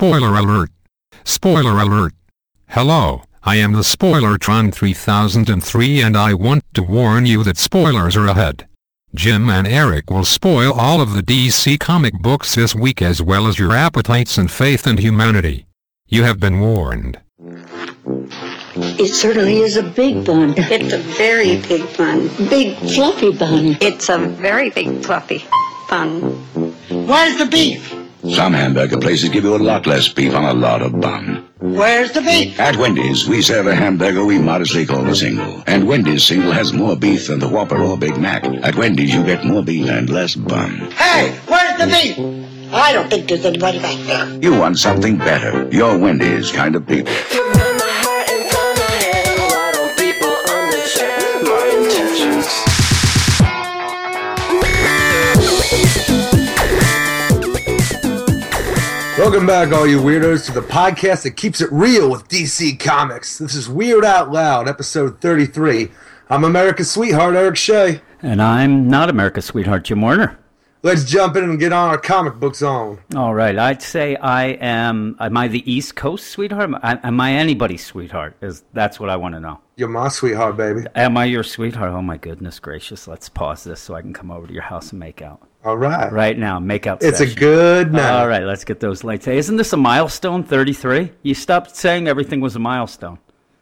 Spoiler alert. Spoiler alert. Hello, I am the Spoilertron 3003 and I want to warn you that spoilers are ahead. Jim and Eric will spoil all of the DC comic books this week as well as your appetites and faith in humanity. You have been warned. It certainly is a big bun. It's a very big bun. Big fluffy bun. It's a very big fluffy bun. Where's the beef? Some hamburger places give you a lot less beef on a lot of bun. Where's the beef? At Wendy's, we serve a hamburger we modestly call a single. And Wendy's single has more beef than the Whopper or Big Mac. At Wendy's, you get more beef and less bun. Hey, where's the beef? I don't think there's anybody back there. You want something better. You're Wendy's kind of people. Welcome back, all you weirdos, to the podcast that keeps it real with DC Comics. This is Weird Out Loud, episode 33. I'm America's sweetheart, Eric Shea. And I'm not America's sweetheart, Jim Warner. Let's jump in and get on our comic books on. All right, I'd say I am. Am I the East Coast sweetheart? Am I, am I anybody's sweetheart? Is that's what I want to know. You're my sweetheart, baby. Am I your sweetheart? Oh my goodness gracious! Let's pause this so I can come over to your house and make out All right. right now. Make out. It's a good night. All right, let's get those lights. Hey, isn't this a milestone? Thirty-three. You stopped saying everything was a milestone.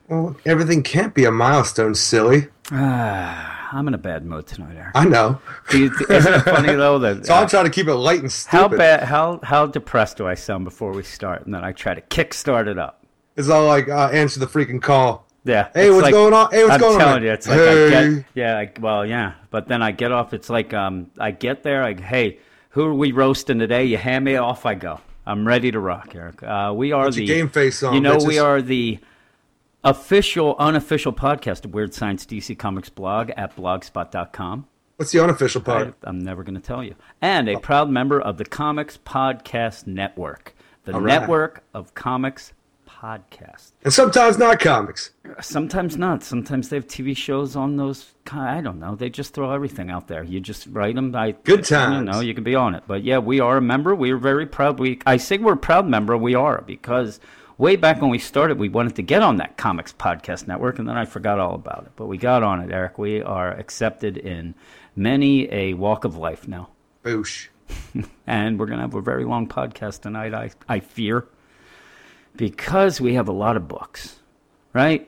Well, everything can't be a milestone, silly. Ah, I'm in a bad mood tonight, Eric. I know. You- Isn't it funny though that So I'm trying to keep it light and stupid. how bad, how how depressed do I sound before we start, and then I try to kick-start it up. It's all like, uh, answer the freaking call. Yeah. Hey, what's like- going on? Hey, what's I'm going on? telling you, it's like I Hey. get, yeah, I, well, yeah, but then I get off. It's like um, I get there, like, hey, who are we roasting today? You hand me off, I go. I'm ready to rock, Eric. Uh, we are Put the game face on, You know, we are the official, unofficial podcast of Weird Science DC Comics blog at blogspot.com. What's the unofficial part? I'm never going to tell you. And a proud member of the Comics Podcast Network, the right. network of comics podcasts. And sometimes not comics. Sometimes not. Sometimes they have TV shows on those. I don't know. They just throw everything out there. You just write them. I, Good You times. know, you can be on it. But yeah, we are a member. We are very proud. We I say we're a proud member. We are because way back when we started, we wanted to get on that Comics Podcast Network, and then I forgot all about it. But we got on it, Eric. We are accepted in many a walk of life now, Boosh. and we're gonna have a very long podcast tonight. I I fear because we have a lot of books, right?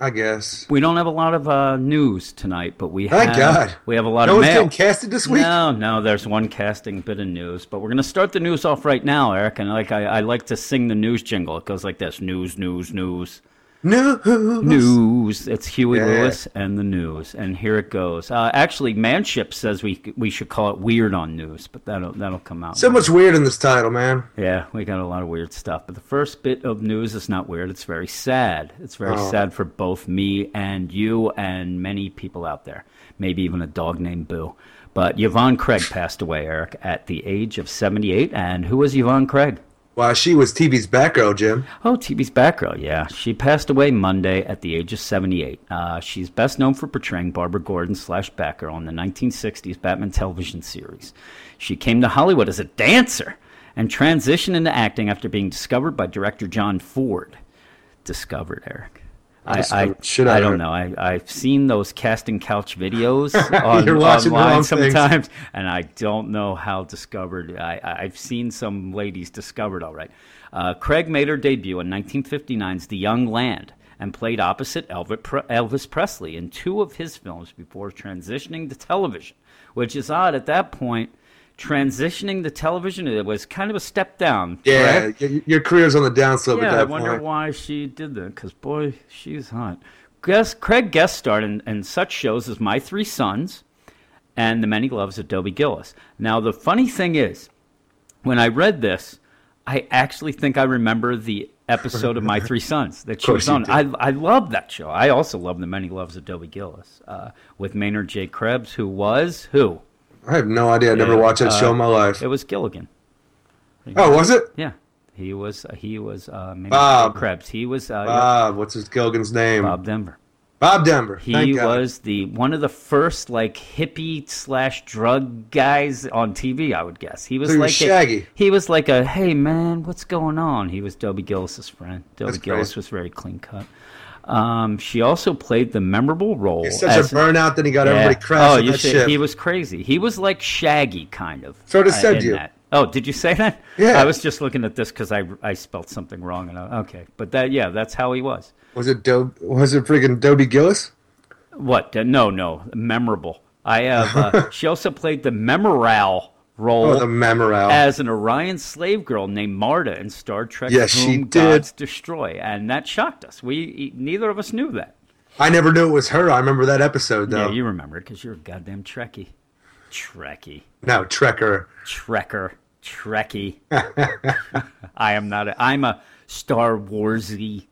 I guess. We don't have a lot of uh, news tonight, but we have. Thank God. we have a lot No of one's mail. getting casted this week? No, no, there's one casting bit of news, but we're gonna start the news off right now, Eric. And like I, I like to sing the news jingle. It goes like this: news, news, news, News. news. It's Huey Yeah. Lewis and the news, and here it goes. Uh, actually, Manship says we we should call it weird on news, but that'll that'll come out. So much weird in this title, man. Yeah, we got a lot of weird stuff. But the first bit of news is not weird. It's very sad. It's very Oh. sad for both me and you and many people out there. Maybe even a dog named Boo. But Yvonne Craig passed away, Eric, at the age of 78. And who was Yvonne Craig? Why, she was TV's Batgirl, Jim. Oh, TV's Batgirl, yeah. She passed away Monday at the age of 78. Uh, she's best known for portraying Barbara Gordon slash Batgirl in the 1960s Batman television series. She came to Hollywood as a dancer and transitioned into acting after being discovered by director John Ford. Discovered, Eric. I, I, Discovered I don't know. I, I've seen those casting couch videos on, online wrong things. sometimes, and I don't know how discovered. I, I've seen some ladies discovered, all right. Uh, Craig made her debut in 1959's The Young Land and played opposite Elvis Presley in two of his films before transitioning to television, which is odd at that point. Transitioning to television, it was kind of a step down. Yeah, y- your career's on the downslope Yeah, at I wonder point. why she did that. Because boy, she's hot. Guest, Craig guest starred in, in such shows as My Three Sons and The Many Loves of Dobie Gillis. Now, the funny thing is, when I read this, I actually think I remember the episode of My Three Sons that she was on. I, I love that show. I also love The Many Loves of Dobie Gillis uh, with Maynard J. Krebs, who was who? I have no idea. I never watched that uh, show in my life. It was Gilligan. Oh, was it? Yeah, he was. He was uh, Bob. Krebs. He was uh, Bob, what's his Gilligan's name? Bob Denver. Bob Denver. He was the one of the first like hippie slash drug guys on TV. I would guess he was So like Shaggy. A, he was like a hey man, what's going on? He was Dobie Gillis's friend. Dobie That's Gillis crazy. was very clean cut. Um, she also played the memorable role. He's such as a burnout that he got Yeah. everybody crashing Oh, you that should, ship. he was crazy. He was like Shaggy, kind of. So did uh, said you. that. Oh, did you say that? Yeah. I was just looking at this because I, I spelled something wrong. And I, okay, but that yeah, that's how he was. Was it Do- Was it friggin' Dobie Gillis? What? No, no, memorable. I have. Uh, she also played the Memoral role Oh, the Memoral. as an Orion slave girl named Marta in Star Trek: Yes, she Whom did. Gods Destroy, and that shocked us. We neither of us knew that. I never knew it was her. I remember that episode though. Yeah, you remember it because you're a goddamn Trekkie. Trekkie. no, Trekker. Trekker, Trekkie. I am not. A, I'm a Star Warsy.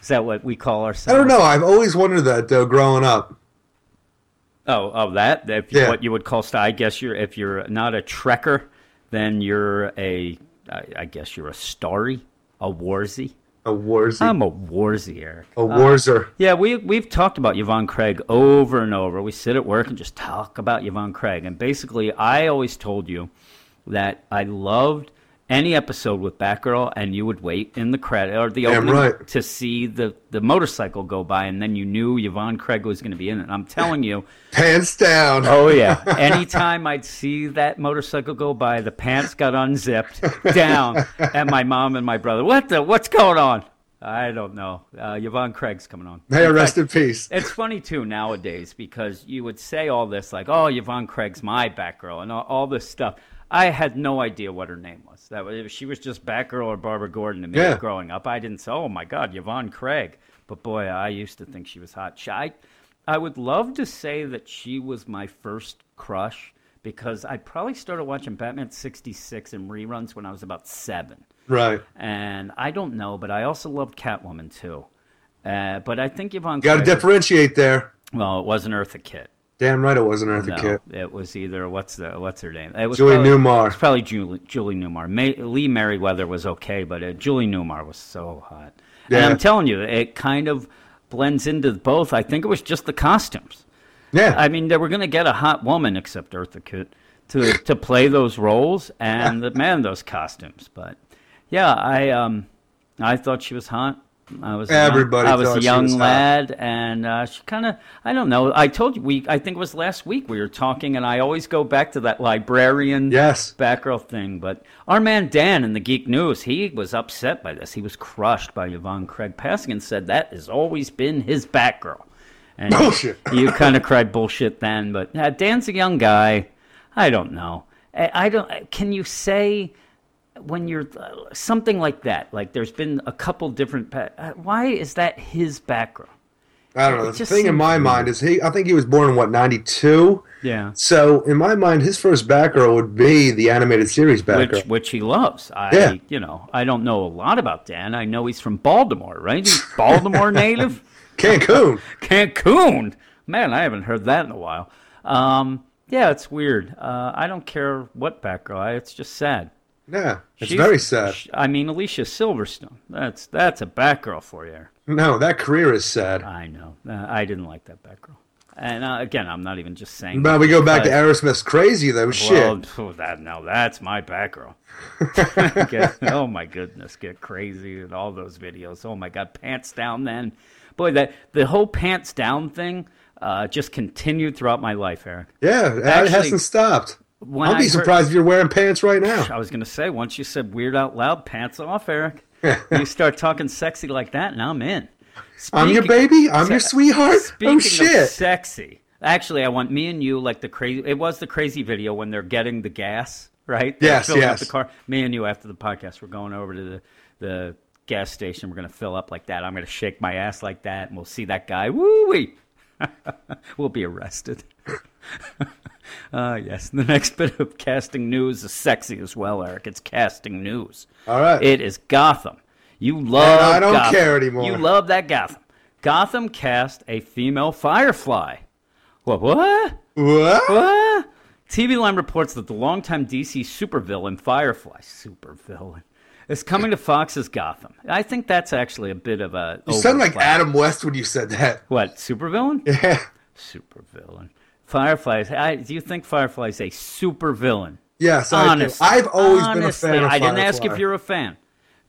Is that what we call ourselves? I don't know. I've always wondered that though, growing up. Oh, oh, that. If Yeah. what you would call Star. I guess you're. If you're not a Trekker, then you're a I guess you're a Starry, a Warsy. A Warzy. I'm a Warsy, Eric. a Warzer. Uh, yeah, we we've talked about Yvonne Craig over and over. We sit at work and just talk about Yvonne Craig. And basically, I always told you that I loved any episode with Batgirl, and you would wait in the credit or the Damn opening right. to see the the motorcycle go by, and then you knew Yvonne Craig was going to be in it. I'm telling you, Pants down. oh yeah, anytime I'd see that motorcycle go by, the pants got unzipped down, and my mom and my brother, what the what's going on? I don't know. Uh, Yvonne Craig's coming on. May In rest fact, in peace. it's funny too nowadays because you would say all this like, "Oh, Yvonne Craig's my Batgirl," and all, all this stuff. I had no idea what her name was. That was, she was just Batgirl or Barbara Gordon to me Yeah. growing up. I didn't say, "Oh my God, Yvonne Craig," but boy, I used to think she was hot. She- I, I would love to say that she was my first crush because I probably started watching Batman '66 in reruns when I was about seven Right. and I don't know, but I also loved Catwoman too. Uh, but I think Yvonne. Got to differentiate there. Well, it wasn't Eartha Kitt. Damn right it wasn't Eartha No, Kitt. it was either what's the what's her name? It was Julie probably, Newmar. It's probably Julie, Julie Newmar. May, Lee Meriwether was okay, but uh, Julie Newmar was so hot. And Yeah. I'm telling you, it kind of blends into both. I think it was just the costumes. Yeah. I mean, they were going to get a hot woman, except Eartha Kitt, to to play those roles, and the man those costumes. But yeah, I um, I thought she was hot. I was a young- Everybody I was a young was hot. lad, and uh, she kind of I don't know. I told you we I think it was last week we were talking, and I always go back to that librarian Yes. Batgirl thing. But our man Dan in the Geek News, he was upset by this. He was crushed by Yvonne Craig passing and said that has always been his Batgirl. And Bullshit. you kind of cried bullshit then, but uh, Dan's a young guy. I don't know. I, I don't. Can you say when you're uh, something like that? Like there's been a couple different. Uh, why is that his background? I don't know. It The thing in my weird. mind is he. I think he was born in what ninety two. Yeah. So in my mind, his first Batgirl would be the animated series Batgirl. Which, which he loves. I, Yeah. you know, I don't know a lot about Dan. I know he's from Baltimore, right? He's Baltimore native. Cancun. Cancun. Man, I haven't heard that in a while. Um, yeah, it's weird. Uh, I don't care what. I, it's just sad. Yeah, it's She's- very sad. I mean, Alicia Silverstone. That's that's a Batgirl for you. No, that career is sad. I know. Uh, I didn't like that Batgirl. And uh, again, I'm not even just saying. But we go back to Aerosmith's "Crazy" though. Well, Shit. phew, that now that's my Batgirl. Get- oh my goodness, get crazy and all those videos. Oh my God, pants down. Then, boy, that the whole pants down thing uh, just continued throughout my life, Eric. Yeah, it hasn't stopped. When I'll be heard- surprised if you're wearing pants right now. I was going to say, once you said weird out loud, pants off, Eric. you start talking sexy like that, and I'm in. I'm your baby. I'm your sweetheart. Oh, speaking oh shit. of sexy, actually, I want me and you like the crazy. It was the crazy video when they're getting the gas, right? They're Yes, filling up yes. the car. Me and you after the podcast, we're going over to the the gas station. We're gonna fill up like that. I'm gonna shake my ass like that, and we'll see that guy. Woo wee. we'll be arrested. Uh, yes, the next bit of casting news is sexy as well, Eric. It's casting news. All right. It is Gotham. You love I don't Gotham. care anymore. You love that Gotham. Gotham cast a female Firefly. What? What? what? What? TV Line reports that the longtime DC supervillain Firefly, supervillain, is coming to Fox's Gotham. I think that's actually a bit of a. You sound like. Adam West when you said that. What supervillain? Yeah. Supervillain. Firefly. I, do you think Firefly is a supervillain? Yes, I do. Honestly, I've always been a fan of I didn't ask if you're a fan.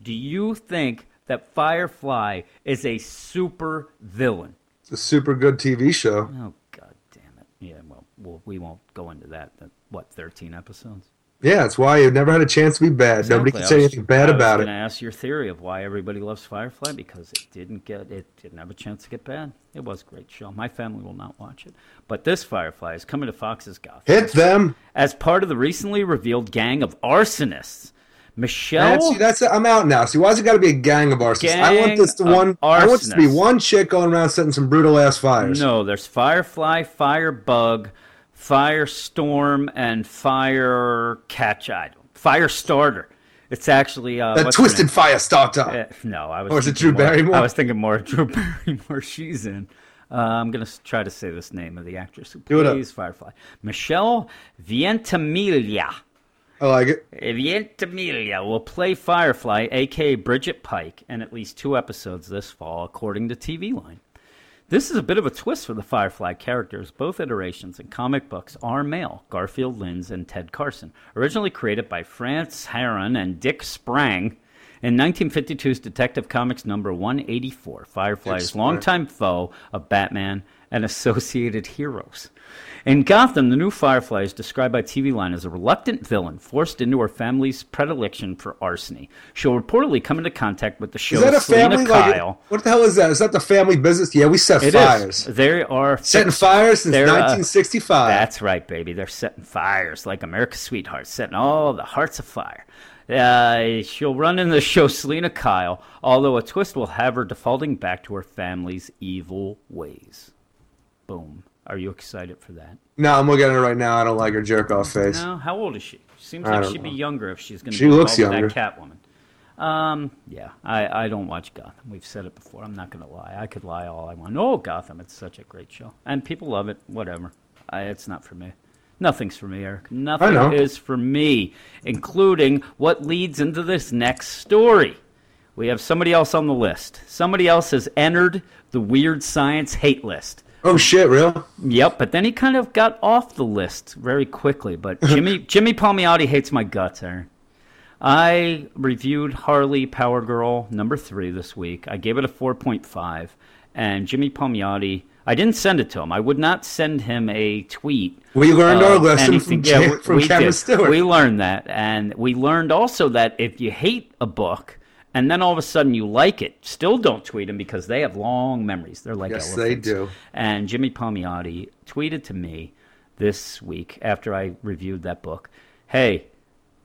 Do you think that Firefly is a super villain? It's a super good TV show. Oh God damn it! Yeah, well, well we won't go into that. That- What, thirteen episodes? Yeah, it's why you never had a chance to be bad. Nobody can say Exactly. I anything bad about I it. going to ask your theory of why everybody loves Firefly because it didn't get it didn't have a chance to get bad. It was a great show. My family will not watch it, but this Firefly is coming to Fox's Gotham Hit them. as part of the recently revealed gang of arsonists. Michelle. That's, see, that's I'm out now. See, why's it got to be a gang of arsonists? I want this to one. I want this to be one chick going around setting some brutal ass fires. No, there's Firefly, Firebug, Firestorm, and Fire Catch. I don't. Firestarter. It's actually uh, that twisted fire starter. Uh, no, I was. Or is it thinking Drew more- Barrymore? I was thinking more Drew Barrymore. She's in. Uh, I'm gonna try to say this name of the actress who Do it up. plays Firefly. Michelle Ventimiglia. I like it. Ventimiglia will play Firefly, aka Bridget Pike, in at least two episodes this fall, according to TV Line. This is a bit of a twist for the Firefly characters. Both iterations in comic books are male Garfield Lynns and Ted Carson. Originally created by France Herron and Dick Sprang. In 1952's Detective Comics number 184, Firefly Dick is Sprang. longtime foe of Batman and associated heroes. In Gotham, the new Firefly is described by TV Line as a reluctant villain forced into her family's predilection for arsony. She'll reportedly come into contact with the Is show's that a Selina family? Like, Kyle. what the hell is that? Is that the family business? Yeah, we set It fires. is. There are Setting fix- fires since They're, uh, 1965. That's right, baby. They're setting fires like America's Sweetheart, setting all the hearts afire. Uh, she'll run in the show Selina Kyle, although a twist will have her defaulting back to her family's evil ways. Boom. Are you excited for that? no, I'm looking at her right now. I don't like her jerk off face. No, how old is she? Seems I like she'd be younger if she's going to She be looks younger. that Catwoman. Um, yeah, I, I don't watch Gotham. We've said it before. I'm not going to lie. I could lie all I want. Oh, Gotham, it's such a great show. And people love it. Whatever. I, it's not for me. Nothing's for me, Eric. Nothing is for me, including what leads into this next story. We have somebody else on the list. Somebody else has entered the Weird Science hate list. Oh shit, real? Yep, but then he kind of got off the list very quickly. But Jimmy Jimmy Palmiotti hates my guts, Aaron. I reviewed Harley Power Girl number three this week. I gave it a four point five, and Jimmy Palmiotti. I didn't send it to him. I would not send him a tweet. We learned our uh, lesson anything- from, yeah, from we did. Stewart. We learned that, and we learned also that if you hate a book and then all of a sudden you like it, still don't tweet them because they have long memories. They're like Yes, they do. And Jimmy Palmiotti tweeted to me this week after I reviewed that book, "Hey,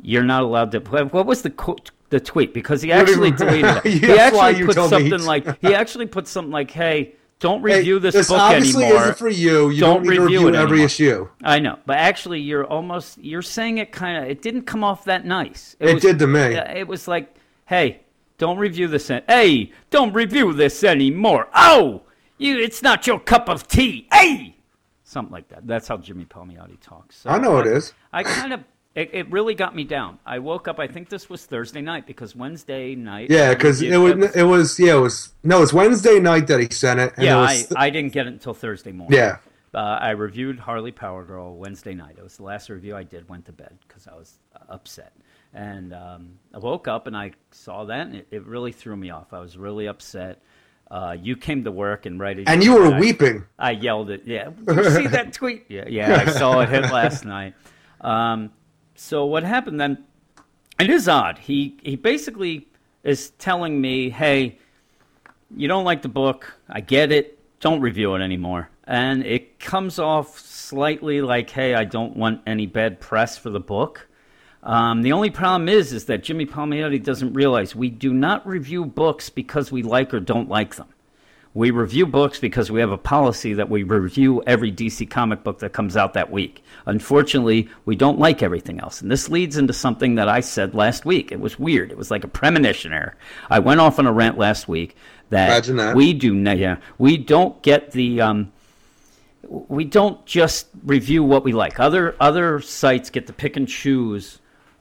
you're not allowed to." What was the quote, the tweet? Because he actually deleted it. he actually put told me he- something like he actually put something like, "Hey, don't Hey, review this, this book obviously anymore." isn't for you. You Don't don't, need to review review it every anymore. issue. I know, but actually, you're almost you're saying it kind of. It didn't come off that nice. It did to me. It was like, hey, don't review this. an- Hey, don't review this anymore. Oh, you, it's not your cup of tea. Hey, something like that. That's how Jimmy Palmiotti talks. So I know it is. I kind of. It, it really got me down. I woke up. I think this was Thursday night because Wednesday night. Yeah, because it was it was yeah it was no it's Wednesday night that he sent it. And yeah, it I, was, I didn't get it until Thursday morning. yeah. Uh, I reviewed Harley Power Girl Wednesday night. It was the last review I did. Went to bed because I was uh, upset, and um, I woke up and I saw that, and it, it really threw me off. I was really upset. Uh, you came to work and right. And you were I- weeping. I yelled it. Yeah, did you see that tweet? Yeah, yeah, I saw it hit last night. Um, so what happened then? It is odd. He he basically is telling me, "Hey, you don't like the book. I get it. Don't review it anymore." And it comes off slightly like, "Hey, I don't want any bad press for the book." Um, the only problem is, is that Jimmy Palmiotti doesn't realize we do not review books because we like or don't like them. We review books because we have a policy that we review every DC comic book that comes out that week. Unfortunately, we don't like everything else. And this leads into something that I said last week. It was weird. It was like a premonition error. I went off on a rant last week that, that. we do not, yeah, we don't get the um, we don't just review what we like. Other other sites get to pick and choose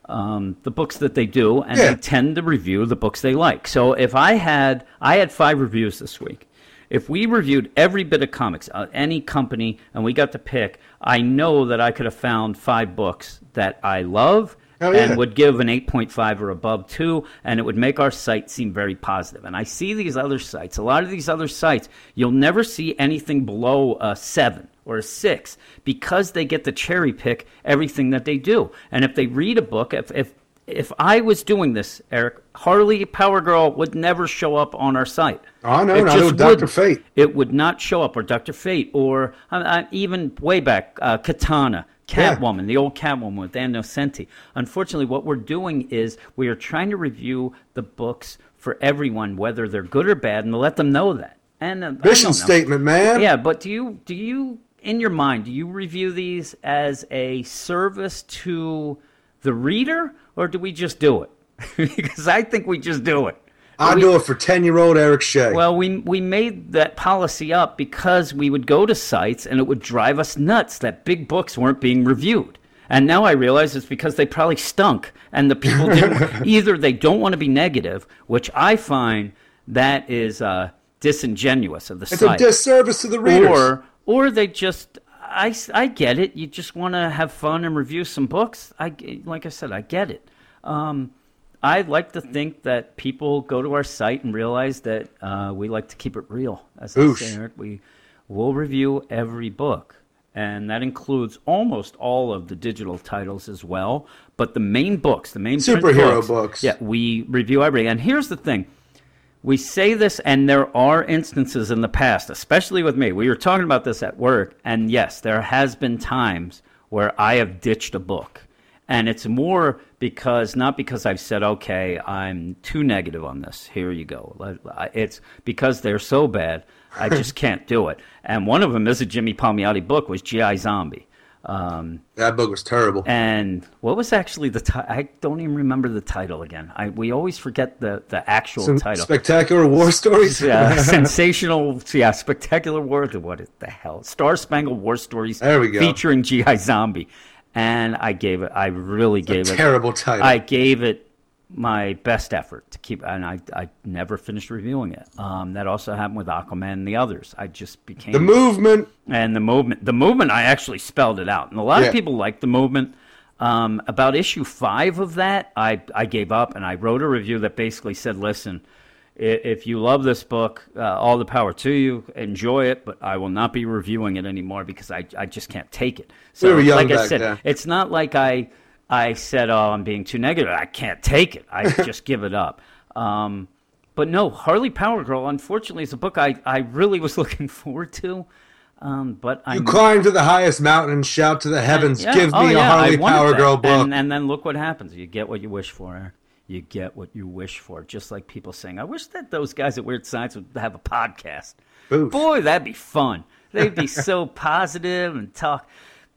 um, the books that they do, and Yeah. they tend to review the books they like. So if I had, I had five reviews this week. If we reviewed every bit of comics, uh, any company, and we got to pick, I know that I could have found five books that I love Oh, yeah. and would give an 8.5 or above to, and it would make our site seem very positive. And I see these other sites, a lot of these other sites, you'll never see anything below a 7 or a 6 because they get to cherry pick everything that they do. And if they read a book, if, if if I was doing this, Eric, Harley Power Girl would never show up on our site. Oh, no, It not just Dr. Fate. It would not show up, or Dr. Fate, or uh, uh, even way back, uh, Katana, Yeah. Catwoman, the old Catwoman with Ann Nocenti. Unfortunately, what we're doing is we are trying to review the books for everyone, whether they're good or bad, and let them know that. And uh, Mission statement, man. Yeah, but do you do you in your mind do you review these as a service to the reader, or do we just do it? because I think we just do it. I do it for 10 year old Eric Shea. well, we we made that policy up because we would go to sites and it would drive us nuts that big books weren't being reviewed. And now I realize it's because they probably stunk and the people didn't either they don't want to be negative, which I find that is uh, disingenuous of the it's a site. disservice to the readers. or or they just I, I get it. You just want to have fun and review some books. I like I said, I get it. Um, I like to think that people go to our site and realize that uh, we like to keep it real. As I say, we will review every book, and that includes almost all of the digital titles as well. But the main books, the main Superhero books. yeah, we review every. And here's the thing: we say this, and there are instances in the past, especially with me. We were talking about this at work, and yes, there has been times where I have ditched a book, and it's more because not because I've said, "Okay, I'm too negative on this." Here you go. It's because they're so bad, I just can't do it. And one of them is a Jimmy Palmiotti book, was GI Zombie. Um, that book was terrible. and what was actually the title? I don't even remember the title again. I we always forget the the actual Some title. spectacular war stories. yeah, sensational. Yeah, spectacular war. What is the hell? Star Spangled War Stories. There we go. Featuring GI Zombie, and I gave it. I really gave it. terrible title. I gave it my best effort to keep, and I I never finished reviewing it. Um, that also happened with Aquaman and the others. I just became the movement. and the movement the movement i actually spelled it out and a lot Yeah. of people like the movement um, about issue five of that I, I gave up and i wrote a review that basically said listen if you love this book uh, all the power to you enjoy it but i will not be reviewing it anymore because i, I just can't take it so We like i said then. it's not like i i said oh i'm being too negative i can't take it i just give it up um, but no, Harley Power Girl, unfortunately, is a book I, I really was looking forward to. Um, but You I'm climb to the highest mountain and shout to the heavens, yeah, give oh, me a yeah, I Harley Power that. Girl book. And, and then look what happens. You get what you wish for, You get what you wish for. Just like people saying, I wish that those guys at Weird Science would have a podcast. Oof. Boy, that'd be fun. They'd be so positive and talk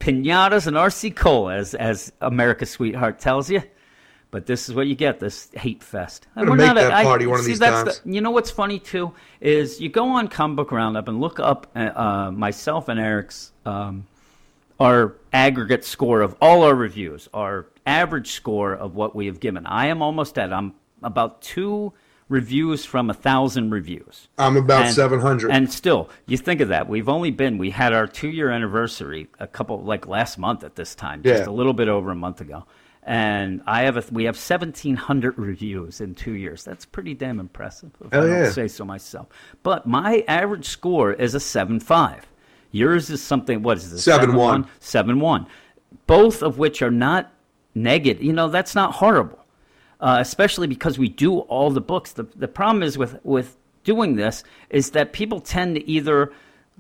pinatas and RC Cola, as, as America's Sweetheart tells you. But this is what you get, this hate fest. And gonna make not a- that party one of see, these that's times. The, you know what's funny too is you go on Comic Book Roundup and look up uh, uh, myself and Eric's um, our aggregate score of all our reviews, our average score of what we have given. I am almost at I'm about two reviews from a thousand reviews. I'm about And- 700. And still, you think of that. We've only been, we had our two year anniversary a couple, like last month at this time, just Yeah. a little bit over a month ago. And I have a, we have 1,700 reviews in two years. That's pretty damn impressive, if Hell I don't yeah. say so myself. But my average score is a 7.5. Yours is something, what is this? 7.1. 7.1. Both of which are not negative. You know, that's not horrible uh, especially because we do all the books. The, the problem is with, with doing this is that people tend to either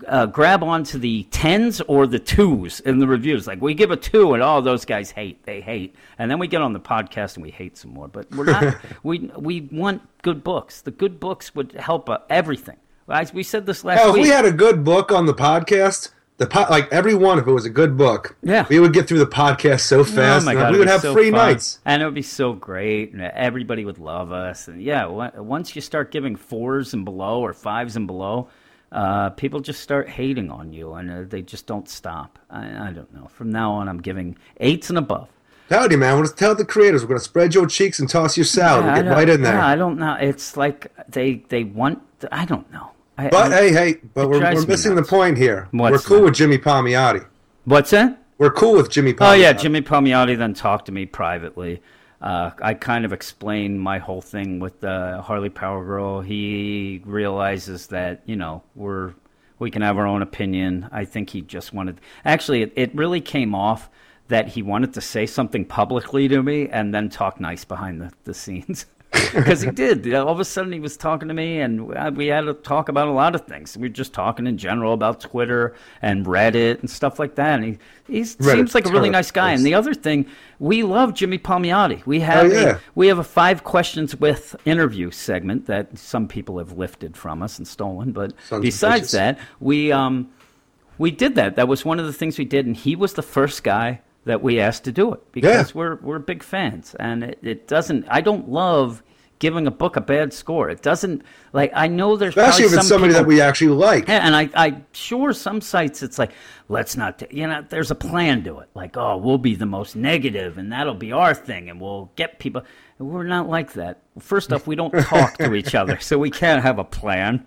uh, grab onto the tens or the twos in the reviews. Like we give a two, and all those guys hate. They hate, and then we get on the podcast and we hate some more. But we're not. we we want good books. The good books would help uh, everything. As we said this last Hell, if we had a good book on the podcast, the po- like every one, if it was a good book, Yeah. we would get through the podcast so fast. Oh my and God, we it'd have so free fun. nights. and it would be so great, and everybody would love us. And yeah, once you start giving fours and below or fives and below, uh, people just start hating on you, and uh, they just don't stop. I, I don't know. From now on, I'm giving eights and above. Howdy, man. Let's tell the creators we're going to spread your cheeks and toss your salad. Yeah, I Get right in there. yeah, I don't know. It's like they they want. I don't know. I, but I- hey, hey, but we're, we're missing the point here. What's we're cool that? with Jimmy Palmiotti. what's that? We're cool with Jimmy Palmiotti. Oh yeah, Jimmy Palmiotti then talked to me privately. Uh, I kind of explained my whole thing with the Harley Power Girl. He realizes that you know we're we can have our own opinion. I think he just wanted. Actually, it, it really came off that he wanted to say something publicly to me and then talk nice behind the, the scenes. Because he did. You know, All of a sudden, he was talking to me, and uh, we had to talk about a lot of things. We were just talking in general about Twitter and Reddit and stuff like that. And he he seems like a really nice guy. And the other thing, we love Jimmy Palmiotti. We have Oh, yeah. a, we have a five questions with interview segment that some people have lifted from us and stolen. But of besides that, we um we did that. That was one of the things we did, and he was the first guy that we asked to do it because Yeah. we're we're big fans, and it, it doesn't. I don't love giving a book a bad score. It doesn't like I know there's Especially if it's some somebody that we actually like. yeah, and I, I sure some sites it's like let's not, t- you know, there's a plan to it. Like, oh, we'll be the most negative, and that'll be our thing, and we'll get people. We're not like that. First off, we don't talk to each other, so we can't have a plan.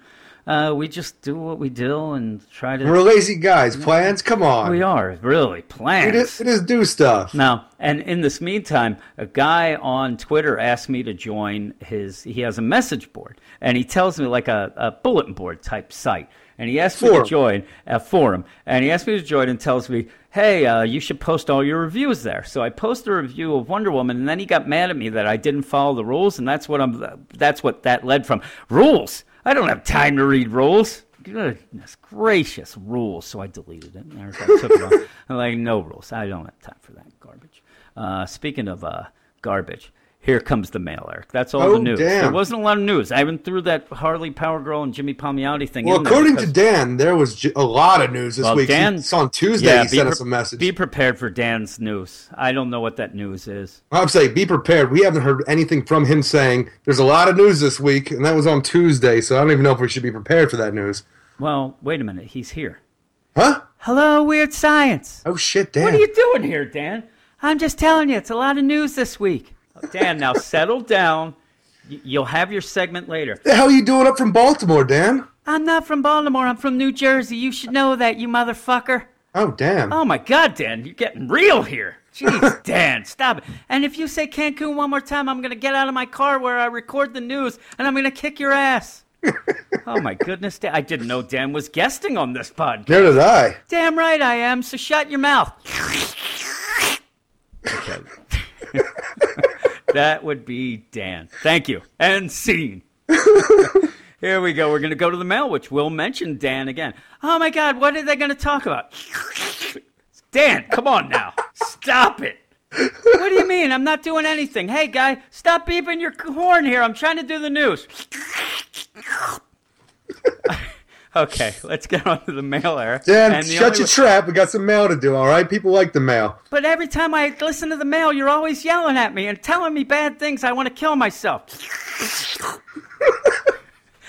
Uh, we just do what we do and try to. We're lazy guys. Plans? Come on. we are really It plans. is, it is do stuff. Now, and in this meantime, a guy on Twitter asked me to join his. He has a message board, and he tells me like a, a bulletin board type site. And he asked me to join a forum, and he asked me to join and tells me, "Hey, uh, you should post all your reviews there." So I post a review of Wonder Woman, and then he got mad at me that I didn't follow the rules, and that's what I'm. That's what that led from. Rules. I don't have time to read rules. Goodness gracious, rules. So I deleted it. I took it off. I'm like, no rules. I don't have time for that garbage. Uh, speaking of uh, garbage, here comes the mail, Eric. That's all Oh, the news. damn. There wasn't a lot of news. I even threw that Harley Power Girl and Jimmy Palmiotti thing Well, according to Dan, there was a lot of news this well, week. Dan, He- it's on Tuesday. yeah, he sent pre- us a message. Be prepared for Dan's news. I don't know what that news is. I'm saying, be prepared. We haven't heard anything from him saying there's a lot of news this week, and that was on Tuesday. So I don't even know if we should be prepared for that news. Well, wait a minute. He's here. Huh? Hello, Weird Science. Oh shit, Dan. What are you doing here, Dan? I'm just telling you, it's a lot of news this week. Dan, now settle down. You'll have your segment later. the hell are you doing up from Baltimore, Dan? I'm not from Baltimore. I'm from New Jersey. You should know that, you motherfucker. Oh damn. Oh my God, Dan, you're getting real here. Jeez, Dan, stop it. And if you say Cancun one more time, I'm gonna get out of my car where I record the news, and I'm gonna kick your ass. oh my goodness, Dan! I didn't know Dan was guesting on this podcast. Neither did I. Damn right I am. So shut your mouth. That would be Dan. Thank you. And scene. Here we go. We're going to go to the mail, which will mention Dan again. Oh my God, what are they going to talk about? Dan, come on now. Stop it. What do you mean? I'm not doing anything. Hey, guy, stop beeping your horn here. I'm trying to do the news. okay, let's get on to the mail, Eric. Dan, shut your way- trap. We got some mail to do. All right, people like the mail. But every time I listen to the mail, you're always yelling at me and telling me bad things. I want to kill myself.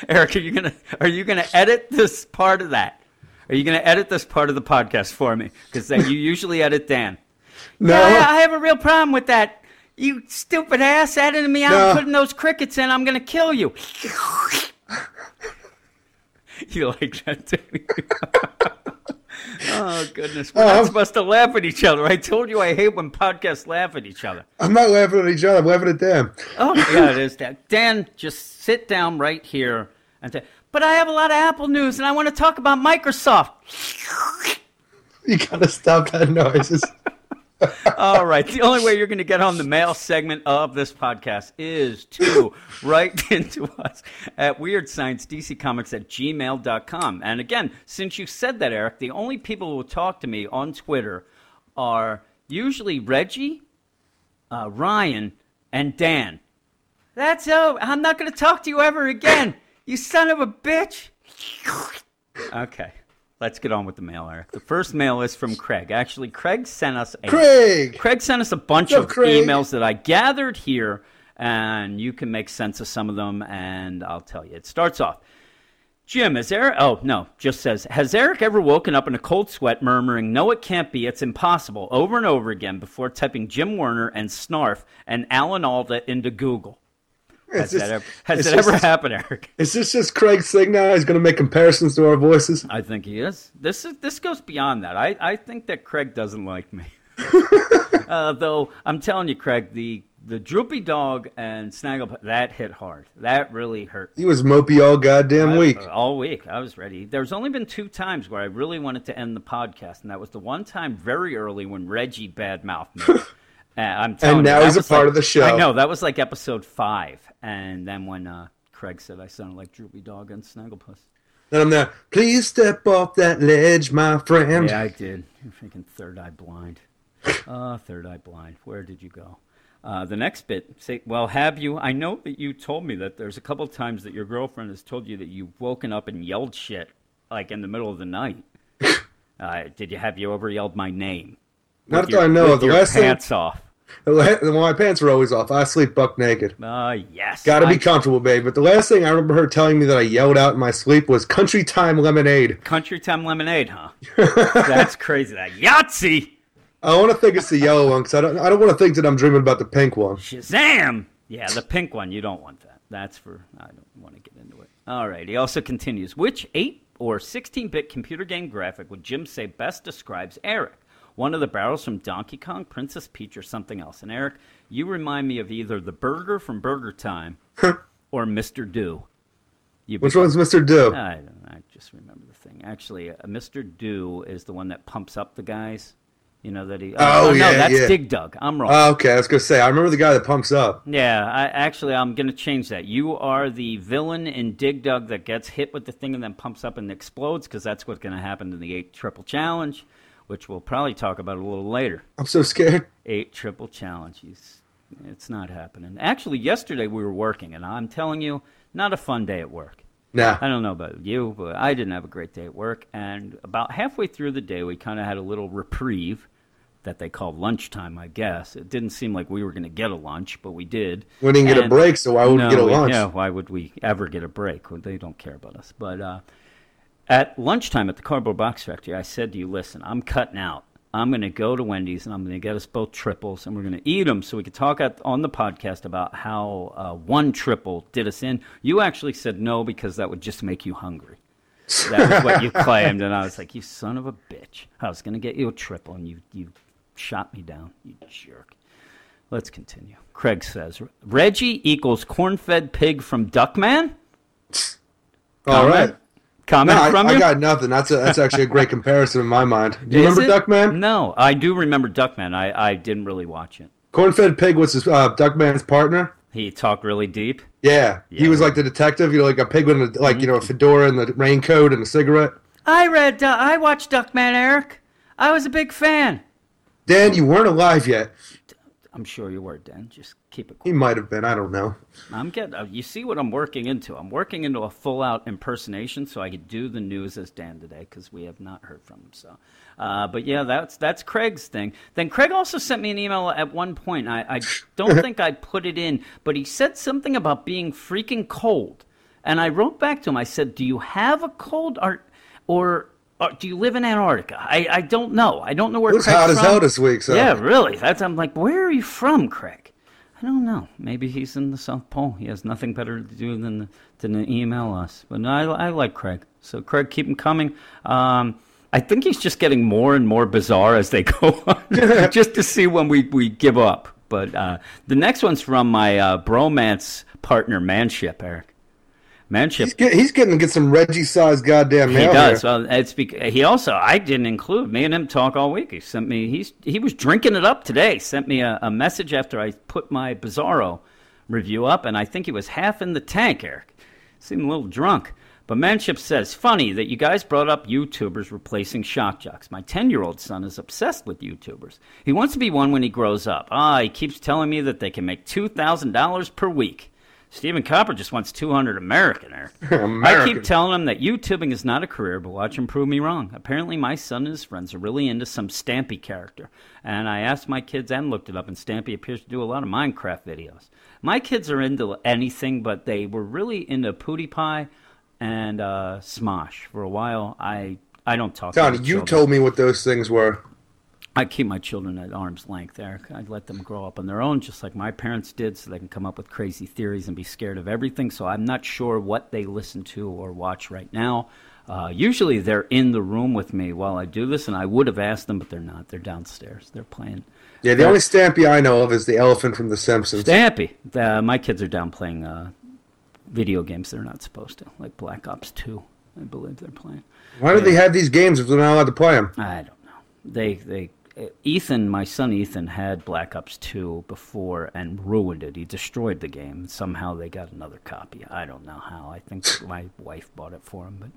Eric, are you gonna are you gonna edit this part of that? Are you gonna edit this part of the podcast for me? Because you usually edit Dan. No, Yeah, I, I have a real problem with that. You stupid ass editing me out No. putting those crickets in. I'm gonna kill you. you like that too? oh goodness, we're not I'm- supposed to laugh at each other. I told you I hate when podcasts laugh at each other. I'm not laughing at each other. I'm laughing at Dan. Oh yeah, it is Dan. Dan, just sit down right here and say. But I have a lot of Apple news, and I want to talk about Microsoft. You gotta stop that noises. All right. The only way you're going to get on the mail segment of this podcast is to write into us at weirdsciencedccomics at gmail.com. And again, since you said that, Eric, the only people who will talk to me on Twitter are usually Reggie, uh, Ryan, and Dan. That's all. I'm not going to talk to you ever again. You son of a bitch. Okay. Let's get on with the mail, Eric. The first mail is from Craig. Actually, Craig sent us a Craig. Craig sent us a bunch of Craig? emails that I gathered here, and you can make sense of some of them, and I'll tell you. It starts off Jim, has Eric? Oh no, just says has Eric ever woken up in a cold sweat, murmuring, "No, it can't be. It's impossible," over and over again before typing Jim Werner and Snarf and Alan Alda into Google. Has It's that ever, has that ever just- happened, Eric? Is this just Craig's thing now? He's going to make comparisons to our voices. I think he is. This is this goes beyond that. I, I think that Craig doesn't like me. uh, though I'm telling you, Craig, the the droopy dog and snaggle that hit hard. That really hurt. He was mopey all goddamn week. All week. I was ready. There's only been two times where I really wanted to end the podcast, and that was the one time very early when Reggie badmouthed me. Uh, I'm telling now you, he's a part like- of the show. I know that was like episode five, and then when uh, Craig said I sounded like Droopy Dog and Snagglepuss. Then I'm there. Please step off that ledge, my friend. Yeah, I did. You're freaking third eye blind. Uh, third eye blind. Where did you go? Uh, the next bit, say, well, have you? I know that you told me that there's a couple times that your girlfriend has told you that you've woken up and yelled shit, like in the middle of the night. uh, did you have you ever yelled my name? Not With that I know with of. The your last thing, pants off. Well, my pants were always off. I sleep buck naked. Uh, yes. Got to be comfortable, babe. But the last thing I remember her telling me that I yelled out in my sleep was "Country Time Lemonade." Country Time Lemonade, huh? That's crazy. That Yahtzee! I want to think it's the yellow one because I don't. I don't want to think that I'm dreaming about the pink one. Shazam! Yeah, the pink one. You don't want that. That's for. I don't want to get into it. All right. He also continues. Which 8 or 16 bit computer game graphic would Jim say best describes Eric? One of the barrels from Donkey Kong, Princess Peach, or something else? And Eric, you remind me of either the burger from Burger Time or Mr. Do. You Which one's Mr. Do? I don't know. I just remember the thing. Actually, uh, Mr. Do is the one that pumps up the guys. You know that he. Oh, no, yeah, that's yeah. Dig Dug. I'm wrong. Oh, okay, I was gonna say I remember the guy that pumps up. Yeah, I actually I'm gonna change that. You are the villain in Dig Dug that gets hit with the thing and then pumps up and explodes because that's what's gonna happen in the eight triple challenge, which we'll probably talk about a little later. I'm so scared. Eight triple challenges. It's, not happening. Actually, yesterday we were working, and I'm telling you, not a fun day at work. Nah. I don't know about you, but I didn't have a great day at work. And about halfway through the day, we kind of had a little reprieve that they called lunchtime, I guess. It didn't seem like we were going to get a lunch, but we did. We didn't get a break, so why would no, we get a lunch? Yeah, why would we ever get a break? They don't care about us. But uh, at lunchtime at the Cardboard Box Factory, I said to you, listen, I'm cutting out. I'm going to go to Wendy's and I'm going to get us both triples and we're going to eat them so we can talk on the podcast about how uh, one triple did us in. You actually said no because that would just make you hungry. That was what you claimed. And I was like, you son of a bitch. I was going to get you a triple and you, you shot me down, you jerk. Let's continue. Craig says Reggie equals corn fed pig from Duckman? All right. Comment No, I, from I you? got nothing. That's a, that's actually a great comparison in my mind. Do you Is remember it? Duckman? No, I do remember Duckman. I, I didn't really watch it. Cornfed Pig was his, uh, Duckman's partner. He talked really deep. Yeah, he was like the detective. You know, like a pig with a, like you know a fedora and the raincoat and a cigarette. I read, uh, I watched Duckman, Eric. I was a big fan. Dan, you weren't alive yet. I'm sure you were, Dan. Just keep it Quiet. He might have been. I don't know. I'm getting. Uh, you see what I'm working into? I'm working into a full-out impersonation, so I could do the news as Dan today because we have not heard from him. So, uh, but yeah, that's that's Craig's thing. Then Craig also sent me an email at one point. I, I don't think I put it in, but he said something about being freaking cold, and I wrote back to him. I said, "Do you have a cold, or or, or do you live in Antarctica? I, I don't know. I don't know where It was Craig's hot as from. hell this week. So Yeah, really. That's I'm like, where are you from, Craig? I don't know. Maybe he's in the South Pole. He has nothing better to do than than to email us. But no, I, I like Craig. So Craig, keep him coming. Um, I think he's just getting more and more bizarre as they go on, just to see when we, we give up. But uh, the next one's from my uh, bromance partner, Manship, Eric. Manship. he's, get, he's getting to get some Reggie-sized goddamn He mail does. here. Well, it's bec- he also I didn't include me and him talk all week. He sent me he's he was drinking it up today. Sent me a, a message after I put my Bizarro review up, and I think he was half in the tank. Eric seemed a little drunk. But Manship says, funny that you guys brought up YouTubers replacing shock jocks. My 10 year old son is obsessed with YouTubers. He wants to be one when he grows up. Ah, he keeps telling me that they can make $2,000 per week. Stephen Copper just wants 200 American, Eric. I keep telling him that YouTubing is not a career, but watch him prove me wrong. Apparently, my son and his friends are really into some Stampy character. And I asked my kids and looked it up, and Stampy appears to do a lot of Minecraft videos. My kids are into anything, but they were really into PewDiePie and uh, Smosh. For a while, I I don't talk. Don, to you children. told me what those things were. I keep my children at arm's length, Eric. I'd let them grow up on their own, just like my parents did, so they can come up with crazy theories and be scared of everything. So I'm not sure what they listen to or watch right now. Uh, usually they're in the room with me while I do this, and I would have asked them, but they're not. They're downstairs. They're playing. Yeah, the only Stampy I know of is the elephant from The Simpsons. Stampy. Uh, my kids are down playing uh, video games they're not supposed to, like Black Ops 2. I believe they're playing. Why do they have these games if they're not allowed to play them? I don't know. They they uh, Ethan, my son Ethan, had Black Ops 2 before and ruined it. He destroyed the game. Somehow they got another copy. I don't know how. I think my wife bought it for him, but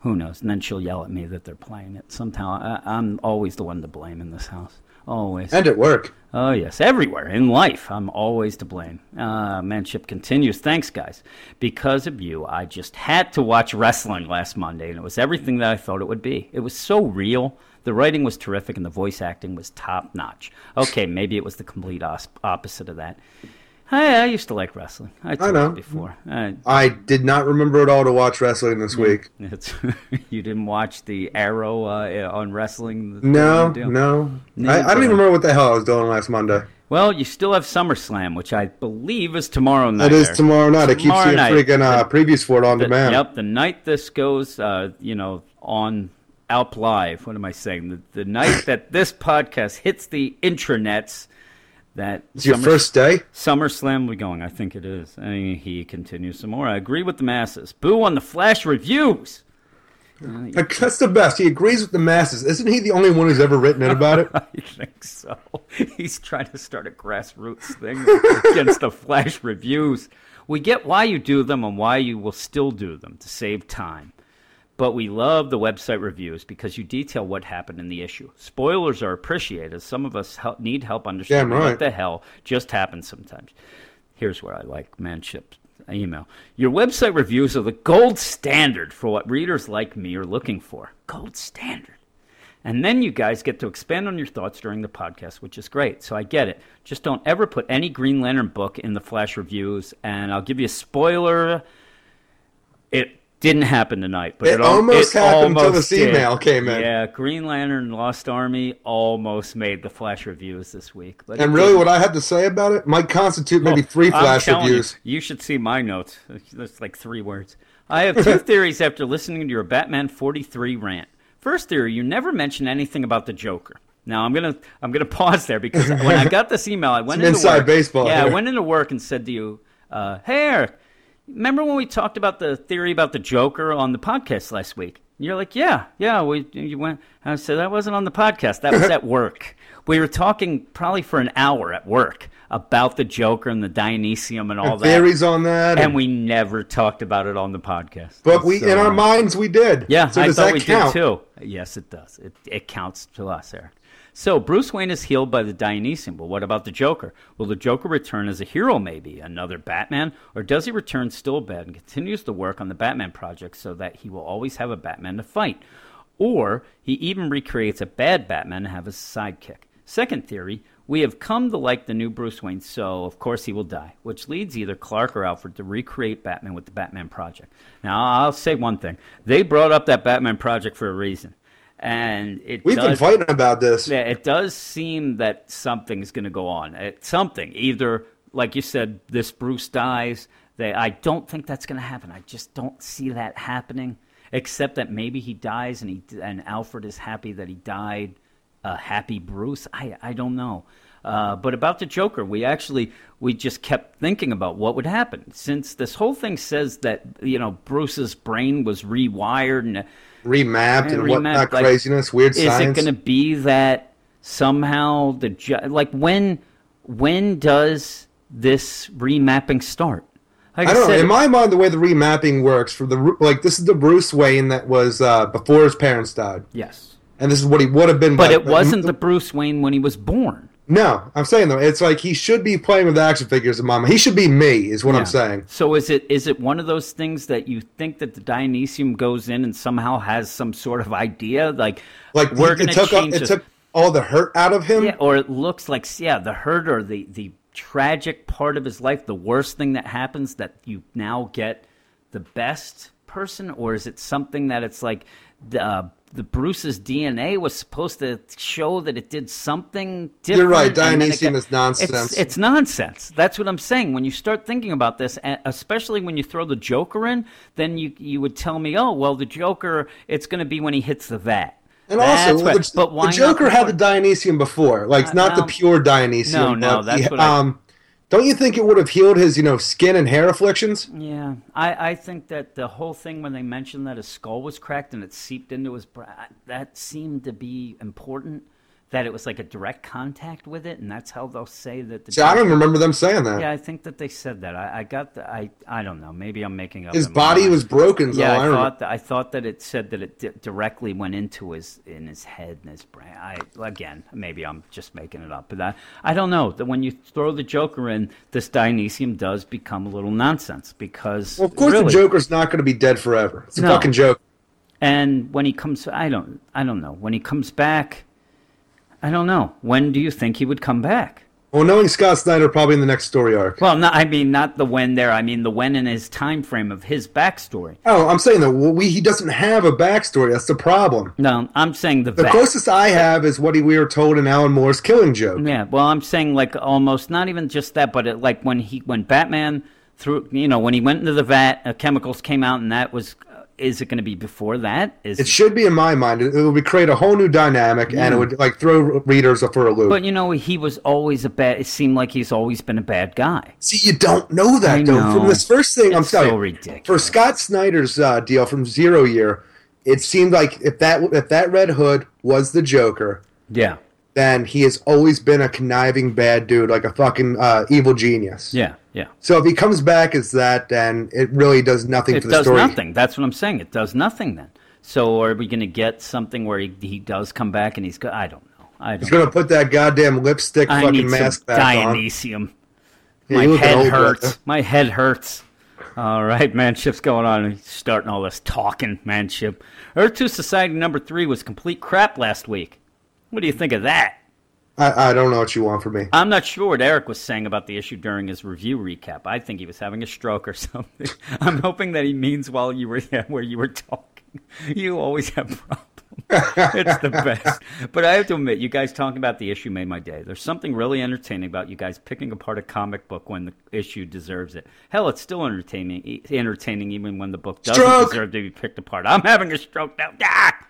who knows? And then she'll yell at me that they're playing it. Somehow I, I'm always the one to blame in this house. Always. And at work. Oh, yes, everywhere in life. I'm always to blame. Uh, Manship continues. Thanks, guys. Because of you, I just had to watch wrestling last Monday, and it was everything that I thought it would be. It was so real. The writing was terrific, and the voice acting was top notch. Okay, maybe it was the complete os- opposite of that. I, I used to like wrestling. I told know. before. Uh, I did not remember at all to watch wrestling this week. you didn't watch the Arrow uh, on wrestling? No, deal? no. I, I don't even remember what the hell I was doing last Monday. Well, you still have SummerSlam, which I believe is tomorrow night. It is tomorrow night. I keep Tomorrow seeing night. freaking uh, previews for it on The- demand. Yep, the night this goes, uh, you know, on Alp Live. What am I saying? The, the night that this podcast hits the intranets, that It's your first day? SummerSlam be going. I think it is. And he continues some more. I agree with the masses. Boo on the Flash reviews. Like, uh, That's the best. He agrees with the masses. Isn't he the only one who's ever written it about it? I think so. He's trying to start a grassroots thing against the Flash reviews. We get why you do them and why you will still do them to save time. But we love the website reviews because you detail what happened in the issue. Spoilers are appreciated. Some of us help, need help understanding right. what the hell just happens sometimes. Here's where I like Manship's email. Your website reviews are the gold standard for what readers like me are looking for. Gold standard. And then you guys get to expand on your thoughts during the podcast, which is great. So I get it. Just don't ever put any Green Lantern book in the Flash reviews. And I'll give you a spoiler. Didn't happen tonight, but It it, almost it happened almost this did. email came in. Yeah, Green Lantern Lost Army almost made the Flash reviews this week. But And really, didn't. what I had to say about it might constitute maybe Oh, three flash reviews. You, you should see my notes. That's like three words. I have two theories after listening to your Batman 43 rant. First theory, you never mentioned anything about the Joker. Now I'm gonna I'm gonna pause there because when I got this email, I went into inside work. baseball Yeah, I went into work and said to you, uh, "Hey Eric, remember when we talked about the theory about the Joker on the podcast last week?" You're like, "Yeah, yeah." We you went. I said that wasn't on the podcast. That was at work. We were talking probably for an hour at work about the Joker and the Dionesium and all And that. theories on that. and we never talked about it on the podcast. but we, So, in our minds, we did. yeah, So I does thought that we count? did too. Yes, it does. It, it counts to us, Eric. So Bruce Wayne is healed by the Dionesium, But what about the Joker? Will the Joker return as a hero, maybe another Batman, or does he return still bad and continues to work on the Batman project so that he will always have a Batman to fight, or he even recreates a bad Batman to have a sidekick? Second theory. We have come to like the new Bruce Wayne, so of course he will die, which leads either Clark or Alfred to recreate Batman with the Batman Project. Now, I'll say one thing. They brought up that Batman Project for a reason. And it We've been fighting about this. yeah, it does seem that something's going to go on. It, something, either like you said, this Bruce dies. They, I don't think that's going to happen. I just don't see that happening. Except that maybe he dies and he and Alfred is happy that he died. A happy Bruce. I I don't know. Uh, but about the Joker, we actually we just kept thinking about what would happen since this whole thing says that you know Bruce's brain was rewired and Remapped and and whatnot like, craziness, weird is science. it going to be that somehow the ju- like when when does this remapping start? Like I don't know. said, In my mind, the way the remapping works for the like, this is the Bruce Wayne that was uh, before his parents died, yes, and this is what he would have been. but it wasn't the Bruce Wayne when he was born. No, I'm saying though, it's like he should be playing with action figures my mind. He should be me, is what Yeah. I'm saying. So is it is it one of those things that you think that the Dionesium goes in and somehow has some sort of idea like Like we're it going to took change it this- took all the hurt out of him. Yeah, or it looks like yeah, the hurt or the the tragic part of his life, the worst thing that happens that you now get the best person, or is it something that it's like the uh, the Bruce's DNA was supposed to show that it did something different? You're right. and then it Dionesium got- is nonsense. It's, it's nonsense. That's what I'm saying. When you start thinking about this, especially when you throw the Joker in, then you you would tell me, oh well, the Joker, it's going to be when he hits the vat. And That's also, what- the, but why the Joker had the? Dionesium before, like Uh, not the pure Dionesium. No, no, that's he- what I- um, don't you think it would have healed his, you know, skin and hair afflictions? Yeah, I, I think that the whole thing when they mentioned that his skull was cracked and it seeped into his bra, that seemed to be important. That it was like a direct contact with it, and that's how they'll say that. The See, I don't remember them saying that. Yeah, I think that they said that. I, I got the. I I don't know. Maybe I'm making up. his body mind. was broken. So Yeah, I, I, thought that. I thought that it said that it di- directly went into his in his head and his brain. I again, maybe I'm just making it up, but I I don't know. That when you throw the Joker in, this Dionesium does become a little nonsense because Well, of course, really, the Joker's not going to be dead forever. It's a No. fucking joke. And when he comes, I don't, I don't know. When he comes back, I don't know. When do you think he would come back? Well, knowing Scott Snyder, probably in the next story arc. Well, no, I mean not the when there. I mean the when in his time frame of his backstory. Oh, I'm saying that well, we he doesn't have a backstory. That's the problem. No, I'm saying the, The vet. closest I have is what he, we were told in Alan Moore's Killing Joke. Yeah, well, I'm saying like almost not even just that, but it, like when he when Batman threw, you know, when he went into the vat, uh, chemicals came out, and that was. Is it going to be before that? Is It should be in my mind. It, it would create a whole new dynamic, and it would like throw readers for a loop. but you know, he was always a bad. It seemed like he's always been a bad guy. See, you don't know that I though. know. From this first thing, I'm It's telling so ridiculous. for Scott Snyder's uh, deal from Zero Year, it seemed like if that if that Red Hood was the Joker, Yeah, then he has always been a conniving bad dude, like a fucking uh, evil genius. yeah, yeah. So if he comes back as that, then it really does nothing It for the story. It does nothing. That's what I'm saying. It does nothing then. So are we going to get something where he, he does come back and he's go- I don't know. I don't. He's gonna put that goddamn lipstick I fucking mask back on. Dionesium. Yeah, My head hurts. brother. My head hurts. All right, manship's going on. He's starting all this talking, manship. Earth 2 Society number 3 was complete crap last week. What do you think of that? I, I don't know what you want from me. I'm not sure what Eric was saying about the issue during his review recap. I think he was having a stroke or something. I'm hoping that he means while you were yeah, where you were talking. You always have problems. it's the best. But I have to admit, you guys talking about the issue made my day. There's something really entertaining about you guys picking apart a comic book when the issue deserves it. Hell, it's still entertaining, entertaining even when the book doesn't Stroke! deserve to be picked apart. I'm having a stroke now. Ah!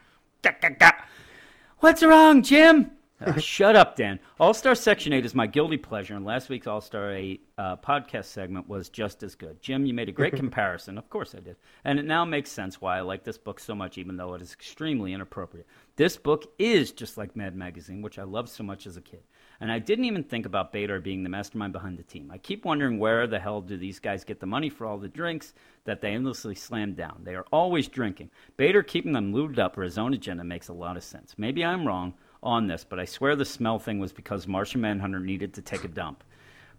What's wrong, Jim? Ah, shut up, Dan. All Star Section 8 is my guilty pleasure, and last week's All Star 8 uh, podcast segment was just as good. Jim, you made a great comparison. Of course I did. And it now makes sense why I like this book so much, even though it is extremely inappropriate. This book is just like Mad Magazine, which I loved so much as a kid. And I didn't even think about Baytor being the mastermind behind the team. I keep wondering where the hell do these guys get the money for all the drinks that they endlessly slam down? They are always drinking. Baytor keeping them lubed up for his own agenda makes a lot of sense. Maybe I'm wrong on this, but I swear the smell thing was because Martian Manhunter needed to take a dump.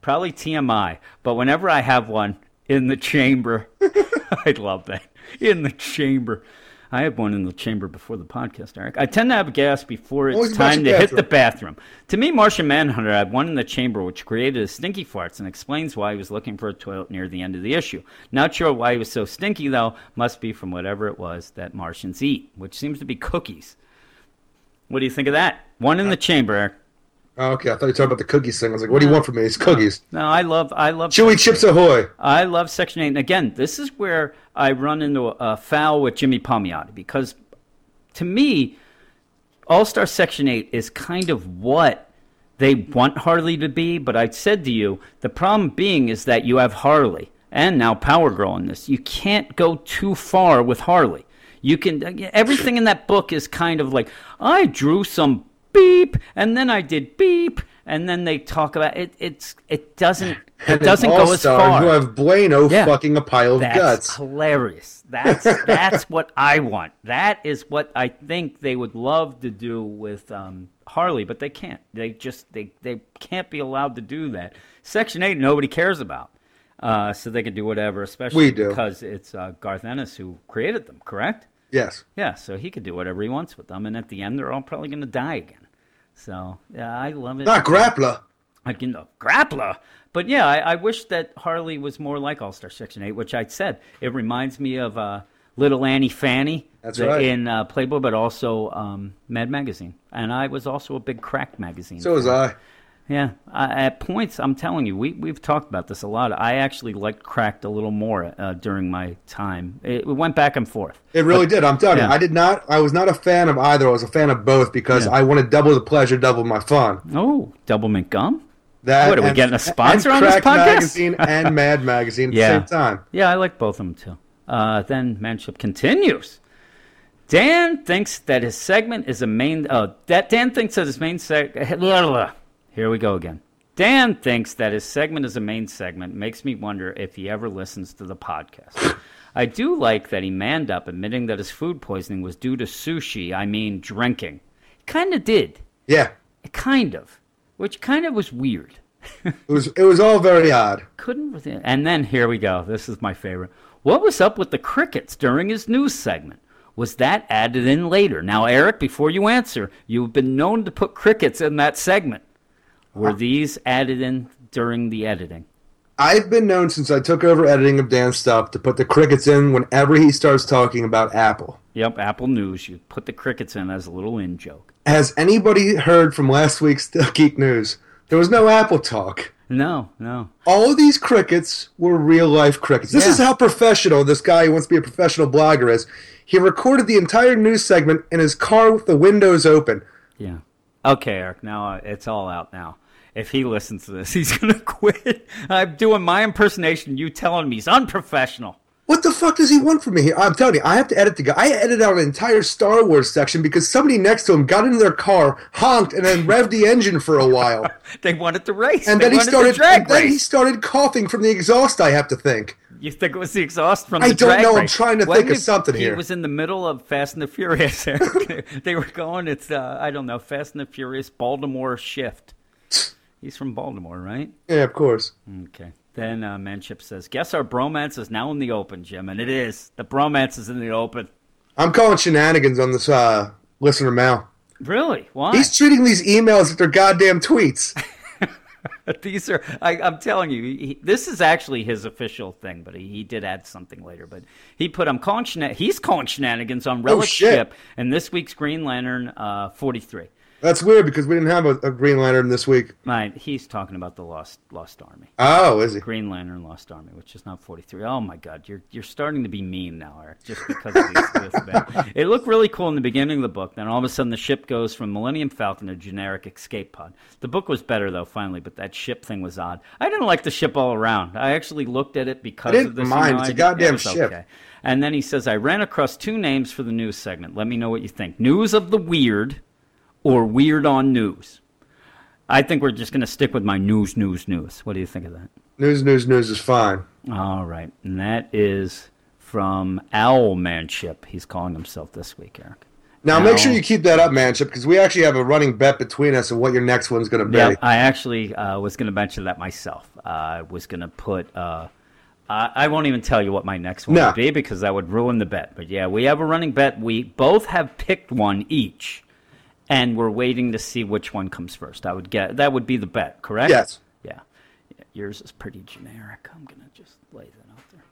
Probably TMI, but whenever I have one in the chamber, I love that. In the chamber. I have one in the chamber before the podcast, Eric. I tend to have gas before it's time to hit the bathroom. bathroom. To me, Martian Manhunter had one in the chamber which created his stinky farts and explains why he was looking for a toilet near the end of the issue. Not sure why he was so stinky, though. Must be from whatever it was that Martians eat, which seems to be cookies. What do you think of that? One in the uh, chamber, Oh, okay, I thought you were talking about the cookies thing. I was like, what do you want from me? It's cookies. No, I love, I love Chewy Chips Ahoy. I love Section 8. And again, this is where I run into a, a foul with Jimmy Palmiotti because to me, All Star Section 8 is kind of what they want Harley to be. But I said to you, the problem being is that you have Harley and now Power Girl in this. You can't go too far with Harley. You can, everything in that book is kind of like, I drew some beep and then I did beep. And then they talk about it. It's it doesn't it doesn't go as far. You have Bueno Yeah. fucking a pile of That's guts. hilarious. That's that's what I want. That is what I think they would love to do with um, Harley, but they can't. They just they they can't be allowed to do that. Section eight, nobody cares about, uh, so they can do whatever. Especially do. because it's uh, Garth Ennis who created them. Correct? Yes. Yeah. So he could do whatever he wants with them, and at the end, they're all probably going to die again. So yeah, I love it. Not Grappler. I can uh, grappler. But yeah, I, I wish that Harley was more like All Star Section Eight, which I said it reminds me of uh, Little Annie Fanny. That's the- right. In uh, Playboy, but also um, Mad Magazine, and I was also a big Crack magazine. So was. I. Yeah, I, at points, I'm telling you, we we've talked about this a lot. I actually liked Cracked a little more uh, during my time. It, it went back and forth. It really did. I'm telling yeah. you, I did not. I was not a fan of either. I was a fan of both because Yeah. I wanted double the pleasure, double my fun. Oh, Double Mint Gum. That What, are we and- getting a sponsor on this podcast? Magazine and Mad Magazine at Yeah. the same time. Yeah, I like both of them too. Uh, then Manship continues. Dan thinks that his segment is a main. Oh, that Dan thinks that his main seg. Here we go again. Dan thinks that his segment is a main segment. Makes me wonder if he ever listens to the podcast. I do like that he manned up, admitting that his food poisoning was due to sushi. I mean, drinking. Kind of did. Yeah, Kind of. Which kind of was weird. it was. It was all very odd. couldn't and then here we go this is my favorite what was up with the crickets during his news segment was that added in later now eric before you answer you've been known to put crickets in that segment were these added in during the editing I've been known since I took over editing of Dan's stuff to put the crickets in whenever he starts talking about Apple. yep apple news you put the crickets in as a little in joke Has anybody heard from last week's Geek News? There was no Apple talk. no no All of these crickets were real life crickets. This Yeah. is how professional this guy who wants to be a professional blogger is. He recorded the entire news segment in his car with the windows open. yeah okay eric now uh, it's all out now if he listens to this he's gonna quit i'm doing my impersonation you telling me he's unprofessional What the fuck does he want from me here? I'm telling you, I have to edit the guy. I edited out an entire Star Wars section because somebody next to him got into their car, honked, and then revved the engine for a while. They wanted to race. And they then he started. the and then he started coughing from the exhaust. I have to think. You think it was the exhaust from the I don't know, I'm trying to think of something he here. was in the middle of Fast and the Furious. they were going. It's uh, I don't know. Fast and the Furious Baltimore shift. He's from Baltimore, right? Yeah, of course. Okay. Then uh, Manship says, "Guess our bromance is now in the open, Jim, and it is. The bromance is in the open. I'm calling shenanigans on this uh, listener mail. Really? Why? He's treating these emails as their goddamn tweets. These are, I, I'm telling you, he, this is actually his official thing, but he, he did add something later. But he put, I'm calling shenan- he's calling shenanigans on Relic Oh. Ship and this week's Green Lantern uh, 43. That's weird because we didn't have a, a Green Lantern this week. Right, he's talking about the Lost Lost Army. Oh, is he? Green Lantern Lost Army, which is not 43. Oh my God, you're you're starting to be mean now, Eric, just because of these, this. It looked really cool in the beginning of the book. Then all of a sudden, the ship goes from Millennium Falcon to generic escape pod. The book was better though, finally, but that ship thing was odd. I didn't like the ship all around. I actually looked at it because I didn't of this. mind. you know, It's a I did- goddamn it ship. Okay. And then he says, I ran across two names for the news segment. Let me know what you think. News of the weird or weird on news. I think we're just going to stick with my news, news, news. What do you think of that? News, news, news is fine. All right. And that is from Owl Owlmanship. He's calling himself this week, Eric. Now make sure you keep that up, Manship, because we actually have a running bet between us on what your next one's going to be. Yeah, I actually uh, was going to mention that myself. Uh, I was going to put. Uh, I I won't even tell you what my next one No. would be because that would ruin the bet. But yeah, we have a running bet. We both have picked one each, and we're waiting to see which one comes first. I would get that would be the bet, correct? Yes. Yeah. Yeah, Yours is pretty generic. I'm gonna just lay that out there.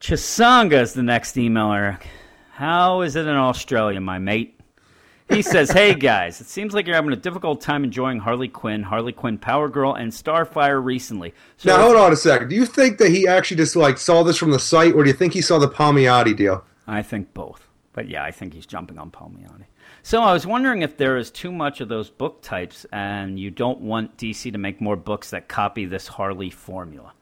Chisanga is the next email, Eric. How is it in Australia, my mate? He says, "Hey guys, it seems like you're having a difficult time enjoying Harley Quinn, Harley Quinn Power Girl, and Starfire recently. So Now hold on a second. Do you think that he actually just like saw this from the site, or do you think he saw the Palmiotti deal? I think both. But yeah, I think he's jumping on Palmiotti. So I was wondering if there is too much of those book types and you don't want DC to make more books that copy this Harley formula.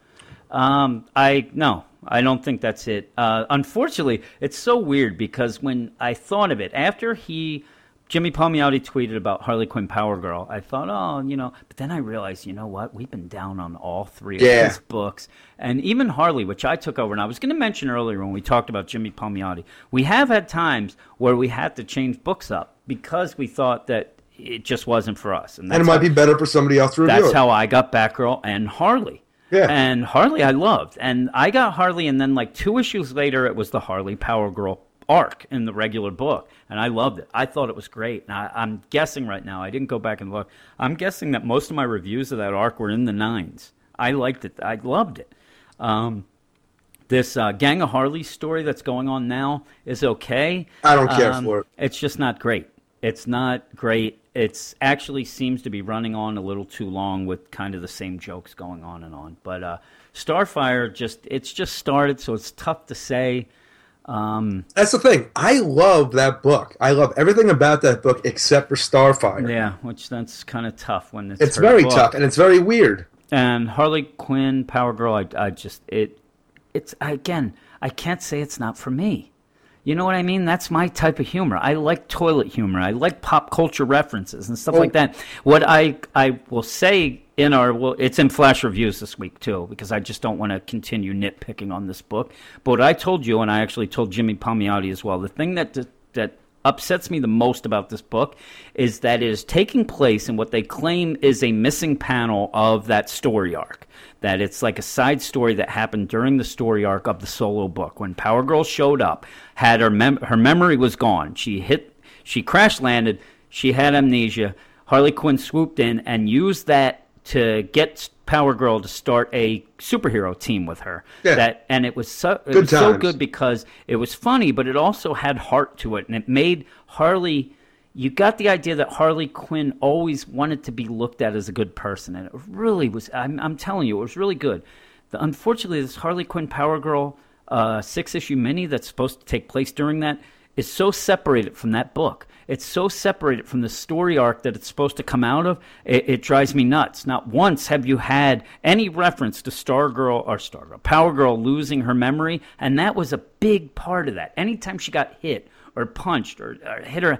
Um, I no, I don't think that's it. Uh, unfortunately, it's so weird because when I thought of it after he, Jimmy Palmiotti tweeted about Harley Quinn Power Girl, I thought, oh, you know, but then I realized, you know what? We've been down on all three Yeah. of his books, and even Harley, which I took over. And I was going to mention earlier when we talked about Jimmy Palmiotti, we have had times where we had to change books up because we thought that it just wasn't for us, And it might how- be better for somebody else to review that's it. how I got Batgirl and Harley. Yeah. And Harley I loved. And I got Harley and then like two issues later it was the Harley Power Girl arc in the regular book. And I loved it. I thought it was great. And I, I'm guessing right now, I didn't go back and look. I'm guessing that most of my reviews of that arc were in the nines. I liked it. I loved it. Um, This uh, Gang of Harley story that's going on now is okay. I don't care Um, for it. It's just not great. It's not great. It's actually seems to be running on a little too long with kind of the same jokes going on and on. But uh, Starfire just it's just started, so it's tough to say. Um, That's the thing. I love that book. I love everything about that book except for Starfire. yeah, which that's kind of tough when it's It's very book. tough and it's very weird. And Harley Quinn, Power Girl, I, I just it, it's again, I can't say it's not for me. You know what I mean? That's my type of humor. I like toilet humor. I like pop culture references and stuff Well- like that. What I I will say in our well, it's in flash reviews this week too because I just don't want to continue nitpicking on this book. But what I told you, and I actually told Jimmy Palmiotti as well, the thing that that upsets me the most about this book is that it is taking place in what they claim is a missing panel of that story arc. That it's like a side story that happened during the story arc of the solo book. When Power Girl showed up, had her mem- her memory was gone. She hit, she crash landed. She had amnesia. Harley Quinn swooped in and used that to get Power Girl to start a superhero team with her. Yeah. That and it was so it Good was so good because it was funny, but it also had heart to it, and it made Harley. You got the idea that Harley Quinn always wanted to be looked at as a good person, and it really was. I'm, I'm telling you, it was really good. The, unfortunately, this Harley Quinn Power Girl uh, six issue mini that's supposed to take place during that is so separated from that book. It's so separated from the story arc that it's supposed to come out of. It, it drives me nuts. Not once have you had any reference to Stargirl or Stargirl, Power Girl losing her memory, and that was a big part of that. Anytime she got hit or punched or, or hit her,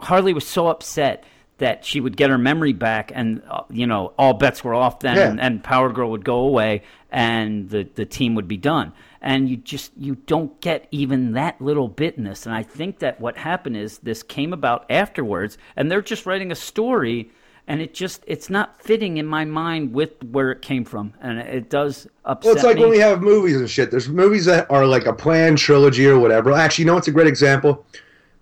Harley was so upset that she would get her memory back, and uh, you know all bets were off then, Yeah. and, and Power Girl would go away, and the the team would be done. And you just you don't get even that little bit in this. And I think that what happened is this came about afterwards, and they're just writing a story, and it just it's not fitting in my mind with where it came from, and it does upset Well, it's like me. when we have movies and shit. There's movies that are like a planned trilogy or whatever. Actually, you know what's a great example?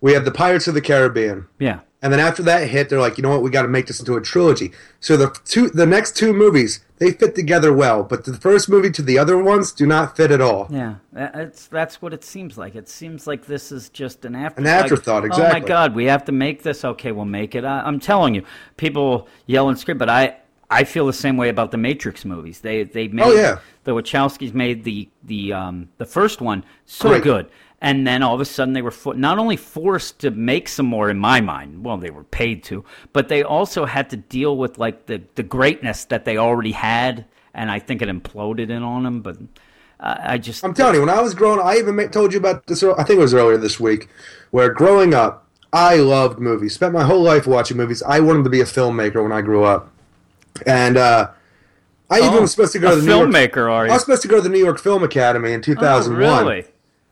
We have the Pirates of the Caribbean. yeah. And then after that hit, they're like, you know what? We got to make this into a trilogy. So the two, the next two movies, they fit together well, but the first movie to the other ones do not fit at all. Yeah, tha- it's that's what it seems like. It seems like this is just an after An afterthought, like, Oh my. God, we have to make this. Okay, we'll make it. I, I'm telling you, people yell and scream, but I I feel the same way about the Matrix movies. They they made Oh, yeah. the Wachowskis made the the um the first one so Great. good. And then all of a sudden they were fo- not only forced to make some more in my mind, well they were paid to, but they also had to deal with like the the greatness that they already had, and I think it imploded in on them. But I, I just I'm telling you, when I was growing, I even ma- told you about this. I think it was earlier this week, where growing up, I loved movies. Spent my whole life watching movies. I wanted to be a filmmaker when I grew up, and uh, I even Oh, was supposed to go to the New York. filmmaker, are I was supposed to go to the New York Film Academy in 2001. Oh, really?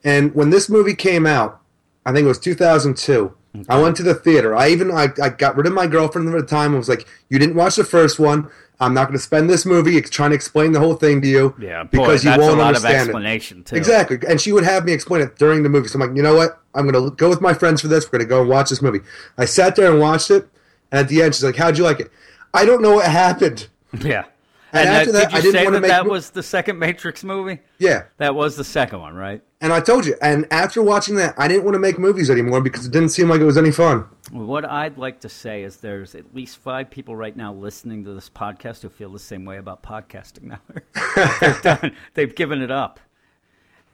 And when this movie came out, I think it was 2002. I went to the theater. I even I, I got rid of my girlfriend at the time. I was like, "You didn't watch the first one. I'm not going to spend this movie trying to explain the whole thing to you Yeah, boy, because you that's won't a lot of understand explanation it." too. Exactly. And she would have me explain it during the movie. So I'm like, you know what? I'm going to go with my friends for this. We're going to go and watch this movie. I sat there and watched it. And at the end, she's like, "How'd you like it?" I don't know what happened. Yeah. And And, after that, did you I didn't say wanna that make that was the second Matrix movie? Yeah. That was the second one, right? And I told you. And after watching that, I didn't want to make movies anymore because it didn't seem like it was any fun. What I'd like to say is there's at least five people right now listening to this podcast who feel the same way about podcasting now. They've given it up.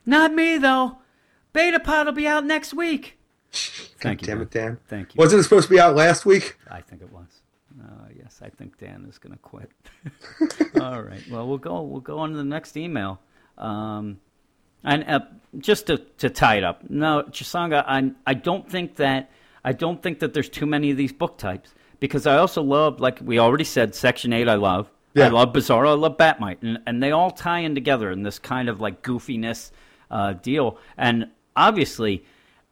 Not me, though. Beta Pod will be out next week. Thank you. Damn Dan. it, Dan. Thank you. Wasn't it supposed to be out last week? I think it was. Uh, yes, I think Dan is going to quit. All right. Well, we'll go. We'll go on to the next email. Um, and uh, just to, to tie it up, no, Chisanga, I I don't think that I don't think that there's too many of these book types because I also love, like we already said, Section Eight. I love. Yeah. I love Bizarro. I love Batmite, and and they all tie in together in this kind of like goofiness uh, deal. And obviously,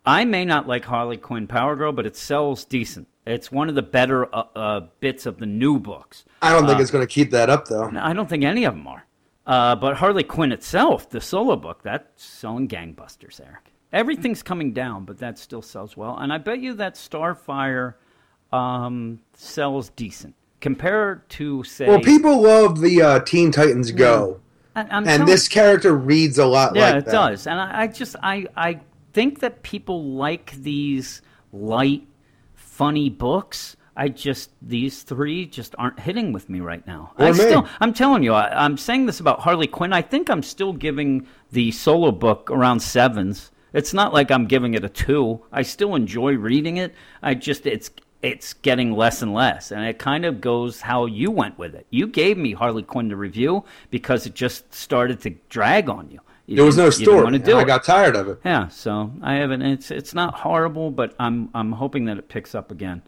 I may not like Harley Quinn Power Girl, but it sells decent. It's one of the better uh, uh, bits of the new books. I don't think it's going to keep that up, though. I don't think any of them are. Uh, but Harley Quinn itself, the solo book, that's selling gangbusters, Eric. Everything's coming down, but that still sells well. And I bet you that Starfire um, sells decent compared to say. Well, people love the uh, Teen Titans Go, I, I'm and telling- this character reads a lot like. yeah, like it that. does. And I, I just I I think that people like these light, funny books. I just these three just aren't hitting with me right now. Or I me. still I'm telling you, I, I'm saying this about Harley Quinn. I think I'm still giving the solo book around sevens. It's not like I'm giving it a two. I still enjoy reading it. I just it's it's getting less and less, and it kind of goes how you went with it. You gave me Harley Quinn to review because it just started to drag on you. You There was no didn't- you didn't story. wanna and do I got tired of it. Yeah, so I haven't. It's it's not horrible, but I'm I'm hoping that it picks up again.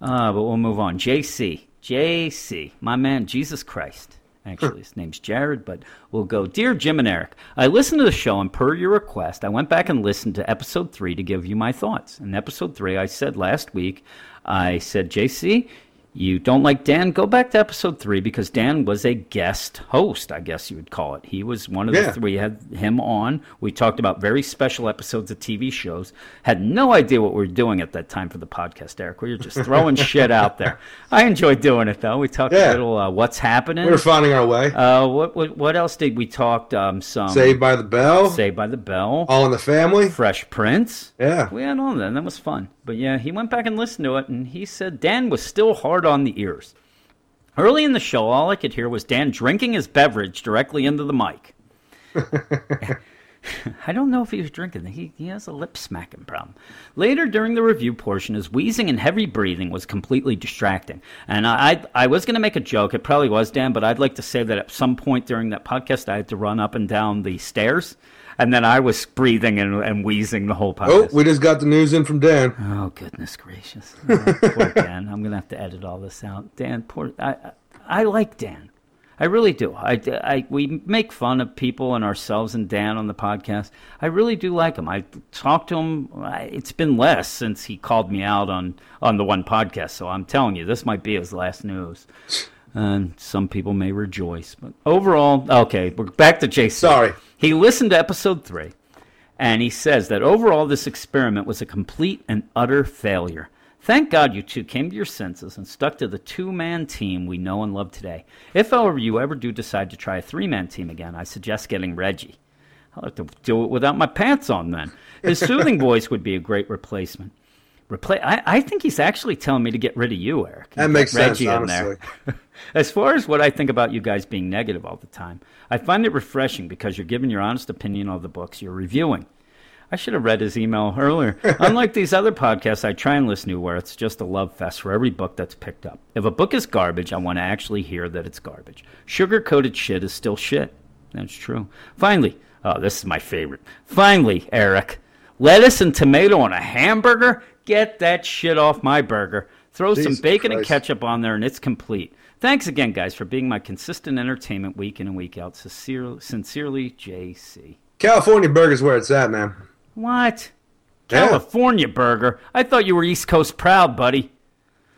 Uh, but we'll move on. JC, JC, my man, Jesus Christ. Actually, his name's Jared, but we'll go. Dear Jim and Eric, I listened to the show, and per your request, I went back and listened to episode three to give you my thoughts. In episode three, I said last week, I said, JC, you don't like Dan? Go back to episode three because Dan was a guest host, I guess you would call it. He was one of Yeah. the three. We had him on. We talked about very special episodes of TV shows. Had no idea what we were doing at that time for the podcast, Eric. We were just throwing shit out there. I enjoyed doing it though. We talked Yeah. a little uh, what's happening. We were finding our way. uh, what, what what else did we talk? Um, some Saved by the Bell. Saved by the Bell, All in the Family. Fresh Prince. Yeah. We had all that. That was fun. But yeah, he went back and listened to it, and he said Dan was still hard on the ears. Early in the show, all I could hear was Dan drinking his beverage directly into the mic. I don't know if he was drinking. He, he has a lip smacking problem. Later during the review portion, his wheezing and heavy breathing was completely distracting. And I, I, I was going to make a joke. It probably was, Dan, but I'd like to say that at some point during that podcast, I had to run up and down the stairs. And then I was breathing and, and wheezing the whole podcast. Oh, we just got the news in from Dan. Oh goodness gracious! Oh, poor Dan. I'm gonna have to edit all this out. Dan, poor. I, I, like Dan. I really do. I, I, we make fun of people and ourselves and Dan on the podcast. I really do like him. I talked to him. I, it's been less since he called me out on on the one podcast. So I'm telling you, this might be his last news. And some people may rejoice, but overall, okay. We're back to Jason. Sorry. He listened to episode three. And he says that overall, this experiment was a complete and utter failure. Thank God you two came to your senses and stuck to the two man team we know and love today. If, however, you ever do decide to try a three man team again, I suggest getting Reggie. I'll have to do it without my pants on then. His soothing voice would be a great replacement. Repla- I, I think he's actually telling me to get rid of you, Eric. That makes sense, Reggie in there. honestly. As far as what I think about you guys being negative all the time, I find it refreshing because you're giving your honest opinion on the books you're reviewing. I should have read his email earlier. Unlike these other podcasts I try and listen to where it's just a love fest for every book that's picked up. If a book is garbage, I want to actually hear that it's garbage. Sugar coated shit is still shit. That's true. Finally, oh, this is my favorite. Finally, Eric, lettuce and tomato on a hamburger? Get that shit off my burger. Throw some Jesus bacon and ketchup on there, and it's complete. Thanks again, guys, for being my consistent entertainment week in and week out. Sincerely, sincerely JC. California Burger's where it's at, man. What? Yeah. California burger? I thought you were East Coast proud, buddy.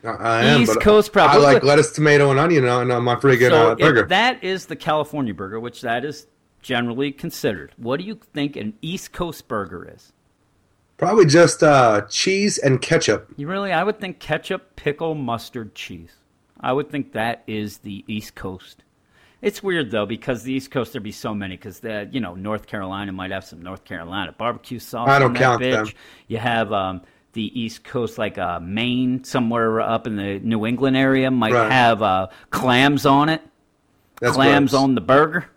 I, I am, East Coast proud. I like lettuce, tomato, and onion on, on my friggin' so uh, if burger. that is the California burger, which that is generally considered, what do you think an East Coast burger is? Probably just uh, cheese and ketchup. You really? I would think ketchup, pickle, mustard, cheese. I would think that is the East Coast. It's weird though because the East Coast there'd be so many because the you know North Carolina might have some North Carolina barbecue sauce. I don't count bitch. them. You have um, the East Coast like uh, Maine somewhere up in the New England area might Right. have uh, clams on it. That's clams gross. on the burger.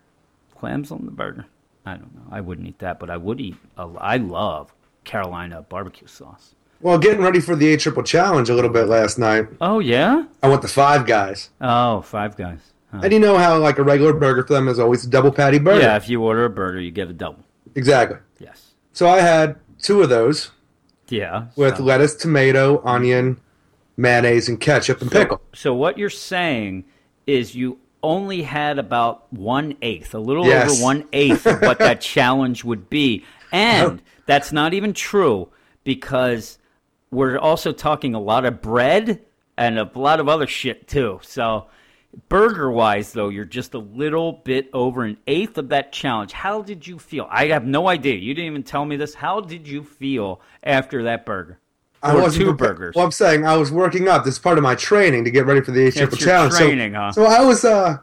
Clams on the burger. I don't know. I wouldn't eat that, but I would eat. A, I love Carolina barbecue sauce. Well, getting ready for the A Triple Challenge a little bit last night. Oh yeah. I went to Five Guys, Oh, Five Guys. Huh. and you know how like a regular burger for them is always a double patty burger. Yeah, if you order a burger, you get a double. exactly. Yes. So I had two of those Yeah. with so, lettuce, tomato, onion, mayonnaise, and ketchup and pickle. so what you're saying is you only had about one eighth, a little Yes. over one eighth of what that challenge would be, and that's not even true because we're also talking a lot of bread and a lot of other shit too. So. Burger wise, though, you're just a little bit over an eighth of that challenge. How did you feel? I have no idea. You didn't even tell me this. How did you feel after that burger? I wasn't two prepa- burgers. Well, I'm saying I was working up. This is part of my training to get ready for the A Triple Challenge. So- training, huh? So, I was uh,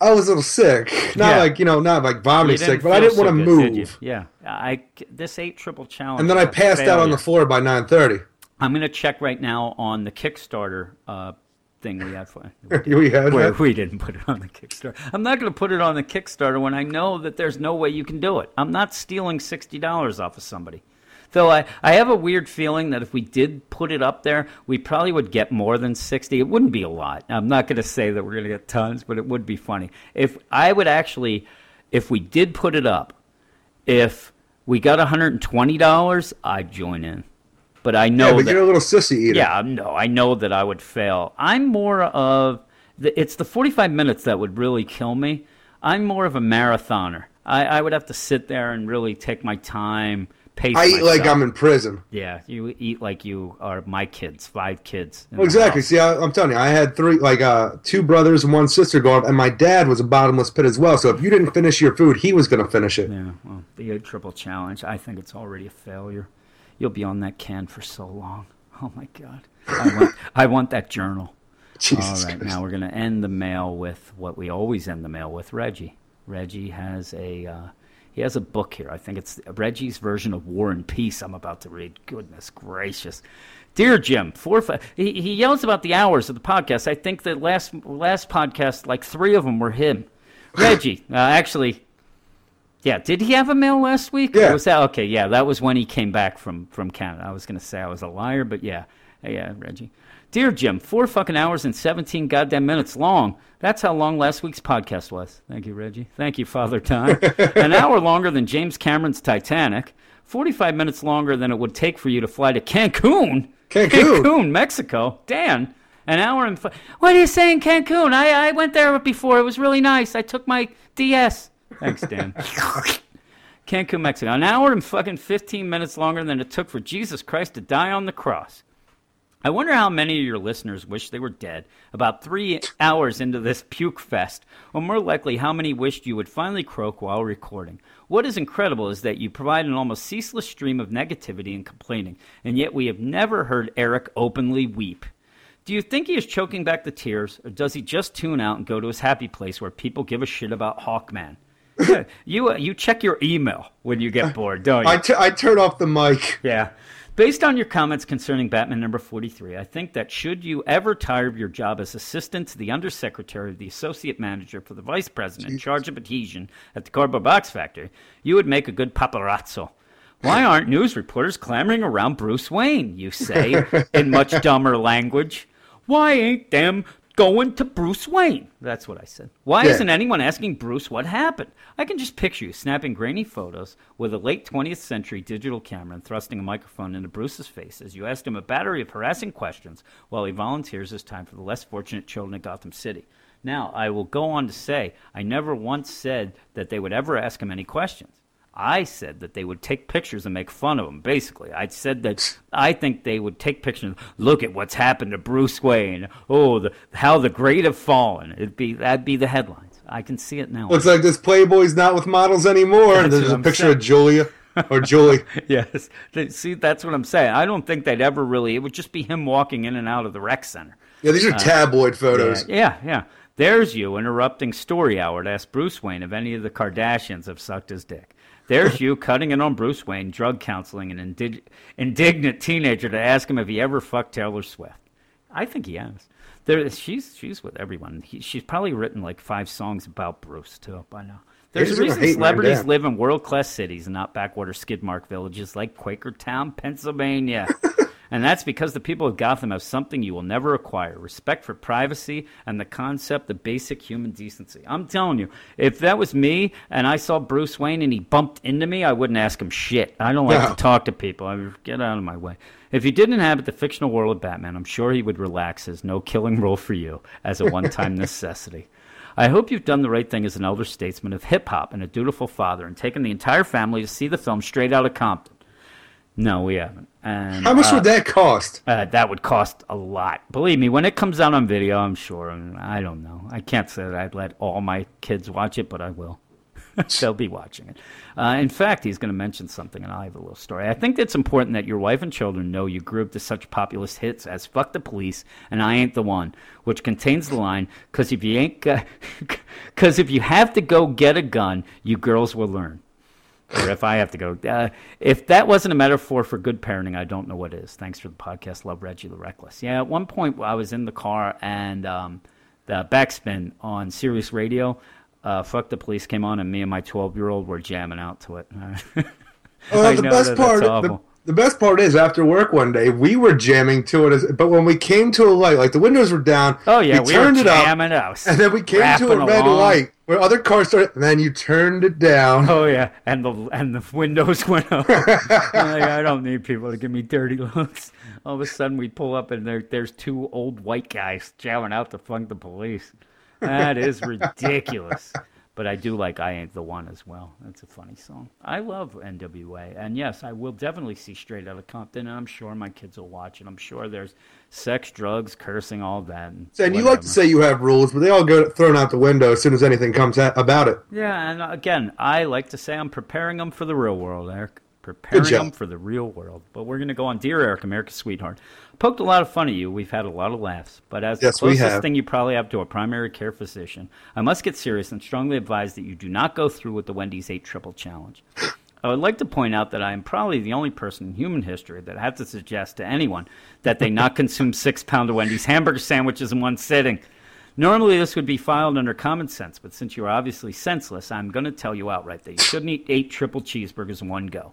I was a little sick. Not Yeah. like you know, not like vomiting sick, but I didn't want to so good, did move. Yeah, I this eight triple challenge. And then I passed out on the floor by nine thirty. I'm gonna check right now on the Kickstarter uh, thing we had for. we had Where we didn't put it on the Kickstarter. I'm not going to put it on the Kickstarter when I know that there's no way you can do it. I'm not stealing sixty dollars off of somebody. Though I, I have a weird feeling that if we did put it up there, we probably would get more than 60. It wouldn't be a lot. I'm not going to say that we're going to get tons, but it would be funny. If I would actually, if we did put it up, if we got $120, I'd join in. But I know Yeah, but that, you're a little sissy eater. yeah, no, I know that I would fail. I'm more of the, it's the 45 minutes that would really kill me. I'm more of a marathoner. I, I would have to sit there and really take my time, pace I eat like. I'm in prison. Yeah, you eat like you are my kids, five kids. Well, exactly. See, I, I'm telling you, I had three, like uh, two brothers and one sister growing up, and my dad was a bottomless pit as well. So if you didn't finish your food, he was going to finish it. Yeah, well, the triple challenge. I think it's already a failure. You'll be on that can for so long. Oh my god, I want, I want that journal. Jesus All right, Christ. now we're going to end the mail with what we always end the mail with. Reggie. Reggie has a uh, he has a book here. I think it's Reggie's version of War and Peace. I'm about to read. Goodness gracious, dear Jim, four five, he, he yells about the hours of the podcast. I think that last last podcast, like three of them were him. Reggie, uh, actually, yeah. Did he have a mail last week? Yeah. Was that okay? Yeah, that was when he came back from from Canada. I was going to say I was a liar, but yeah, yeah, Reggie. Dear Jim, four fucking hours and 17 goddamn minutes long. That's how long last week's podcast was. Thank you, Reggie. Thank you, Father Time. An hour longer than James Cameron's Titanic. 45 minutes longer than it would take for you to fly to Cancun. Cancun. Mexico. Dan. An hour and. F- what are you saying, Cancun? I, I went there before. It was really nice. I took my DS. Thanks, Dan. Cancun, Mexico. An hour and fucking 15 minutes longer than it took for Jesus Christ to die on the cross. I wonder how many of your listeners wish they were dead about three hours into this puke fest, or more likely, how many wished you would finally croak while recording. What is incredible is that you provide an almost ceaseless stream of negativity and complaining, and yet we have never heard Eric openly weep. Do you think he is choking back the tears, or does he just tune out and go to his happy place where people give a shit about Hawkman? You uh, you check your email when you get bored, don't you? I, t- I turn off the mic. Yeah. Based on your comments concerning Batman number 43, I think that should you ever tire of your job as assistant to the undersecretary of the associate manager for the vice president in charge of adhesion at the cardboard box factory, you would make a good paparazzo. Why aren't news reporters clamoring around Bruce Wayne, you say, in much dumber language? Why ain't them going to Bruce Wayne? That's what I said. Why Yeah. isn't anyone asking Bruce what happened? I can just picture you snapping grainy photos with a late 20th century digital camera and thrusting a microphone into Bruce's face as you ask him a battery of harassing questions while he volunteers his time for the less fortunate children of Gotham City. Now, I will go on to say, I never once said that they would ever ask him any questions. I said that they would take pictures and make fun of him. Basically, I said that I think they would take pictures. Look at what's happened to Bruce Wayne. Oh, the, how the great have fallen. It'd be that'd be the headlines. I can see it now. Looks like this Playboy's not with models anymore. That's and there's a I'm picture saying. of Julia or Julie. yes. See, that's what I'm saying. I don't think they'd ever really. It would just be him walking in and out of the rec center. Yeah, these are uh, tabloid photos. Yeah, yeah, yeah. There's you interrupting story hour to ask Bruce Wayne if any of the Kardashians have sucked his dick. There's you cutting in on Bruce Wayne, drug counseling an indig- indignant teenager to ask him if he ever fucked Taylor Swift. I think he has. There, she's she's with everyone. He, she's probably written like five songs about Bruce too by now. There's He's a reason celebrities live in world class cities and not backwater skidmark villages like Quakertown, Pennsylvania. And that's because the people of Gotham have something you will never acquire respect for privacy and the concept of basic human decency. I'm telling you, if that was me and I saw Bruce Wayne and he bumped into me, I wouldn't ask him shit. I don't like No. to talk to people. I would get out of my way. If you didn't inhabit the fictional world of Batman, I'm sure he would relax his no killing rule for you as a one time necessity. I hope you've done the right thing as an elder statesman of hip hop and a dutiful father and taken the entire family to see the film straight out of Compton. No, we haven't. And, How much uh, would that cost? uh, that would cost a lot. Believe me, when it comes out on video, I'm sure. I, don't know. I can't say that I'd let all my kids watch it, but I will. They'll be watching it. Uh, in fact, he's going to mention something, and I have a little story. I think it's important that your wife and children know you grew up to such populist hits as "Fuck the Police" and "I Ain't the One," which contains the line, "Because if you ain't, because if you have to go get a gun, you girls will learn." Or if I have to go. Uh, if that wasn't a metaphor for good parenting, I don't know what is. Thanks for the podcast. Love Reggie the Reckless. Yeah, at one point I was in the car and um, the backspin on Sirius Radio, uh, Fuck the Police came on, and me and my 12 year old were jamming out to it. Well, the best part, the, the best part is after work one day we were jamming to it, as, but when we came to a light, like the windows were down, Oh, yeah, we we turned were it up, jamming out. and then we came to a red along. light where other cars started, and then you turned it down. Oh yeah, and the and the windows went up. Like, I don't need people to give me dirty looks. All of a sudden, we pull up and there there's two old white guys jamming out to funk the police. That is ridiculous. But I do like "I Ain't the One" as well. That's a funny song. I love NWA, and yes, I will definitely see Straight Outta Compton, and I'm sure my kids will watch it. I'm sure there's sex, drugs, cursing, all that. And, And you like to say you have rules, but they all go thrown out the window as soon as anything comes out about it. Yeah, and again, I like to say I'm preparing them for the real world, Eric. Preparing them for the real world. But we're going to go on Dear Eric, America's Sweetheart. Poked a lot of fun at you. We've had a lot of laughs. But as Yes, the closest thing you probably have to a primary care physician, I must get serious and strongly advise that you do not go through with the Wendy's 8 Triple Challenge. I would like to point out that I am probably the only person in human history that had to suggest to anyone that they not consume six pound of Wendy's hamburger sandwiches in one sitting. Normally, this would be filed under common sense, but since you are obviously senseless, I'm going to tell you outright that you shouldn't eat eight triple cheeseburgers in one go.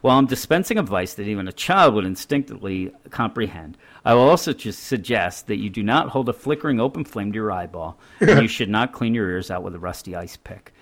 While I'm dispensing advice that even a child would instinctively comprehend, I will also just suggest that you do not hold a flickering open flame to your eyeball, and you should not clean your ears out with a rusty ice pick.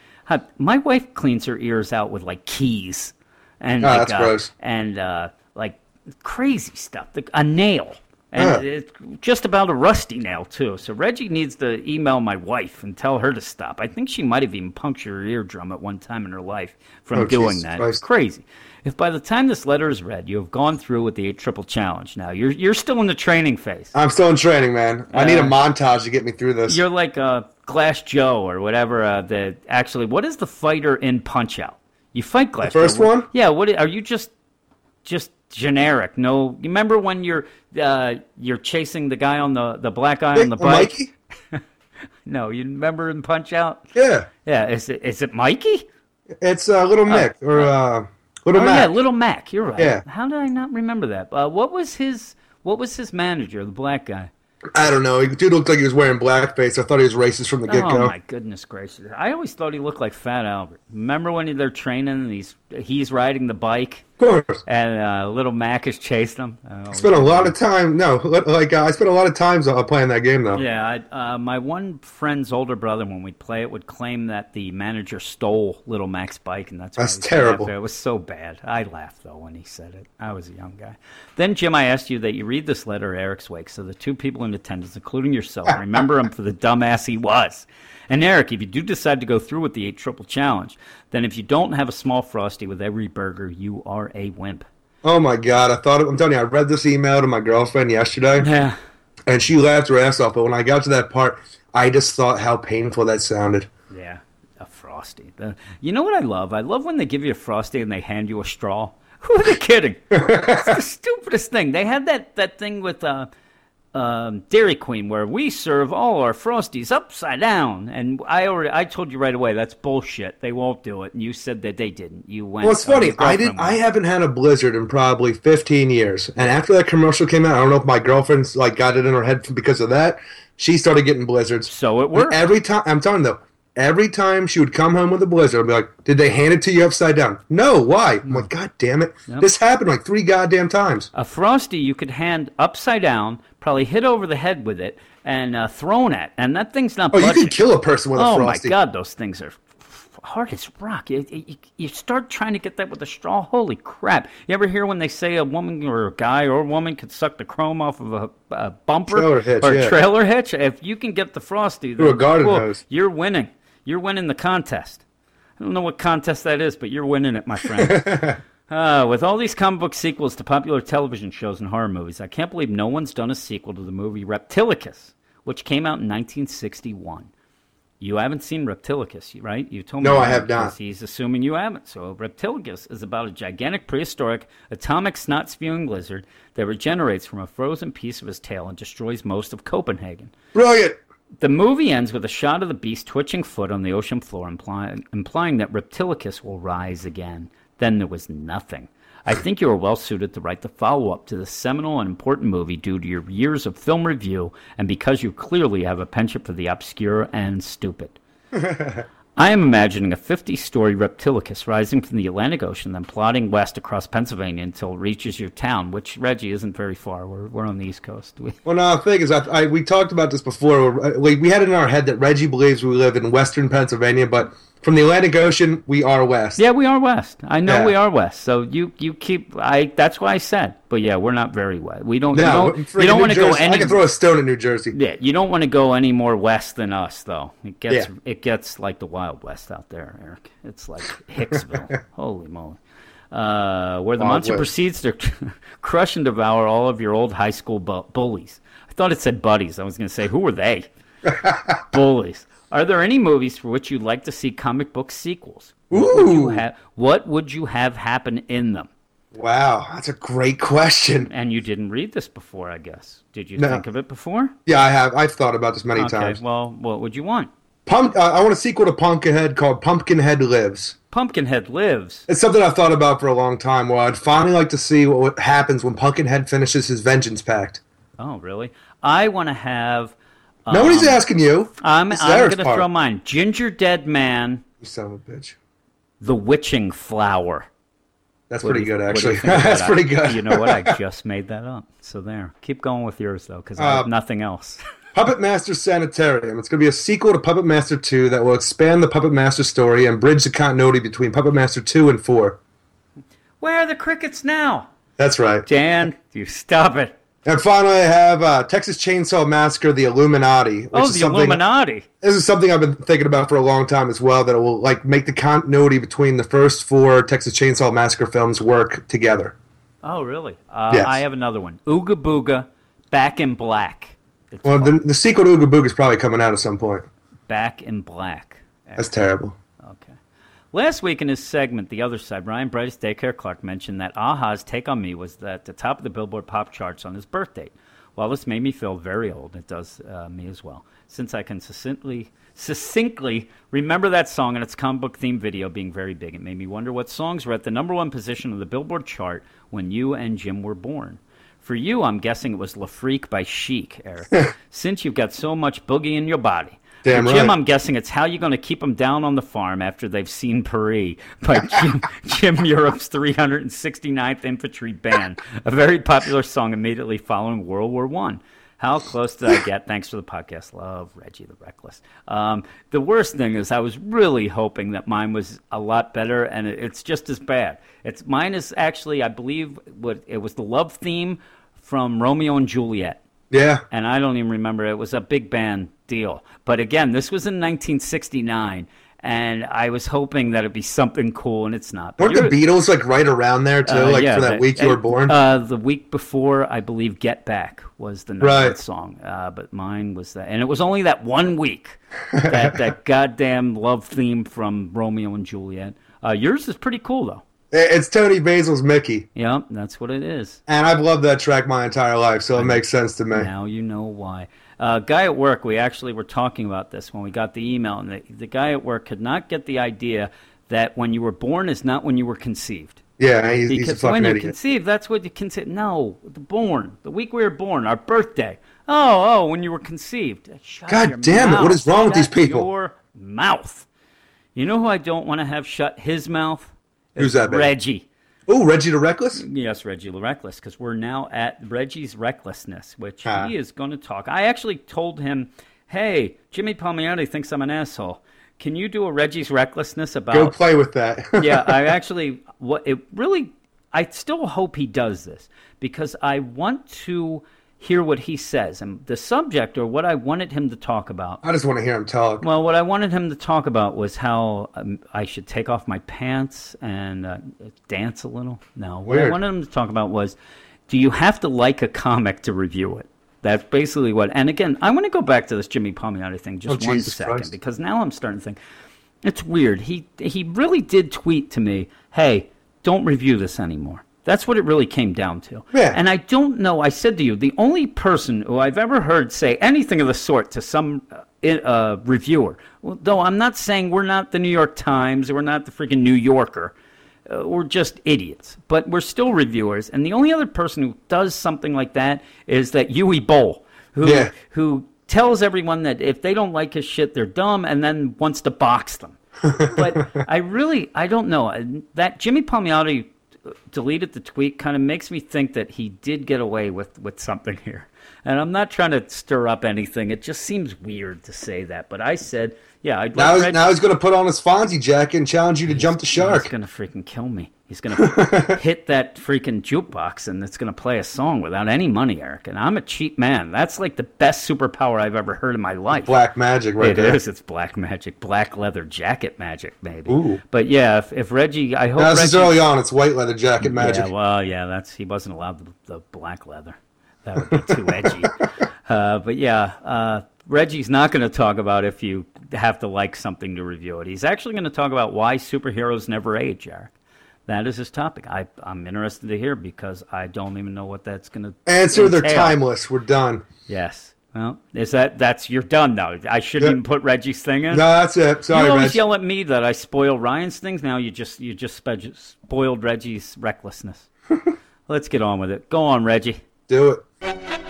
My wife cleans her ears out with like keys and Ah, like, that's uh, gross. and uh, like crazy stuff, the, a nail. And it's just about a rusty nail too. So Reggie needs to email my wife and tell her to stop. I think she might have even punctured her eardrum at one time in her life from Oh, doing Jesus that. It's crazy. If by the time this letter is read, you have gone through with the eight triple challenge, now you're you're still in the training phase. I'm still in training, man. I need a Uh, montage to get me through this. You're like uh, Glass Joe or whatever. Uh, the actually, what is the fighter in Punch Out? You fight Glass. first Joe. one? Yeah. What are you just just generic? No. You remember when you're uh, you're chasing the guy on the the black guy on the bike? Mikey? No, you remember in Punch Out? Yeah, Yeah. Is it is it Mikey? it's uh, Little Mick or uh, Little oh Mac. yeah, Little Mac. You're right. Yeah. How did I not remember that? Uh, what was his What was his manager? The black guy. I don't know. He dude looked like he was wearing blackface. I thought he was racist from the get go. Oh my goodness gracious! I always thought he looked like Fat Albert. Remember when they're training and he's he's riding the bike of course. and uh, little Mac is chasing him? Oh, Spent a lot of time. No, like uh, I spent a lot of times uh, playing that game though. yeah, I, uh, my one friend's older brother, when we'd play it, would claim that the manager stole Little Mac's bike, and that's That's terrible. It was so bad. I laughed though when he said it. I was a young guy. Then Jim, I asked you that you read this letter Eric's wake, so the two people in attendance, including yourself, remember him for the dumbass he was. And Eric, if you do decide to go through with the eight triple challenge, then if you don't have a small frosty with every burger, you are a wimp. Oh my god! I thought I'm telling you, I read this email to my girlfriend yesterday, Yeah. and she laughed her ass off. But when I got to that part, I just thought how painful that sounded. Yeah, a frosty. The, you know what I love? I love when they give you a frosty and they hand you a straw. Who are they kidding? it's the stupidest thing. They had that that thing with uh, um, Dairy Queen where we serve all our frosties upside down, and I already I told you right away that's bullshit. They won't do it, and you said that they didn't. You went. Well, it's funny. I didn't. I haven't had a blizzard in probably 15 years. And after that commercial came out, I don't know if my girlfriend's like got it in her head because of that. She started getting blizzards. So it And worked. every time. I'm telling you though. Every time she would come home with a blizzard, I'd be like, "Did they hand it to you upside down?" No. Why? I'm like, "God damn it! This happened like three goddamn times." A frosty you could hand upside down, probably hit over the head with it, and uh, thrown at, and that thing's not. Oh, you can kill a person with a frosty. Oh my god, those things are hard as rock. You, you, you start trying to get that with a straw. Holy crap! You ever hear when they say a woman or a guy or a woman could suck the chrome off of a, a bumper Trailer hitch, or yeah. trailer hitch? If you can get the frosty Through a garden whoa, hose. you're winning. You're winning the contest. I don't know what contest that is, but you're winning it, my friend. Uh, with all these comic book sequels to popular television shows and horror movies, I can't believe no one's done a sequel to the movie Reptilicus, which came out in 1961. You haven't seen Reptilicus, right? You told me. No, I have haven't, He's assuming you haven't. So Reptilicus is about a gigantic prehistoric atomic snot spewing lizard that regenerates from a frozen piece of his tail and destroys most of Copenhagen. Brilliant. The movie ends with a shot of the beast twitching foot on the ocean floor, implying, implying that Reptilicus will rise again. Then there was nothing. I think you are well suited to write the follow up to this seminal and important movie due to your years of film review and because you clearly have a penchant for the obscure and stupid. I am imagining a 50 story Reptilicus rising from the Atlantic Ocean, then plodding west across Pennsylvania until it reaches your town, which, Reggie, isn't very far. We're, we're on the East Coast. We, Well, no, the thing is, I, I we talked about this before. Uh, we, we had it in our head that Reggie believes we live in Western Pennsylvania, but from the Atlantic Ocean, we are west. Yeah, we are west. I know Yeah. we are west. So you you keep I that's why I said. But yeah, we're not very west. We don't No, you don't, you don't want to go any I can throw a stone at New Jersey. Yeah, you don't want to go any more west than us though. It gets Yeah. it gets like the wild west out there, Eric. It's like Hicksville. Holy moly. Uh, where the Wild monster West. proceeds to crush and devour all of your old high school bu- bullies. I thought it said buddies. I was going to say, who were they? bullies. Are there any movies for which you'd like to see comic book sequels? What would you Ooh. have? What would you have happen in them? Wow, that's a great question. And you didn't read this before, I guess. Did you No. think of it before? Yeah, I have. I've thought about this many Okay. times. Well, what would you want? Pump, uh, I want a sequel to Pumpkinhead called Pumpkinhead Lives. Pumpkinhead lives. It's something I've thought about for a long time. Well, I'd finally like to see what happens when Pumpkinhead finishes his vengeance pact. Oh, really? I want to have. Nobody's asking you. I'm, I'm going to throw mine. Ginger Dead Man, You son of a bitch. The Witching Flower. That's What pretty you- good, what do you actually. That's that? pretty good. You know what? I just made that up. So there. Keep going with yours, though, because I have Uh, nothing else. Puppet Master Sanitarium. It's going to be a sequel to Puppet Master 2 that will expand the Puppet Master story and bridge the continuity between Puppet Master 2 and 4. Where are the crickets now? That's right. Dan, you stop it. And finally, I have uh, Texas Chainsaw Massacre: The Illuminati. Which Oh, is the something, Illuminati. This is something I've been thinking about for a long time as well. That it will like make the continuity between the first four Texas Chainsaw Massacre films work together. Oh, really? Uh, Yes. I have another one. Ooga Booga, Back in Black. It's Well, the, the sequel to Ooga Booga is probably coming out at some point. Back in Black. That's terrible. Last week in his segment, The Other Side, Ryan Bryce Daycare Clark mentioned that Aha's Take on Me was at the top of the Billboard pop charts on his birthday. While this made me feel very old, it does uh, me as well, since I can succinctly, succinctly remember that song and its comic book theme video being very big. It made me wonder what songs were at the number one position on the Billboard chart when you and Jim were born. For you, I'm guessing it was Le Freak by Chic, Eric, since you've got so much boogie in your body. Damn For Jim. I'm guessing it's how you're going to keep them down on the farm after they've seen Paris by Jim, Jim Europe's 369th Infantry Band, a very popular song immediately following World War One. How close did I get? Thanks for the podcast. Love Reggie the Reckless. Um, the worst thing is, I was really hoping that mine was a lot better, and it, it's just as bad. It's mine is actually, I believe, what it was the love theme from Romeo and Juliet Yeah. and I don't even remember. It was a big band deal. But again, this was in 1969, and I was hoping that it'd be something cool, and it's not. But Weren't the Beatles like right around there too? uh, like yeah, for that but- week you were born? Uh, the week before, I believe, "Get Back" was the number one Right. song. Uh, but mine was that, and it was only that one week. that that goddamn love theme from Romeo and Juliet. Uh, yours is pretty cool though. it's Toni Basil's Mickey, Yep, that's what it is. and I've loved that track my entire life, so it makes sense to me. Now you know why. Uh, guy at work, we actually were talking about this when we got the email, and the, the guy at work could not get the idea that when you were born is not when you were conceived. Yeah, he's, he's a Because fucking when you're idiot. conceived, that's what you consider. No, the born, the week we were born, our birthday. Oh, oh, when you were conceived. Shut God damn it, What is mouth. wrong with these people? Your mouth. You know who I don't want to have shut his mouth? Who's that? Reggie. Oh, Reggie the Reckless. Yes, Reggie the Reckless, because we're now at Reggie's Recklessness, which Ah. he is going to talk. I actually told him, hey, Jimmy Palmiotti thinks I'm an asshole. Can you do a Reggie's Recklessness about. Go play with that. yeah, I actually, what it really, I still hope he does this because I want to hear what he says. And the subject, or what I wanted him to talk about, I just want to hear him talk. well, what I wanted him to talk about was how um, I should take off my pants and uh, dance a little. No, what I wanted him to talk about was, do you have to like a comic to review it? That's basically what. And again, I want to go back to this Jimmy Palmiotti thing just Oh, one Jesus second Christ. because now I'm starting to think it's weird. He he really did tweet to me, "Hey, don't review this anymore." That's what it really came down to. Yeah. And I don't know. I said to you, the only person who I've ever heard say anything of the sort to some uh, uh, reviewer, though I'm not saying we're not the New York Times we're not the freaking New Yorker, uh, we're just idiots, but we're still reviewers. And the only other person who does something like that is that Uwe Boll, who Yeah. who tells everyone that if they don't like his shit, they're dumb, and then wants to box them. but I really, I don't know. Uh, That Jimmy Palmiotti deleted the tweet kind of makes me think that he did get away with, with something here. And I'm not trying to stir up anything. It just seems weird to say that. But I said, yeah, I'd Now, like he's, now he's going to put on his Fonzie jacket and challenge you to jump the shark. He's gonna freaking kill me. He's gonna hit that freaking jukebox and it's gonna play a song without any money, Eric. And I'm a cheap man. That's like the best superpower I've ever heard in my life. Black magic right It is. there. It's black magic, black leather jacket magic, maybe. Ooh. But yeah, if, if Reggie, I hope Now, this is early on. It's white leather jacket magic. yeah, well, yeah, that's he wasn't allowed the, the black leather. That would be too edgy. Uh, but yeah, uh, Reggie's not going to talk about if you have to like something to review it. He's actually going to talk about why superheroes never age, Eric. That is his topic. I, I'm interested to hear because I don't even know what that's going to Answer, they're timeless. We're done. Yes. Well, is that that's you're done now? I shouldn't Yeah. even put Reggie's thing in. No, that's it. Sorry, you always Reg. yell at me that I spoil Ryan's things. Now you just you just spoiled Reggie's recklessness. Let's get on with it. Go on, Reggie. Do it. Hello,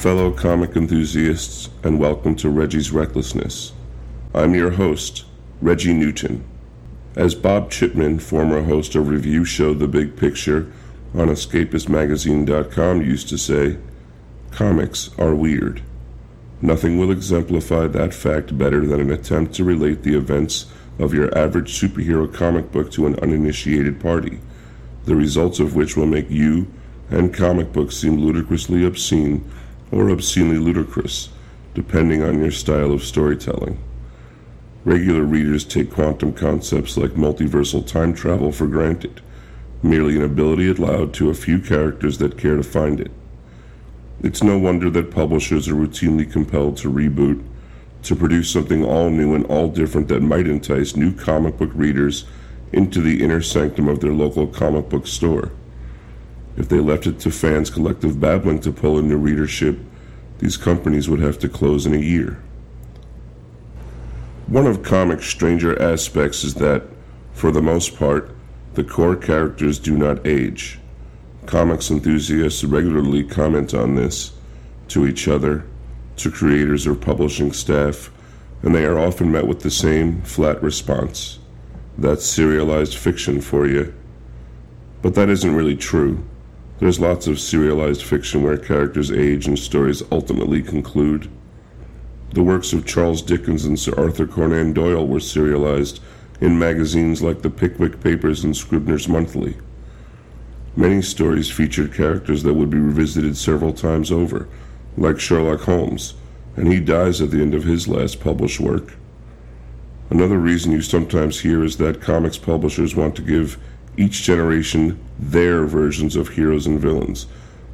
fellow comic enthusiasts, and welcome to Reggie's Recklessness. I'm your host, Reggie Newton. As Bob Chipman, former host of review show The Big Picture on EscapistMagazine.com, used to say, comics are weird. Nothing will exemplify that fact better than an attempt to relate the events of your average superhero comic book to an uninitiated party, the results of which will make you and comic books seem ludicrously obscene or obscenely ludicrous, depending on your style of storytelling. Regular readers take quantum concepts like multiversal time travel for granted, merely an ability allowed to a few characters that care to find it. It's no wonder that publishers are routinely compelled to reboot, to produce something all new and all different that might entice new comic book readers into the inner sanctum of their local comic book store. If they left it to fans' collective babbling to pull in new readership, these companies would have to close in a year. One of comics' stranger aspects is that, for the most part, the core characters do not age. Comics enthusiasts regularly comment on this to each other, to creators or publishing staff, and they are often met with the same flat response. That's serialized fiction for you. But that isn't really true. There's lots of serialized fiction where characters age and stories ultimately conclude. The works of Charles Dickens and Sir Arthur Conan Doyle were serialized in magazines like the Pickwick Papers and Scribner's Monthly. Many stories featured characters that would be revisited several times over, like Sherlock Holmes, and he dies at the end of his last published work. Another reason you sometimes hear is that comics publishers want to give each generation their versions of heroes and villains,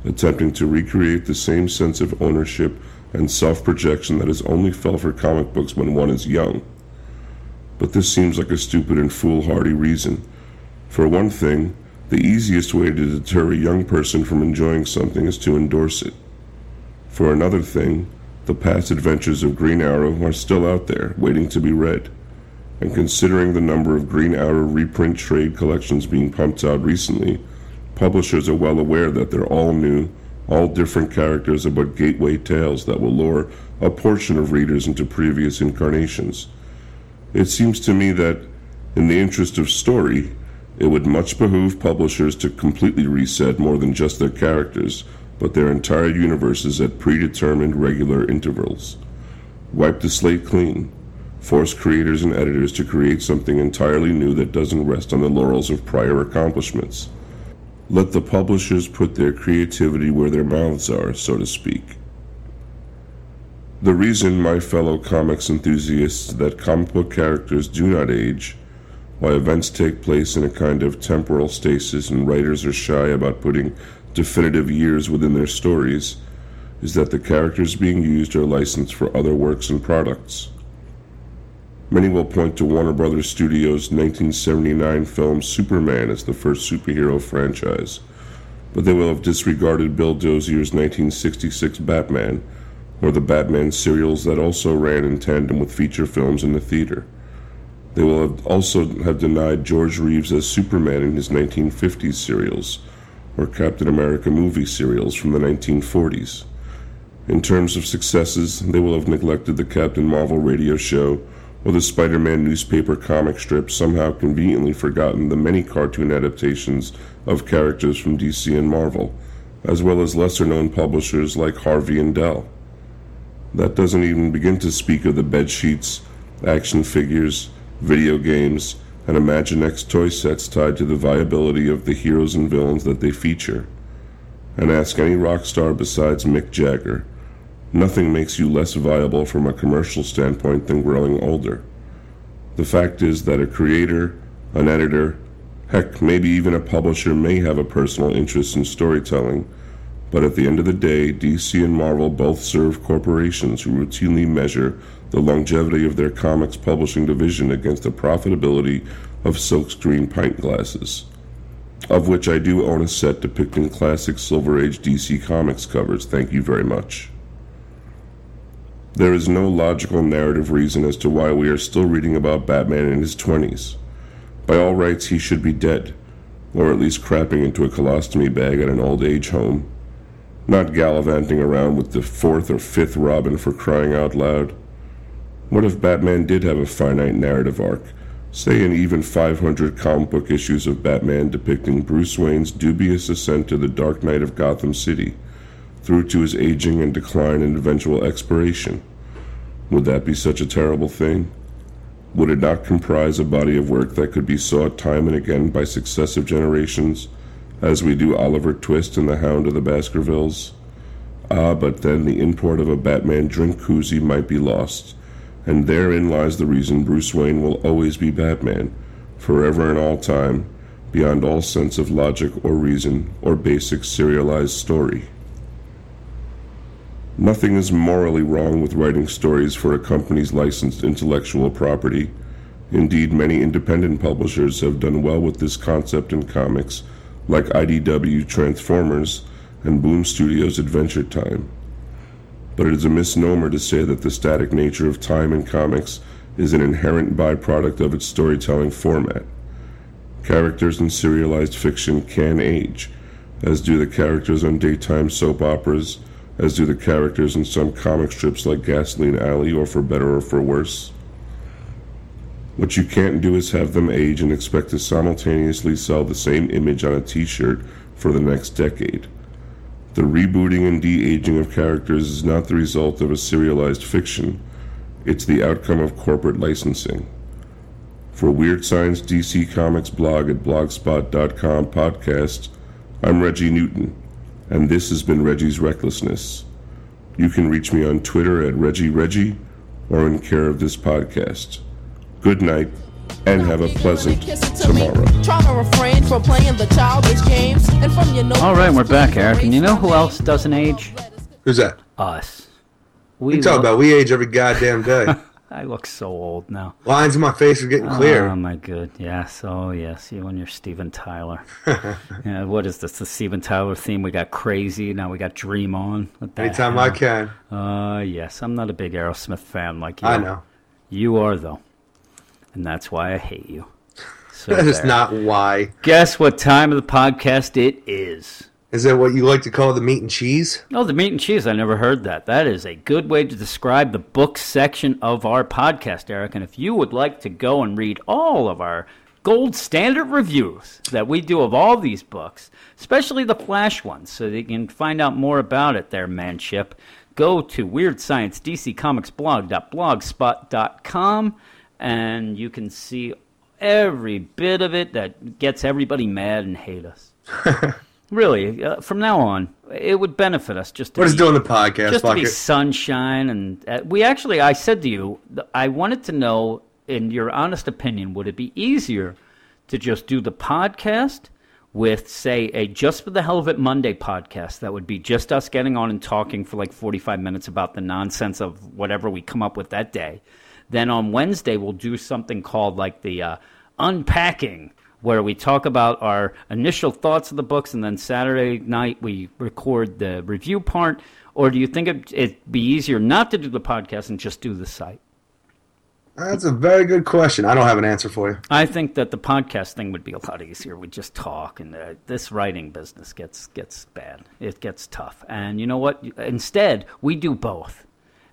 attempting to recreate the same sense of ownership and self projection that is only felt for comic books when one is young. But this seems like a stupid and foolhardy reason. For one thing, the easiest way to deter a young person from enjoying something is to endorse it. For another thing, the past adventures of Green Arrow are still out there, waiting to be read. And considering the number of Green Arrow reprint trade collections being pumped out recently, publishers are well aware that they're all new, all different characters are but gateway tales that will lure a portion of readers into previous incarnations. It seems to me that, in the interest of story, it would much behoove publishers to completely reset more than just their characters, but their entire universes at predetermined regular intervals. Wipe the slate clean. Force creators and editors to create something entirely new that doesn't rest on the laurels of prior accomplishments. Let the publishers put their creativity where their mouths are, so to speak. The reason, my fellow comics enthusiasts, that comic book characters do not age, why events take place in a kind of temporal stasis and writers are shy about putting definitive years within their stories, is that the characters being used are licensed for other works and products. Many will point to Warner Brothers Studios' 1979 film Superman as the first superhero franchise, but they will have disregarded Bill Dozier's 1966 Batman or the Batman serials that also ran in tandem with feature films in the theater. They will have also have denied George Reeves as Superman in his 1950s serials or Captain America movie serials from the 1940s. In terms of successes, they will have neglected the Captain Marvel radio show or the Spider Man newspaper comic strip, somehow conveniently forgotten the many cartoon adaptations of characters from DC and Marvel, as well as lesser known publishers like Harvey and Dell. That doesn't even begin to speak of the bed sheets, action figures, video games, and Imaginext toy sets tied to the viability of the heroes and villains that they feature. And ask any rock star besides Mick Jagger. Nothing makes you less viable from a commercial standpoint than growing older. The fact is that a creator, an editor, heck, maybe even a publisher may have a personal interest in storytelling, but at the end of the day, DC and Marvel both serve corporations who routinely measure the longevity of their comics publishing division against the profitability of silkscreen pint glasses, of which I do own a set depicting classic Silver Age DC Comics covers. Thank you very much. There is no logical narrative reason as to why we are still reading about Batman in his 20s. By all rights, he should be dead, or at least crapping into a colostomy bag at an old age home not gallivanting around with the fourth or fifth Robin for crying out loud. What if Batman did have a finite narrative arc, say in even 500 comic book issues of Batman depicting Bruce Wayne's dubious ascent to the Dark Knight of Gotham City, through to his aging and decline and eventual expiration? Would that be such a terrible thing? Would it not comprise a body of work that could be sought time and again by successive generations? as we do Oliver Twist and the Hound of the Baskervilles. Ah, but then the import of a Batman drink koozie might be lost, and therein lies the reason Bruce Wayne will always be Batman, forever and all time, beyond all sense of logic or reason or basic serialized story. Nothing is morally wrong with writing stories for a company's licensed intellectual property. Indeed, many independent publishers have done well with this concept in comics like IDW Transformers and Boom Studios Adventure Time. But it is a misnomer to say that the static nature of time in comics is an inherent byproduct of its storytelling format. Characters in serialized fiction can age, as do the characters on daytime soap operas, as do the characters in some comic strips like Gasoline Alley or For Better or For Worse. What you can't do is have them age and expect to simultaneously sell the same image on a t shirt for the next decade. The rebooting and de aging of characters is not the result of a serialized fiction, it's the outcome of corporate licensing. For Weird Science DC Comics blog at blogspot.com podcast, I'm Reggie Newton, and this has been Reggie's Recklessness. You can reach me on Twitter at Reggie Reggie or in care of this podcast good night, and have a pleasant tomorrow. All right, we're back, Eric. And you know who else doesn't age? Who's that? Us. We you talk about we age every goddamn day. I look so old now. Lines in my face are getting clear. Oh my good, yes, oh yes, you and your Steven Tyler. yeah, what is this? The Steven Tyler theme? We got crazy. Now we got Dream On. Anytime hell? I can. Uh, yes, I'm not a big Aerosmith fan like you. I know. You are though and that's why I hate you. So that is not why. Guess what time of the podcast it is? Is that what you like to call the meat and cheese? No, the meat and cheese. I never heard that. That is a good way to describe the book section of our podcast, Eric. And if you would like to go and read all of our gold standard reviews that we do of all these books, especially the Flash ones, so you can find out more about it there, manship. Go to Weird Science DC Comics blog.blogspot.com and you can see every bit of it that gets everybody mad and hate us. really, uh, from now on, it would benefit us just to What is be- doing the podcast, just to be sunshine and uh, we actually i said to you i wanted to know in your honest opinion would it be easier to just do the podcast with say a just for the hell of it monday podcast? That would be just us getting on and talking for like 45 minutes about the nonsense of whatever we come up with that day. Then on wednesday we'll do something called like the uh, unpacking where we talk about our initial thoughts of the books, and then Saturday night we record the review part? Or do you think it, it'd be easier not to do the podcast and just do the site? That's a very good question. I don't have an answer for you. I think that the podcast thing would be a lot easier. We just talk, and uh, this writing business gets gets bad. It gets tough, and you know what? Instead, we do both,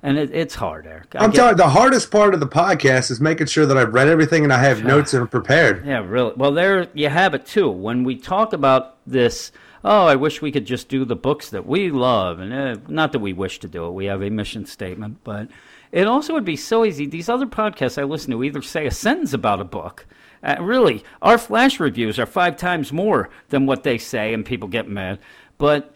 and it, it's hard, Eric. I I'm get- telling the hardest part of the podcast is making sure that I've read everything and I have notes and I'm prepared. Yeah, really. Well, there you have it too. When we talk about this, oh, I wish we could just do the books that we love, and uh, not that we wish to do it. We have a mission statement, but it also would be so easy. These other podcasts I listen to either say a sentence about a book. Uh, really, our flash reviews are five times more than what they say, and people get mad. But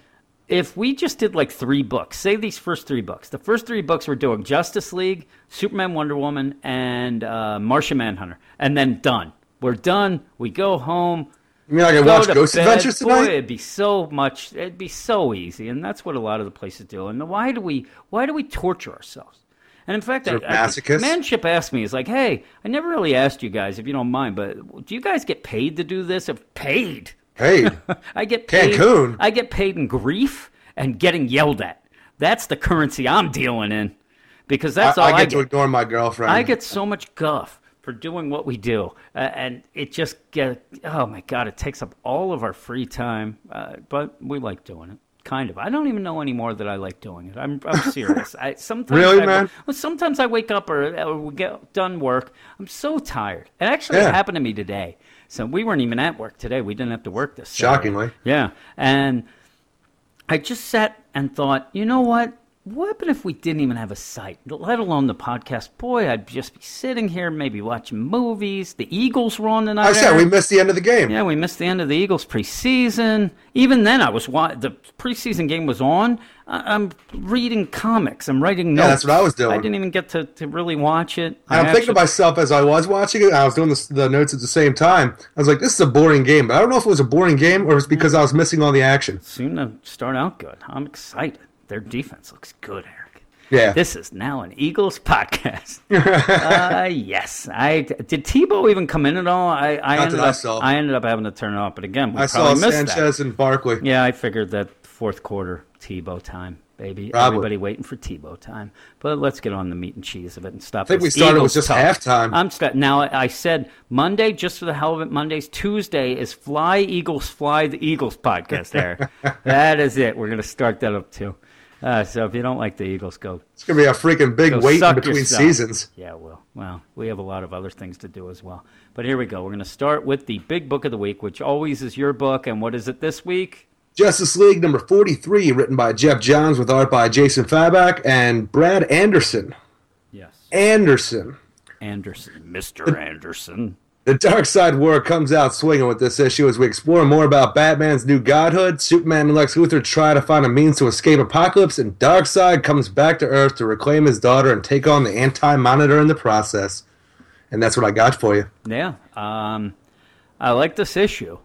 if we just did like three books, say these first three books, the first three books we're doing Justice League, Superman, Wonder Woman, and uh, Martian Manhunter, and then done. We're done. We go home. You mean I can watch Ghost bed. Adventures Boy, tonight? it'd be so much. It'd be so easy, and that's what a lot of the places do. And why do we? Why do we torture ourselves? And in fact, I, I- Manship asked me, "He's like, hey, I never really asked you guys, if you don't mind, but do you guys get paid to do this? If paid, Hey, I get paid. Cancun. I get paid in grief and getting yelled at. That's the currency I'm dealing in, because that's I, all I I, get to ignore my girlfriend. I get so much guff for doing what we do, uh, and it just get oh my god, it takes up all of our free time. Uh, but we like doing it, kind of. I don't even know anymore that I like doing it. I'm I'm serious. I sometimes Really, I, man? Well, sometimes I wake up or, or we get done work. I'm so tired. It actually Yeah. happened to me today. So we weren't even at work today. We didn't have to work this. Saturday. Shockingly. Yeah, and I just sat and thought, you know what? What happened if we didn't even have a site, let alone the podcast? Boy, I'd just be sitting here, maybe watching movies. The Eagles were on tonight. I said we missed the end of the game. Yeah, we missed the end of the Eagles preseason. Even then, I was wa- the preseason game was on. I- I'm reading comics. I'm writing notes. Yeah, that's what I was doing. I didn't even get to, to really watch it. And I'm I thinking actually- to myself as I was watching it, I was doing the, the notes at the same time. I was like, "This is a boring game." But I don't know if it was a boring game or it was because I was missing all the action. soon to start out good. I'm excited. Their defense looks good, Eric. Yeah, This is now an Eagles podcast. uh, yes, I did. Tebow even come in at all? I, I Not ended that I up. saw. ended up having to turn it off, but again, we I saw Sanchez that. and Barkley. Yeah, I figured that fourth quarter Tebow time, baby. Probably. Everybody waiting for Tebow time. But let's get on the meat and cheese of it and stop. I think we started Eagles with just talk. halftime. I'm st- now. I said Monday just for the hell of it. Mondays, Tuesday is Fly Eagles Fly the Eagles podcast. There, that is it. We're gonna start that up too. Uh, so if you don't like the Eagles, go It's gonna be a freaking big wait in between yourself. seasons. yeah, well, well, we have a lot of other things to do as well. But here we go. We're going to start with the big book of the week, which always is your book. And what is it this week? Justice League number 43, written by Geoff Johns with art by Jason Fabok and Brad Anderson. Yes, Anderson. Anderson, Mister Anderson. The Darkseid War comes out swinging with this issue as we explore more about Batman's new godhood. Superman and Lex Luthor try to find a means to escape Apokolips, and Darkseid comes back to Earth to reclaim his daughter and take on the Anti-Monitor in the process. And that's what I got for you. Yeah, um, I like this issue.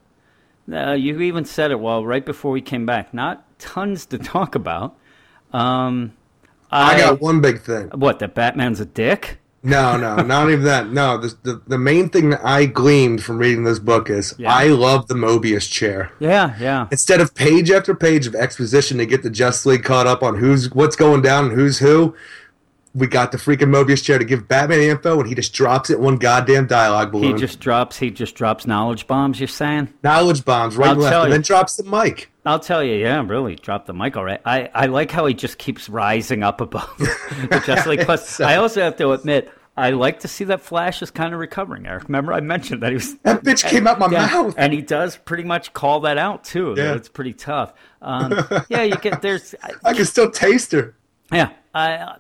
Uh, you even said it well right before we came back. Not tons to talk about. Um, I, got one big thing. what? That Batman's a dick. No, no, not even that. No, the, the the main thing that I gleaned from reading this book is Yeah. I love the Mobius chair. Yeah, yeah. Instead of page after page of exposition to get the Justice League caught up on who's what's going down and who's who, we got the freaking Mobius chair to give Batman info, and he just drops it one goddamn dialogue balloon. He just drops. He just drops knowledge bombs. You're saying? Knowledge bombs right I'll and left, tell and you. then drops the mic. I'll tell you, yeah, really, drop the mic All right, I, I like how he just keeps rising up above the Justice League. Plus, So- I also have to admit, I like to see that Flash is kind of recovering. Eric, remember I mentioned that he was That bitch came out my Yeah, mouth. and he does pretty much call that out too. Yeah. it's pretty tough. Um, yeah, you get there's I can still taste her. yeah. I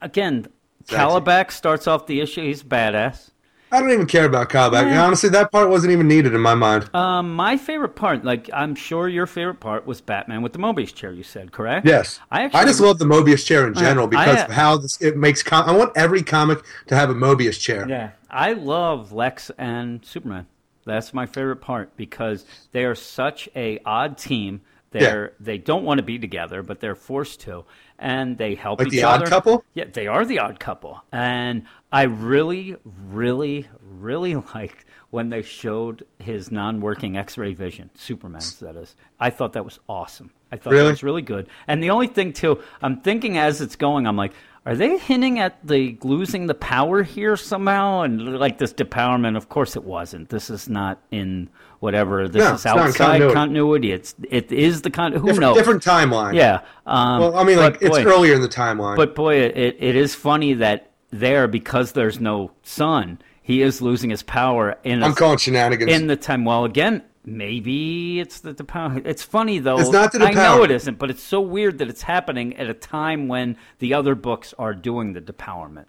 again, Kalibak starts off the issue. He's badass. I don't even care about Kalibak. Yeah. Honestly, that part wasn't even needed in my mind. Um, my favorite part, like I'm sure your favorite part, was Batman with the Mobius chair. You said correct? yes, I actually I just love the Mobius chair in general I- because of how this it makes. Com- I want every comic to have a Mobius chair. Yeah, I love Lex and Superman. That's my favorite part because they are such a odd team. They're they don't want to be together, but they're forced to, and they help Like each the Odd other. Couple? Yeah, they are the odd couple, and I really, really, really liked when they showed his non-working X-ray vision, Superman's that is. I thought that was awesome. I thought that Really? was really good. And the only thing too, I'm thinking as it's going, I'm like, are they hinting at the losing the power here somehow? And like this depowerment, of course it wasn't. This is not in whatever. This No, is outside continuity. continuity. It's it is the con. Who Different, knows? different timeline. Yeah. Um, Well, I mean, like it's boy- earlier in the timeline. But boy, it, it is funny that there because there's no sun, he is losing his power in. I'm a- calling shenanigans. in the time. Well, again, maybe it's the, the power. It's funny though. It's not the I know it isn't, but it's so weird that it's happening at a time when the other books are doing the depowerment,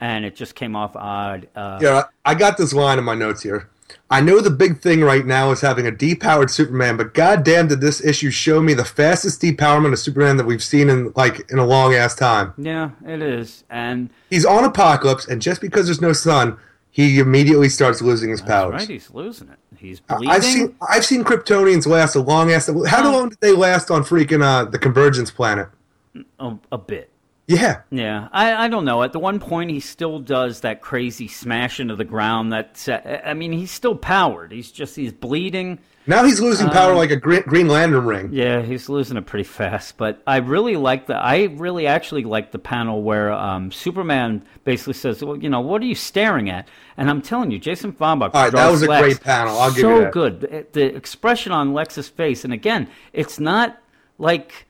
and it just came off odd. Uh, yeah, I got this line in my notes here. I know the big thing right now is having a depowered Superman, but goddamn, did this issue show me the fastest depowerment of Superman that we've seen in like in a long ass time. yeah, it is, and He's on Apokolips, and just because there's no sun, he immediately starts losing his powers. right, he's losing it. He's bleeding. I've seen I've seen Kryptonians last a long ass. How long did they last on freaking uh, the Convergence planet? a, a bit. Yeah, Yeah, I, I don't know. At the one point, he still does that crazy smash into the ground. That I mean, he's still powered. He's just he's bleeding. now he's losing power like a Green, Green Lantern ring. Um, Yeah, he's losing it pretty fast. But I really like the. I really actually like the panel where um, Superman basically says, "Well, you know, what are you staring at?" And I'm telling you, Jason Fabok. All right, that was a Lex great panel. I'll give so you that. So good. The expression on Lex's face, and again, it's not like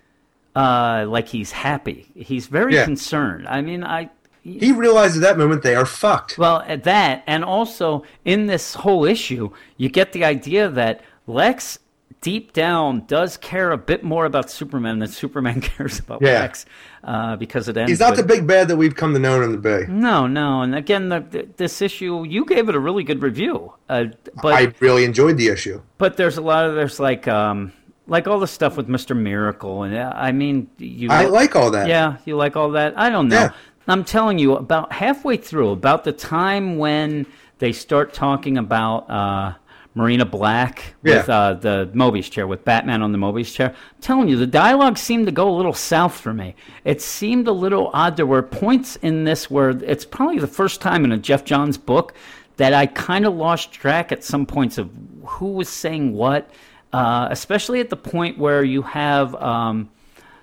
uh, like he's happy. He's very Yeah. concerned. I mean, I. He realizes at that moment they are fucked. Well, at that, and also in this whole issue, you get the idea that Lex, deep down, does care a bit more about Superman than Superman cares about Yeah. Lex, uh, because it ends. He's not with, the big bad that we've come to know in the Bay. No, no, and again, the, the, this issue, you gave it a really good review, uh, but I really enjoyed the issue. but there's a lot of there's like um like all the stuff with Mister Miracle, and uh, I mean, you I like all that. yeah, you like all that? I don't know. Yeah. I'm telling you, about halfway through, about the time when they start talking about uh, Myrina Black with Yeah. uh, the Mobius chair, with Batman on the Mobius chair, I'm telling you, the dialogue seemed to go a little south for me. It seemed a little odd. There were points in this where it's probably the first time in a Geoff Johns book that I kind of lost track at some points of who was saying what, uh, especially at the point where you have. Um,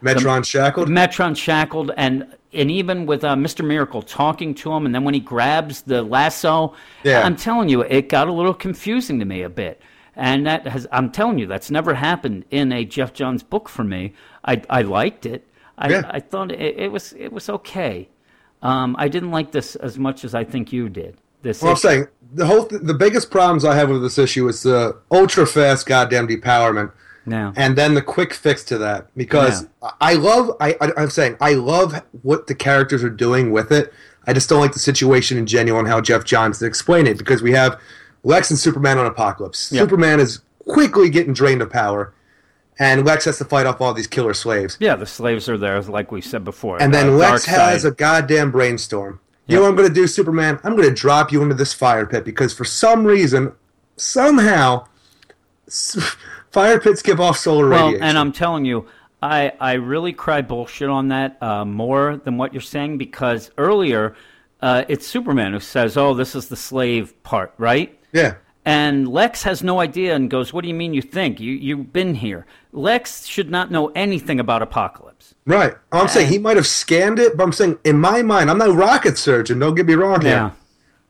Metron shackled. Metron shackled, and and even with uh, Mr. Miracle talking to him, and then when he grabs the lasso, Yeah. I'm telling you, it got a little confusing to me a bit. And that has, I'm telling you, that's never happened in a Geoff Johns book for me. I, I liked it. I, Yeah. I thought it, it was it was okay. Um, I didn't like this as much as I think you did. This Well, I'm saying the whole th- the biggest problems I have with this issue is the ultra fast goddamn depowerment, now. and then the quick fix to that. Because. I love I, I I'm saying I love what the characters are doing with it. I just don't like the situation in genuine how Geoff Johns explained it because we have Lex and Superman on Apokolips. Yeah. Superman is quickly getting drained of power, and Lex has to fight off all these killer slaves. yeah, the slaves are there, like we said before. And then Lex has a goddamn brainstorm. You know what I'm going to do, Superman? I'm going to drop you into this fire pit because for some reason, somehow, fire pits give off solar Well, radiation. and I'm telling you, I I really cry bullshit on that uh, more than what you're saying because earlier uh, it's Superman who says, "Oh, this is the slave part, right?" yeah. And Lex has no idea and goes, "What do you mean you think? You you've been here." Lex should not know anything about Apokolips. Right. I'm saying he might have scanned it, but I'm saying in my mind, I'm no rocket surgeon. Don't get me wrong here. Yeah.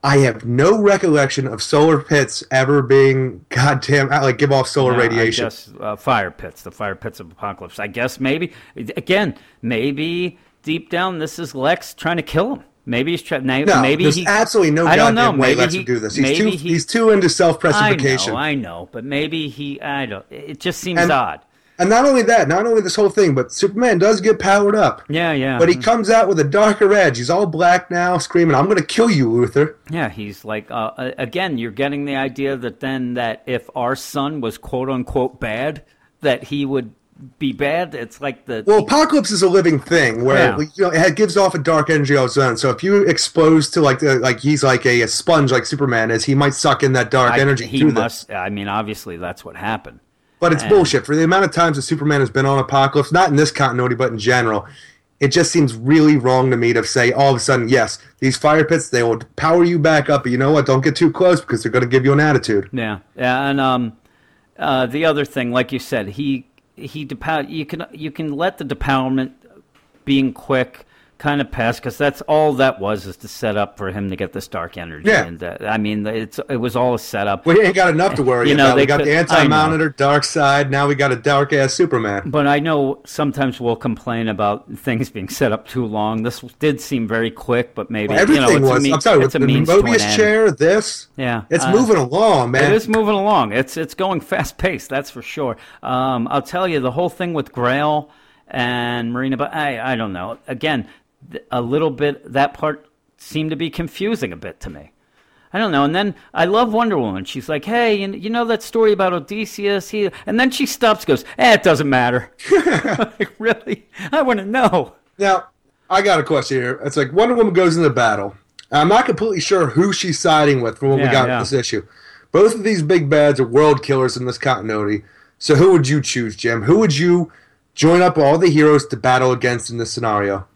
I have no recollection of solar pits ever being goddamn like give off solar Yeah, radiation. I guess uh, fire pits, the fire pits of Apokolips. I guess maybe again, maybe deep down this is Lex trying to kill him. Maybe he's trying. No, maybe there's he. absolutely no I don't know. way Maybe lets he him do this. He's too he, he's too into I self-preservation. know, I know, but maybe he. I don't. It just seems And- odd. And not only that, not only this whole thing, but Superman does get powered up. Yeah, yeah. But he comes out with a darker edge. He's all black now, screaming, "I'm going to kill you, Luthor." Yeah, he's like uh, uh, again. You're getting the idea that then that if our sun was quote unquote bad, that he would be bad. It's like the Well, Apokolips is a living thing where Yeah. you know it gives off a dark energy on its own. So if you expose to like the, like he's like a, a sponge like Superman is, he might suck in that dark I- energy he this. I mean, obviously that's what happened. But it's And- bullshit for the amount of times that Superman has been on Apokolips, not in this continuity, but in general. It just seems really wrong to me to say all of a sudden, yes, these fire pits they will power you back up, but you know what? Don't get too close because they're going to give you an attitude. Yeah, yeah, and um, uh, the other thing, like you said, he he depow- You can you can let the depowerment being quick kind of pass because that's all that was is to set up for him to get this dark energy. Yeah. and uh, I mean, it's it was all a setup. We ain't got enough to worry You know, about. they We got could- the anti-monitor, Darkseid. Now we got a dark ass Superman. But I know sometimes we'll complain about things being set up too long. This did seem very quick, but maybe Everything you know, it's a was. mean- I'm sorry, it's a the means to an Mobius end. chair, this. Yeah, It's uh, moving along, man. It is moving along. It's it's going fast paced. That's for sure. Um, I'll tell you the whole thing with Grail and Myrina. But I I don't know. Again, a little bit that part seemed to be confusing a bit to me. I don't know. And then I love Wonder Woman. She's like, hey, you, you know that story about Odysseus? He, and then she stops, goes, eh, it doesn't matter. like, really? I want to know. Now, I got a question here. It's like Wonder Woman goes into battle. I'm not completely sure who she's siding with from what we got yeah. in this issue. Both of these big bads are world killers in this continuity. So who would you choose, Jim? Who would you join up all the heroes to battle against in this scenario?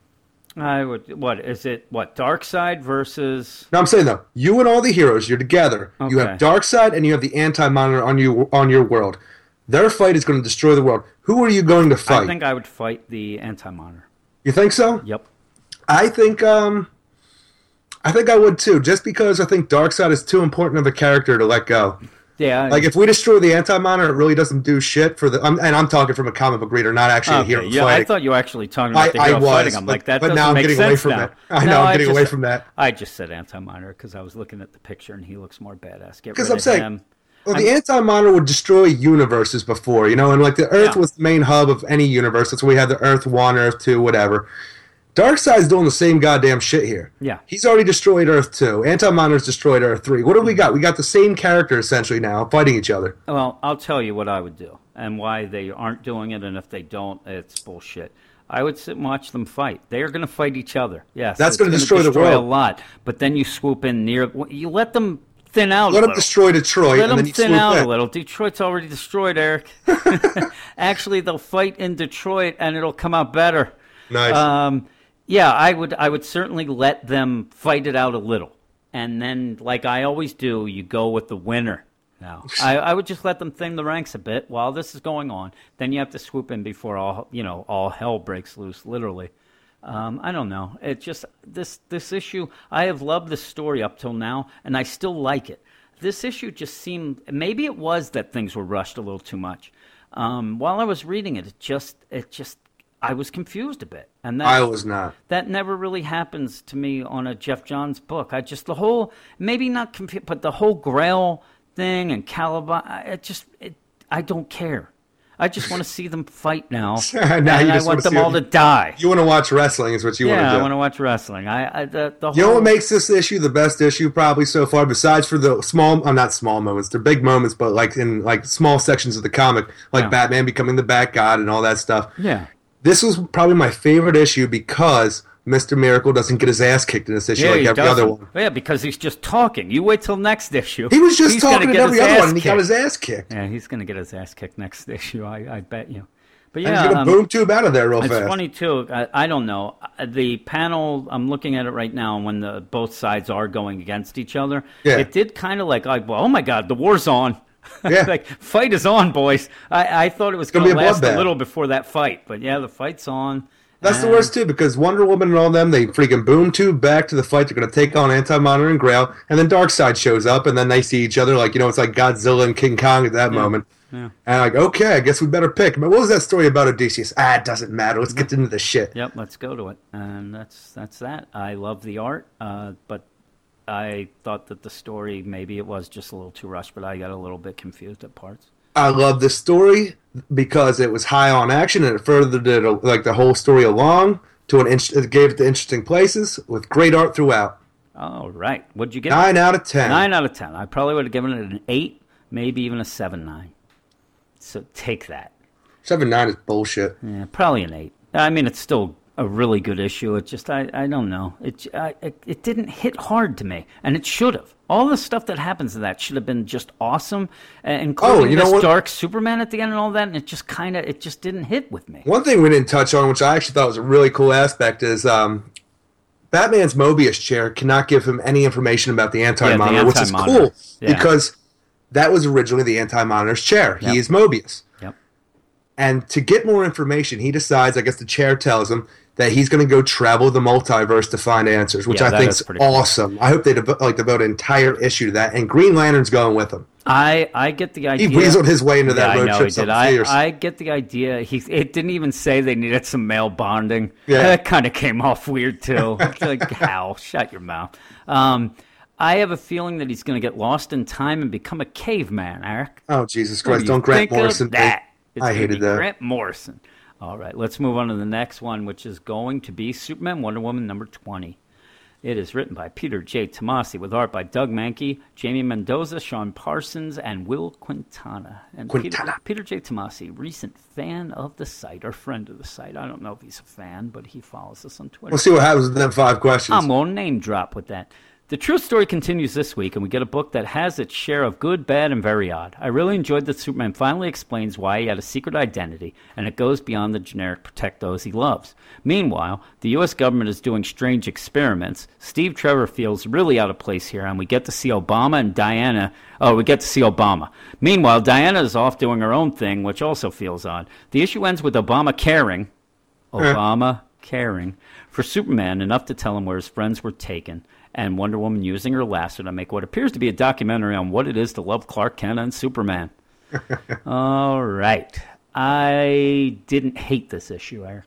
I would. What is it? What Darkseid versus? No, I'm saying though, you and all the heroes, you're together. Okay. You have Darkseid and you have the Anti-Monitor on you on your world. Their fight is going to destroy the world. Who are you going to fight? I think I would fight the Anti Monitor. you think so? Yep. I think um I think I would too, just because I think Darkseid is too important of a character to let go. Yeah. Like if we destroy the anti-monitor, it really doesn't do shit for the. I'm, and I'm talking from a comic book reader, not actually a Okay, hero yeah, I thought you were actually talking about I- the I hero was, fighting. I'm but- like, that but now I'm getting away from now. that. I No, know, I'm getting just- away from that. I just said anti-monitor because I was looking at the picture and he looks more badass. Because I'm saying, him. well, the anti-monitor would destroy universes before, you know, and like the Earth Yeah. was the main hub of any universe. That's why we had the Earth One, Earth Two, whatever. Darkseid's doing the same goddamn shit here. Yeah. He's already destroyed Earth Two. Anti-monitor's destroyed Earth Three. What do we got? We got the same character essentially now fighting each other. Well, I'll tell you what I would do and why they aren't doing it, and if they don't, it's bullshit. I would sit and watch them fight. They are going to fight each other. Yes, That's gonna gonna destroy the a lot. But then you swoop in near. You let them thin out. Let little. destroy Detroit, Let and them then you thin swoop out in. a little. Detroit's already destroyed, Eric. Actually, they'll fight in Detroit, and it'll come out better. Nice. Um, yeah, I would. I would certainly let them fight it out a little, and then, like I always do, you go with the winner. Now, I, I would just let them thin the ranks a bit while this is going on. Then you have to swoop in before all you know all hell breaks loose, literally. Um, I don't know. It just this this issue. I have loved this story up till now, and I still like it. This issue just seemed maybe it was that things were rushed a little too much. Um, while I was reading it, it just it just I was confused a bit, and that I was not. that never really happens to me on a Geoff Johns book. I just the whole maybe not confused, but the whole Grail thing and Kalibak. I it just it, I don't care. I just want to see them fight now, Now and I want wanna them all to die. You want to watch wrestling, is what you want yeah, to do. I want to watch wrestling. I, I the, the You know what makes this issue the best issue probably so far, besides for the small, uh, not small moments, they're big moments, but like in like small sections of the comic, like Yeah. Batman becoming the Bat God and all that stuff. yeah. This was probably my favorite issue because Mister Miracle doesn't get his ass kicked in this issue Yeah, like every other doesn't. one. Yeah, because he's just talking. You wait till next issue. He was just He's talking in every other one, and he got his ass kicked. Yeah, he's gonna get his ass kicked next issue. I, I bet you. But And yeah, he's gonna um, boom tube out of there real It's fast. funny too. I, I don't know Uh, the panel. I'm looking at it right now. When the both sides are going against each other, Yeah. it did kind of like, like, well, oh my god, the war's on. Yeah. like fight is on, boys. I, I thought it was going be a last a little before that fight, but yeah, the fight's on. That's the worst too, because Wonder Woman and all them, they freaking boom tube back to the fight. They're gonna take on Anti Monitor and Grail, and then Darkseid shows up, and then they see each other like you know, it's like Godzilla and King Kong at that moment. Yeah. And like, okay, I guess we better pick. But what was that story about Odysseus? Ah, it doesn't matter. Let's get into the shit. Yep, let's go to it. And that's that's that. I love the art, uh, but I thought that the story maybe it was just a little too rushed, but I got a little bit confused at parts. I love the story because it was high on action and it furthered it like the whole story along to an inch. It gave it to interesting places with great art throughout. All right, what'd you get? Nine out of ten. Nine out of ten. I probably would have given it an eight, maybe even a seven nine. So take that. Seven nine is bullshit. Yeah, probably an eight. I mean, it's still a really good issue. It just, I, I don't know. It, I, it, it didn't hit hard to me, and it should have. All the stuff that happens in that should have been just awesome, uh, including Oh, you know this dark Superman at the end and all that. And it just kind of, it just didn't hit with me. One thing we didn't touch on, which I actually thought was a really cool aspect, is um, Batman's Mobius chair cannot give him any information about the Anti Monitor, which is cool Yeah. because that was originally the Anti Monitor's chair. Yep. He is Mobius. Yep. And to get more information, he decides, I guess the chair tells him that he's going to go travel the multiverse to find answers, which Yeah, I think is pretty cool. awesome. I hope they devo- like devote an entire issue to that. And Green Lantern's going with him. I, I get the idea. He weaseled his way into Yeah, that road I know trip. I. I get the idea. He it didn't even say they needed some male bonding. Yeah. that kind of came off weird too. Like Hal, shut your mouth. Um, I have a feeling that he's going to get lost in time and become a caveman, Eric. oh Jesus What do Christ! Don't Grant Morrison. that? I hated that. Grant Morrison. All right, let's move on to the next one, which is going to be Superman Wonder Woman number 20. It is written by Peter J. Tomasi with art by Doug Mahnke, Jamie Mendoza, Sean Parsons, and Wil Quintana. And Peter, Quintana. Peter J. Tomasi, recent fan of the site, or friend of the site. I don't know if he's a fan, but he follows us on Twitter. We'll see what happens with them five questions. I'm going to name drop with that. The true story continues this week, and we get a book that has its share of good, bad, and very odd. I really enjoyed that Superman finally explains why he had a secret identity, and it goes beyond the generic protect those he loves. Meanwhile, the U.S. government is doing strange experiments. Steve Trevor feels really out of place here, and we get to see Obama and Diana. Oh, we get to see Obama. Meanwhile, Diana is off doing her own thing, which also feels odd. The issue ends with Obama caring. Eh. Obama caring for Superman enough to tell him where his friends were taken, and Wonder Woman using her lasso to make what appears to be a documentary on what it is to love Clark Kent and Superman. All right. I didn't hate this issue, Eric.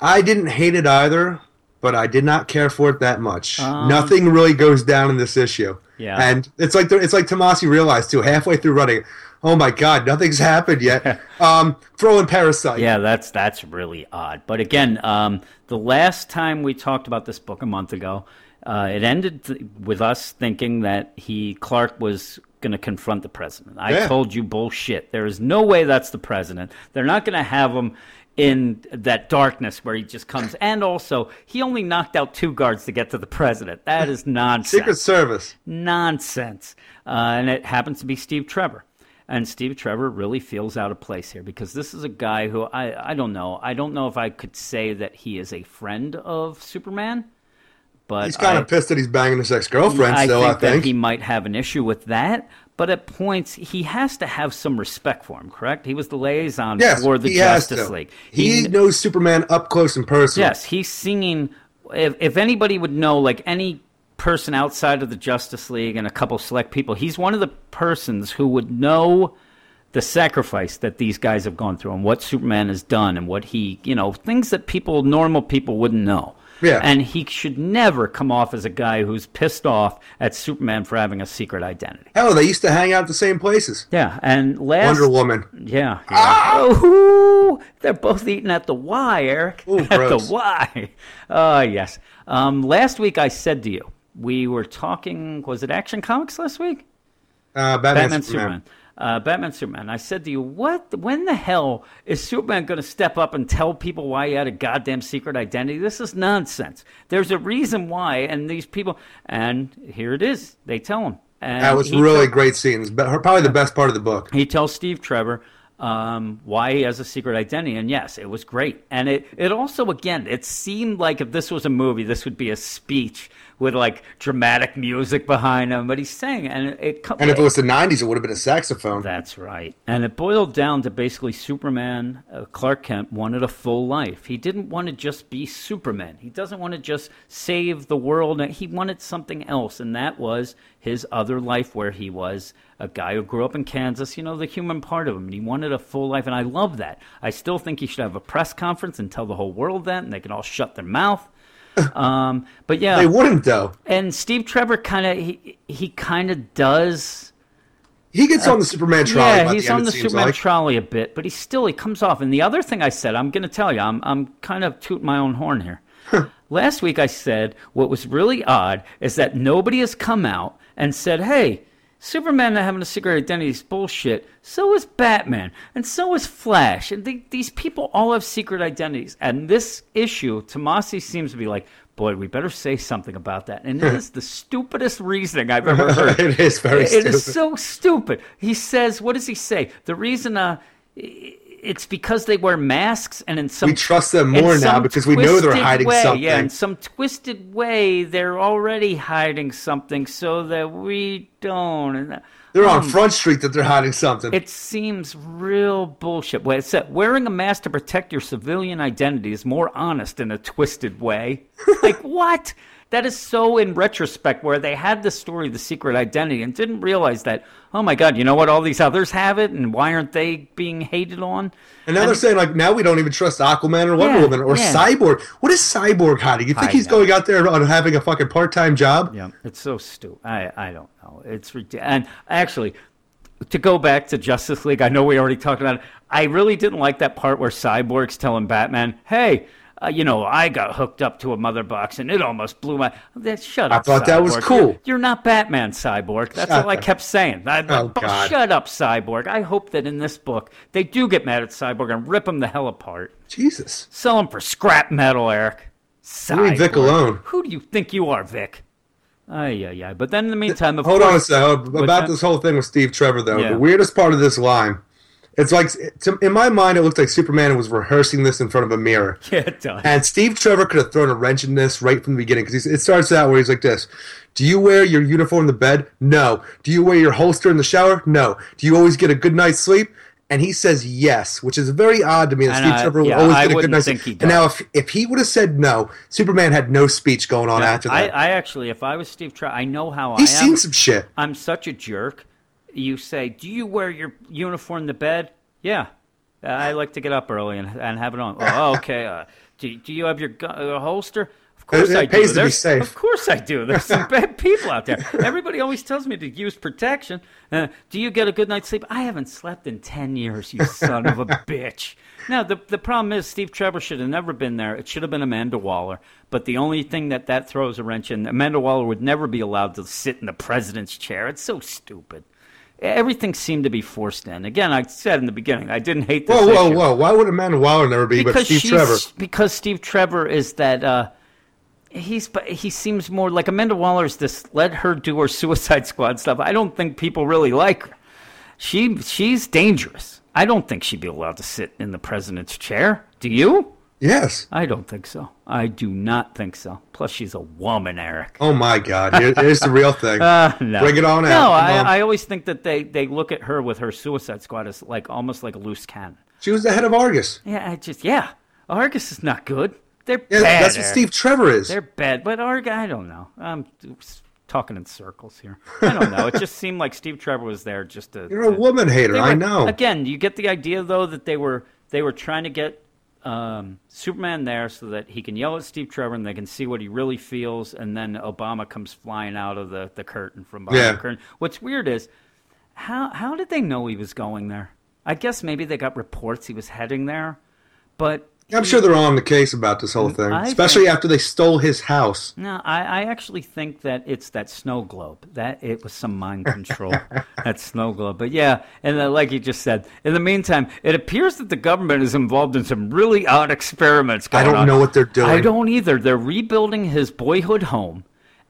I didn't hate it either, but I did not care for it that much. Nothing really goes down in this issue. Um, Yeah. and it's like it's like Tomasi realized too halfway through running. Oh my God, nothing's happened yet. um, throw in Parasite. Yeah, that's that's really odd. But again, um, the last time we talked about this book a month ago, uh, it ended th- with us thinking that he Clark was going to confront the president. I Yeah. told you bullshit. There is no way that's the president. They're not going to have him in that darkness where he just comes. And also, he only knocked out two guards to get to the president. That is nonsense Secret Service. nonsense. Uh, and it happens to be Steve Trevor. And Steve Trevor really feels out of place here because this is a guy who I, I don't know. I don't know if I could say that he is a friend of Superman, but He's kind I- of pissed that he's banging his ex girlfriend. I Still, think I think. that he might have an issue with that. But at points, he has to have some respect for him, correct? He was the liaison yes, for the he Justice. League. He, knows Superman up close and personal. Yes, he's singing. If, if anybody would know, like any person outside of the Justice League and a couple select people, he's one of the persons who would know the sacrifice that these guys have gone through and what Superman has done and what he, you know, things that people, normal people, wouldn't know. Yeah. And he should never come off as a guy who's pissed off at Superman for having a secret identity. Hell, they used to hang out the same places. Yeah, and last Wonder Woman. yeah. yeah. Oh, they're both eating at the Y, Eric. Ooh, at the gross. Y. Oh, yes. Um, last week I said to you, we were talking, was it Action Comics last week? Uh, Batman, Batman, Superman. Superman. Uh, Batman, Superman. I said to you, what? When the hell is Superman going to step up and tell people why he had a goddamn secret identity? This is nonsense. There's a reason why, and these people, and here it is. They tell him. And That was really tell- great scenes. But probably the best part of the book. he tells Steve Trevor um, why he has a secret identity, and yes, it was great. And it, it also, again, it seemed like if this was a movie, this would be a speech with like dramatic music behind him, but he's saying, and it, it co- And if it was the '90s, it would have been a saxophone. that's right. And it boiled down to basically Superman, uh, Clark Kent wanted a full life. He didn't want to just be Superman. He doesn't want to just save the world. He wanted something else, and that was his other life where he was a guy who grew up in Kansas, you know, the human part of him. And he wanted a full life, and I love that. I still think he should have a press conference and tell the whole world that, and they can all shut their mouth. Um, but yeah, They wouldn't though. and Steve Trevor kind of he, he kind of does He gets on the Superman trolley. yeah, he's the on the Superman like. trolley a bit, but he still he comes off. And the other thing I said, I'm going to tell you, I'm I'm kind of tooting my own horn here. Last week I said what was really odd is that nobody has come out and said, "Hey, Superman not having a secret identity is bullshit." So is Batman, and so is Flash, and they, these people all have secret identities. And this issue, Tomasi seems to be like. Boy, we better say something about that. And it is the stupidest reasoning I've ever heard. It is very It is stupid. so stupid. He says, what does he say? The reason uh, it's because they wear masks and in some We trust them more now because we know they're hiding way, something. Yeah, in some twisted way, they're already hiding something so that we don't. And They're on Um, Front Street that they're hiding something. It seems real bullshit. Well, it said wearing a mask to protect your civilian identity is more honest in a twisted way. like what? That is so in retrospect where they had the story of the secret identity and didn't realize that, oh my God, you know what? All these others have it and why aren't they being hated on? and now they're saying like now we don't even trust Aquaman or Wonder Yeah, Woman or yeah. Cyborg. What is Cyborg hiding? You think I he's know. going out there on having a fucking part time job? Yeah, it's so stupid. I, I don't know. It's ridiculous. And actually, to go back to Justice League, I know we already talked about it. I really didn't like that part where Cyborg's telling Batman, "Hey, uh, you know, I got hooked up to a mother box and it almost blew my." That shut I up. I thought that was cool. You're, you're not Batman, Cyborg. That's Shut all I kept saying. I, Oh, oh, God. shut up, Cyborg. I hope that in this book they do get mad at Cyborg and rip him the hell apart. Jesus. Sell him for scrap metal, Eric. You leave Vic alone. Who do you think you are, Vic? Ay, yeah, yeah. But then in the meantime, Hold on a second. About this whole thing with Steve Trevor, though, Yeah. the weirdest part of this line, it's like, to, in my mind, it looks like Superman was rehearsing this in front of a mirror. Yeah, it does. And Steve Trevor could have thrown a wrench in this right from the beginning because it starts out where he's like this Do you wear your uniform in the bed? No. Do you wear your holster in the shower? No. Do you always get a good night's sleep? And he says yes, which is very odd to me that And Steve I- Trevor yeah, always I get a good night's sleep. And now, if, if he would have said no, Superman had no speech going on after I, that. I actually, if I was Steve Trevor, I know how He's I am. seen some shit. I'm such a jerk. You say, "Do you wear your uniform to bed?" Yeah, Uh, I like to get up early and, and have it on. Oh, okay. Uh, do, do you have your gu- uh, holster? Of course It- it I pays do. to be There's- safe. Of course I do. There's some bad people out there. Everybody always tells me to use protection. Uh, do you get a good night's sleep? I haven't slept in ten years. You son of a bitch. Now the the problem is Steve Trevor should have never been there. It should have been Amanda Waller. But the only thing that that throws a wrench in, Amanda Waller would never be allowed to sit in the president's chair. It's so stupid. Everything seemed to be forced in. Again, I said in the beginning, I didn't hate this Whoa, whoa, issue whoa. Why would Amanda Waller never be but because Steve she's, Trevor? Because Steve Trevor is that. Uh, he's but he seems more like Amanda Waller's this. Let her do her Suicide Squad stuff. I don't think people really like her. She she's dangerous. I don't think she'd be allowed to sit in the president's chair. Do you? Yes. I don't think so. I do not think so. Plus, she's a woman, Eric. Oh, my God. Here, here's the real thing. Uh, no. Bring it on No, out. Come I. I always think that they, they look at her with her Suicide Squad as like almost like a loose cannon. She was the head of Argus. Yeah, I just yeah. Argus is not good. They're Yeah, bad. that's what Steve Trevor is. They're bad, but Argus, I don't know. I'm talking in circles here. I don't know. it just seemed like Steve Trevor was there just to. You're a to- woman hater. they I know. Again, you get the idea though that they were they were trying to get um, Superman there so that he can yell at Steve Trevor and they can see what he really feels, and then Obama comes flying out of the, the curtain from behind Yeah. the curtain. What's weird is how how did they know he was going there? I guess maybe they got reports he was heading there, but I'm sure they're on the case about this whole thing, I especially think- after they stole his house. No, I, I actually think that it's that snow globe. That it was some mind control. that snow globe. But yeah, and uh, like you just said, in the meantime, it appears that the government is involved in some really odd experiments. I don't on. know what they're doing. I don't either. They're rebuilding his boyhood home,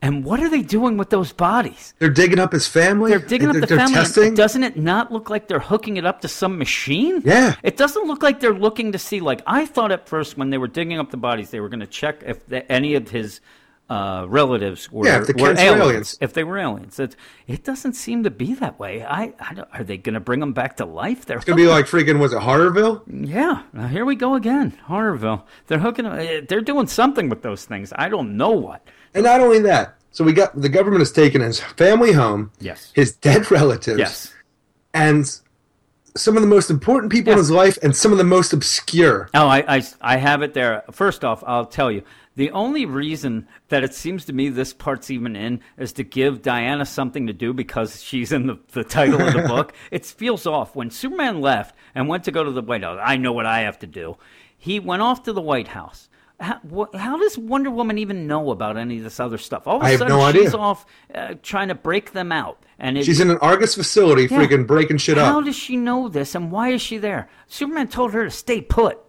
and what are they doing with those bodies? They're digging up his family. They're digging up they're, the they're family. testing. Doesn't it not look like they're hooking it up to some machine? Yeah. It doesn't look like they're looking to see. Like I thought at first when they were digging up the bodies, they were going to check if the, any of his uh, relatives were, Yeah, if the were kids were aliens, aliens. If they were aliens, it, it doesn't seem to be that way. I, I don't- are they going to bring them back to life? They're It's gonna be like freaking was it Horrorville? yeah, now here we go again. Horrorville. They're hooking. uh, They're doing something with those things. I don't know what. And not only that, so we got the government has taken his family home, Yes. his dead relatives, Yes. and some of the most important people in his life, and some of the most obscure. Oh, I, I, I have it there. First off, I'll tell you. The only reason that it seems to me this part's even in is to give Diana something to do because she's in the, the title of the book. It feels off. When Superman left and went to go to the White House, I know what I have to do. He went off to the White House. How, wh- how does Wonder Woman even know about any of this other stuff? All of a I have sudden, no she's idea. off uh, trying to break them out. And it, She's in an Argus facility, Yeah. freaking breaking shit How up. How does she know this, and why is she there? Superman told her to stay put.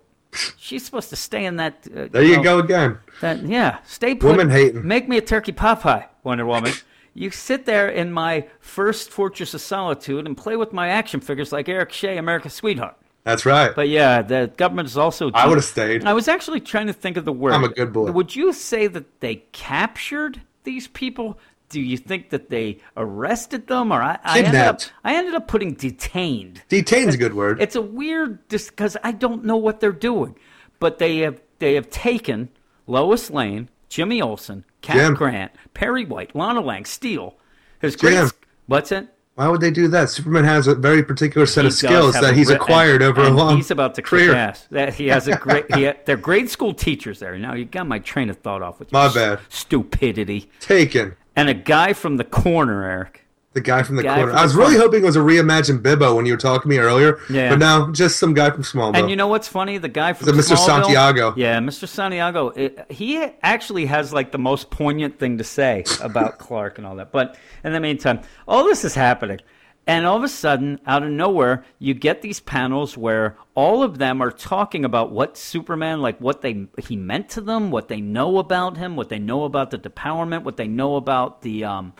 She's supposed to stay in that. Uh, There you know, go again. That yeah, stay put. Woman hating. Make me a turkey pot pie, Wonder Woman. you sit there in my first Fortress of Solitude and play with my action figures like Eric Shea, America's Sweetheart. That's right. But yeah, the government is also. I would've stayed. I was actually trying to think of the word. I'm a good boy. Would you say that they captured these people? Do you think that they arrested them, or I, I ended up? I ended up putting detained. Detain's a good word. It's a weird because I don't know what they're doing, but they have they have taken Lois Lane, Jimmy Olsen, Cat. Grant, Perry White, Lana Lang, Steele. His great. Jim. What's it? Why would they do that? Superman has a very particular set He of skills that he's re- acquired and- over a and long He's about to career. ass. That he has a great. he, they're grade school teachers there. Now you got my train of thought off with My bad. stupidity. Taken. And a guy from the corner, Eric. The guy from the Guy corner. from I was really corner. hoping it was a reimagined Bibbo when you were talking to me earlier. Yeah. But no, just some guy from Smallville. And you know what's funny? The guy from Mr. Santiago? Yeah, Mr. Santiago. It, he actually has like the most poignant thing to say about Clark and all that. But in the meantime, all this is happening. And all of a sudden, out of nowhere, you get these panels where all of them are talking about what Superman, like what they he meant to them, what they know about him, what they know about the depowerment, what they know about the um,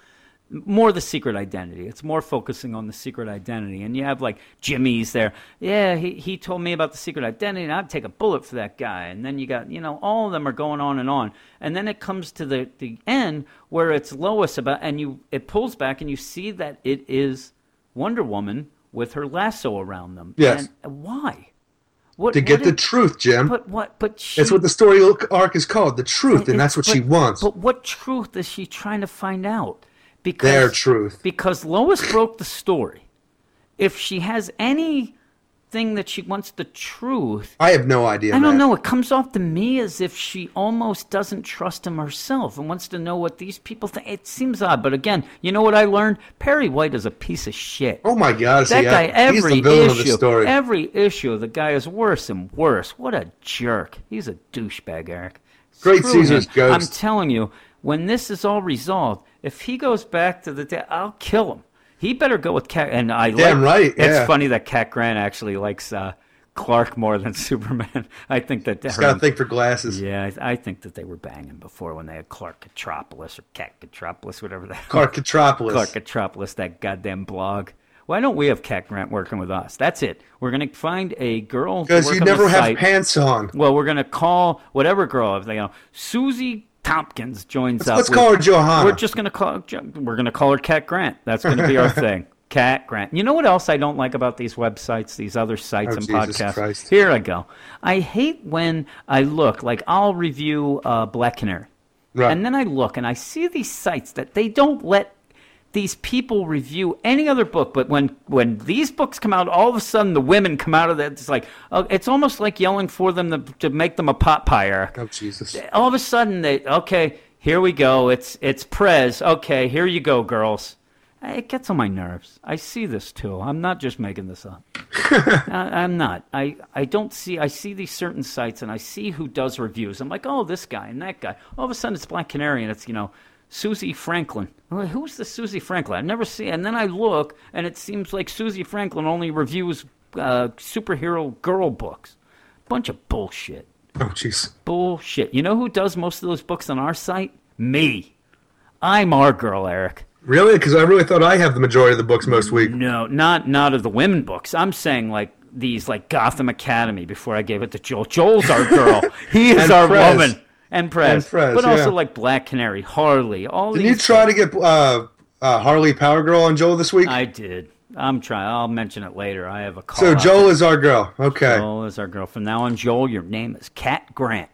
more the secret identity. It's more focusing on the secret identity. And you have like Jimmy's there. Yeah, he, he told me about the secret identity, and I'd take a bullet for that guy. And then you got, you know, all of them are going on and on. And then it comes to the, the end where it's Lois about, and you it pulls back, and you see that it is Wonder Woman with her lasso around them. Yes. And why? What, to get the truth, Jim. But what? But she, It's what the story arc is called, the truth, and that's what but, she wants. But what truth is she trying to find out? Because Their truth. Because Lois broke the story. If she has anything that she wants the truth, I have no idea. I don't man. know. It comes off to me as if she almost doesn't trust him herself and wants to know what these people think. It seems odd, but again, you know what I learned? Perry White is a piece of shit. Oh my God! That see, guy, every the villain of the issue, story. every issue, the guy is worse and worse. What a jerk! He's a douchebag, Eric. Great Screw Caesar's him. ghost. I'm telling you, when this is all resolved, if he goes back to the day, I'll kill him. He better go with Cat. And I Damn like, right, It's funny that Cat Grant actually likes uh, Clark more than Superman. I think that. Just her- gotta think for glasses. yeah, I, I think that they were banging before when they had Clark Catropolis or Cat Catropolis, whatever that. Clark Catropolis. Clark Catropolis, that goddamn blog. Why don't we have Cat Grant working with us? That's it. We're gonna find a girl Because you never have site. pants on. Well, we're gonna call whatever girl. If they, you know, Susie Tompkins joins Let's- up. let's with- call her Johanna. We're just gonna call. We're gonna call her Cat Grant. That's gonna be our thing. Cat Grant. You know what else I don't like about these websites, these other sites Oh, and Jesus podcasts? Christ. Here I go. I hate when I look like I'll review uh, Black Canary, Right. and then I look and I see these sites that they don't let these people review any other book, but when when these books come out, all of a sudden the women come out of that. It's like uh, it's almost like yelling for them to, to make them a pot pie, Eric. Oh Jesus! All of a sudden they okay, here we go. It's it's Prez. Okay, here you go, girls. It gets on my nerves. I see this too. I'm not just making this up. I, I'm not. I, I don't see. I see these certain sites and I see who does reviews. I'm like, oh, this guy and that guy. All of a sudden, it's Black Canary and it's you know Susie Franklin. Like, Who's the Susie Franklin? I've never seen. And then I look and it seems like Susie Franklin only reviews uh, superhero girl books. Bunch of bullshit. Oh jeez! Bullshit. You know who does most of those books on our site? Me. I'm our girl, Eric. Really? Because I really thought I have the majority of the books most week. No, not not of the women books. I'm saying like these like Gotham Academy before I gave it to Joel. Joel's our girl. He is And our Prez. woman. And Prez, And Prez, but also like Black Canary, Harley, all Did you try to get uh, uh, Harley Power Girl on Joel this week? I did. I'm trying. I'll mention it later. I have a call. so Joel is our girl. Okay. Joel is our girl. From now on, Joel, your name is Cat Grant.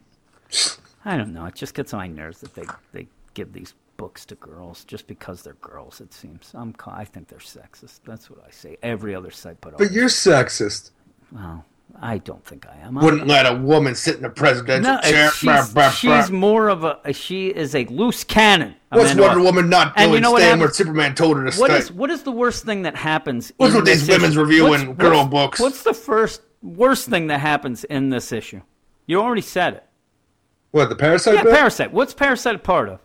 I don't know. It just gets on my nerves that they, they give these books to girls just because they're girls. It seems. I'm. I think they're sexist. That's what I say. Every other site put. On. But you're sexist. Well, I don't think I am. Wouldn't let a woman sit in a presidential No, chair. she's, Bah, bah, she's bah. more of a. She is a loose cannon. What's Wonder. Woman not And doing? you know staying where Superman told her to What stay. is what is the worst thing that happens? What's in with these this women's issue? reviewing What's- girl what's- books? What's the first worst thing that happens in this issue? You already said it. what the parasite? Yeah, bit? Parasite. What's Parasite a part of?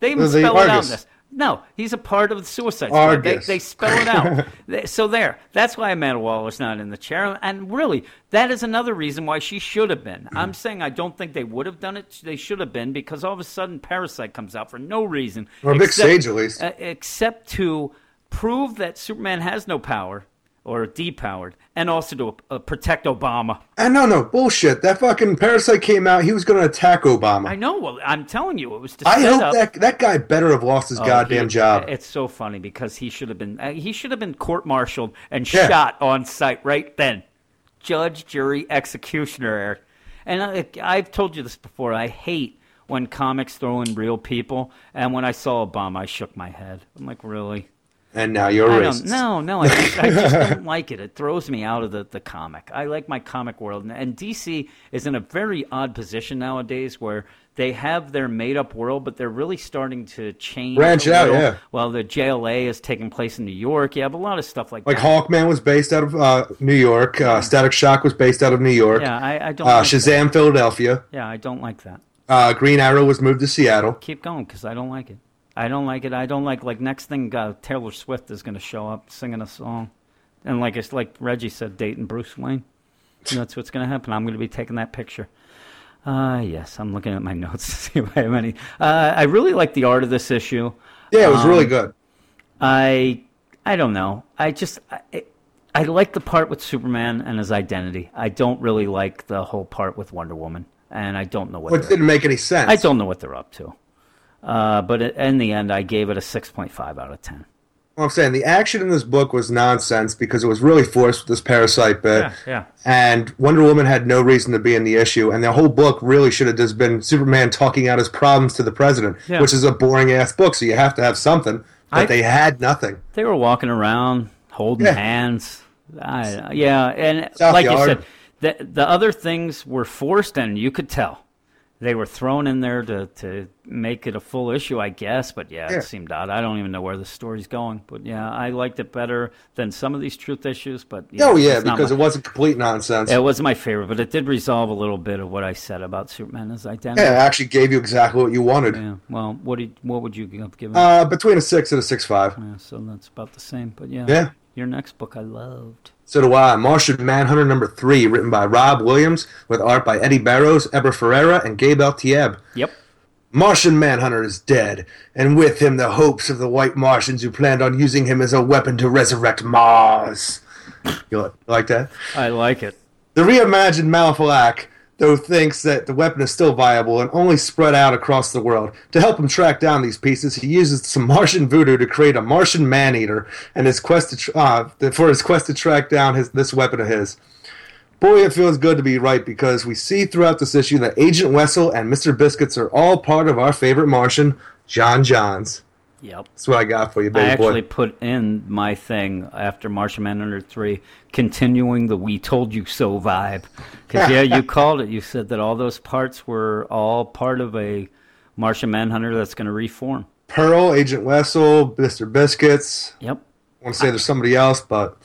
They even The- the spell it out in this. No, he's a part of the Suicide Squad. They, they spell it out. So there. That's why Amanda Waller's not in the chair. And really, that is another reason why she should have been. I'm saying I don't think they would have done it. They should have been because all of a sudden Parasite comes out for no reason. Or Sage, at least. uh, except to prove that Superman has no power or depowered, and also to uh, protect Obama. And no no bullshit. That fucking parasite came out. He was going to attack Obama. I know. Well, I'm telling you, it was to I hope up. that that guy better have lost his Oh, goddamn he- job. It's so funny because he should have been uh, he should have been court-martialed and Yeah. shot on sight right then. Judge, jury, executioner. Eric. And I, I've told you this before. I hate when comics throw in real people. And when I saw Obama, I shook my head. I'm like, really? And now you're I racist. no, no, I just, I just don't like it. It throws me out of the, the comic. I like my comic world. And, and DC is in a very odd position nowadays where they have their made up world, but they're really starting to change. Branch out, yeah. Well, the JLA is taking place in New York. You have a lot of stuff like, that. Like that. Hawkman was based out of uh, New York. Uh, Static Shock was based out of New York. Yeah, I, I don't. uh, like that. Shazam, Philadelphia. Yeah, I don't like that. Uh, Green Arrow was moved to Seattle. Keep going because I don't like it. I don't like it. I don't like like next thing. Uh, Taylor Swift is going to show up singing a song, and like it's like Reggie said, dating Bruce Wayne. And that's what's going to happen. I'm going to be taking that picture. Uh, yes, I'm looking at my notes to see if I have any. Uh, I really like the art of this issue. Yeah, it was really Um, good. I I don't know. I just I, I like the part with Superman and his identity. I don't really like the whole part with Wonder Woman, and I don't know what. Which they're- didn't make any sense. I don't know what they're up to. Uh, but in the end, I gave it a six point five out of ten. Well, I'm saying the action in this book was nonsense because it was really forced with this parasite bit. Yeah, yeah. And Wonder Woman had no reason to be in the issue, and the whole book really should have just been Superman talking out his problems to the president, Yeah. which is a boring ass book. So you have to have something, but I- they had nothing. They were walking around holding Yeah. hands. I, yeah, and South like you said, the the other things were forced, and you could tell they were thrown in there to, to make it a full issue, I guess. But yeah, Yeah. it seemed odd. I don't even know where the story's going. But yeah, I liked it better than some of these truth issues. But oh yeah, because my- it wasn't complete nonsense. it was my favorite. But it did resolve a little bit of what I said about Superman as identity. yeah, it actually gave you exactly what you wanted. Yeah. Well, what did what would you have given? Uh, between a six and a six five. yeah, so that's about the same. But yeah, Yeah. Your next book I loved. So do I. Martian Manhunter number three, written by Rob Williams, with art by Eddy Barrows, Eber Ferreira, and Gabe Eltaeb. Yep. Martian Manhunter is dead, and with him the hopes of the white Martians who planned on using him as a weapon to resurrect Mars. You li- like that? I like it. The reimagined Ma'alefa'ak, though, thinks that the weapon is still viable and only spread out across the world. To help him track down these pieces, he uses some Martian voodoo to create a Martian man-eater, and his quest to tr- uh, for his quest to track down his this weapon of his. Boy, it feels good to be right because we see throughout this issue that Agent Wessel and Mr. Biscuits are all part of our favorite Martian, J'onn J'onzz. Yep. That's what I got for you, baby I actually boy. put in my thing after Martian Manhunter 3, continuing the We Told You So vibe. Because, yeah, you called it. You said that all those parts were all part of a Martian Manhunter that's going to reform. Pearl, Agent Wessel, Mr. Biscuits. Yep. I want to say there's somebody else, but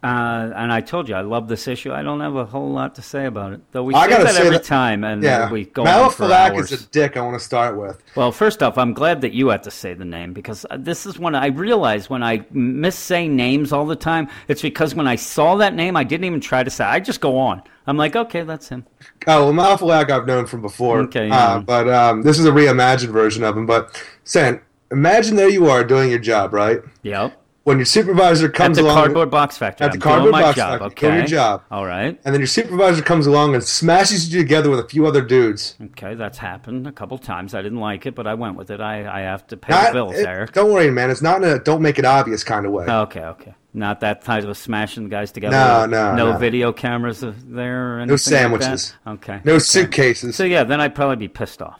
Uh, and I told you, I love this issue. I don't have a whole lot to say about it. Though we I say gotta that say every that- time, and yeah, we go on for Ma'alefa'ak hours. is a dick. I want to start with. Well, first off, I'm glad that you had to say the name because uh, this is when I realize when I miss saying names all the time, it's because when I saw that name, I didn't even try to say. I just go on. I'm like, okay, that's him. Oh, well, Ma'alefa'ak I've known from before. Okay, Uh, yeah. but um, this is a reimagined version of him. But, San, imagine there you are doing your job, right? Yep. When your supervisor At comes the along cardboard box factory. at the I'm cardboard doing my box job. factory, Okay. doing your job. All right. and then your supervisor comes along and smashes you together with a few other dudes. Okay, that's happened a couple times. I didn't like it, but I went with it. I, I have to pay Not- the bills, it- Eric. Don't worry, man. It's not in a don't make it obvious kind of way. Okay, okay. Not that type of smashing guys together. No, with no, no video cameras there or anything no like that? sandwiches. okay. No suitcases. So yeah, then I'd probably be pissed off.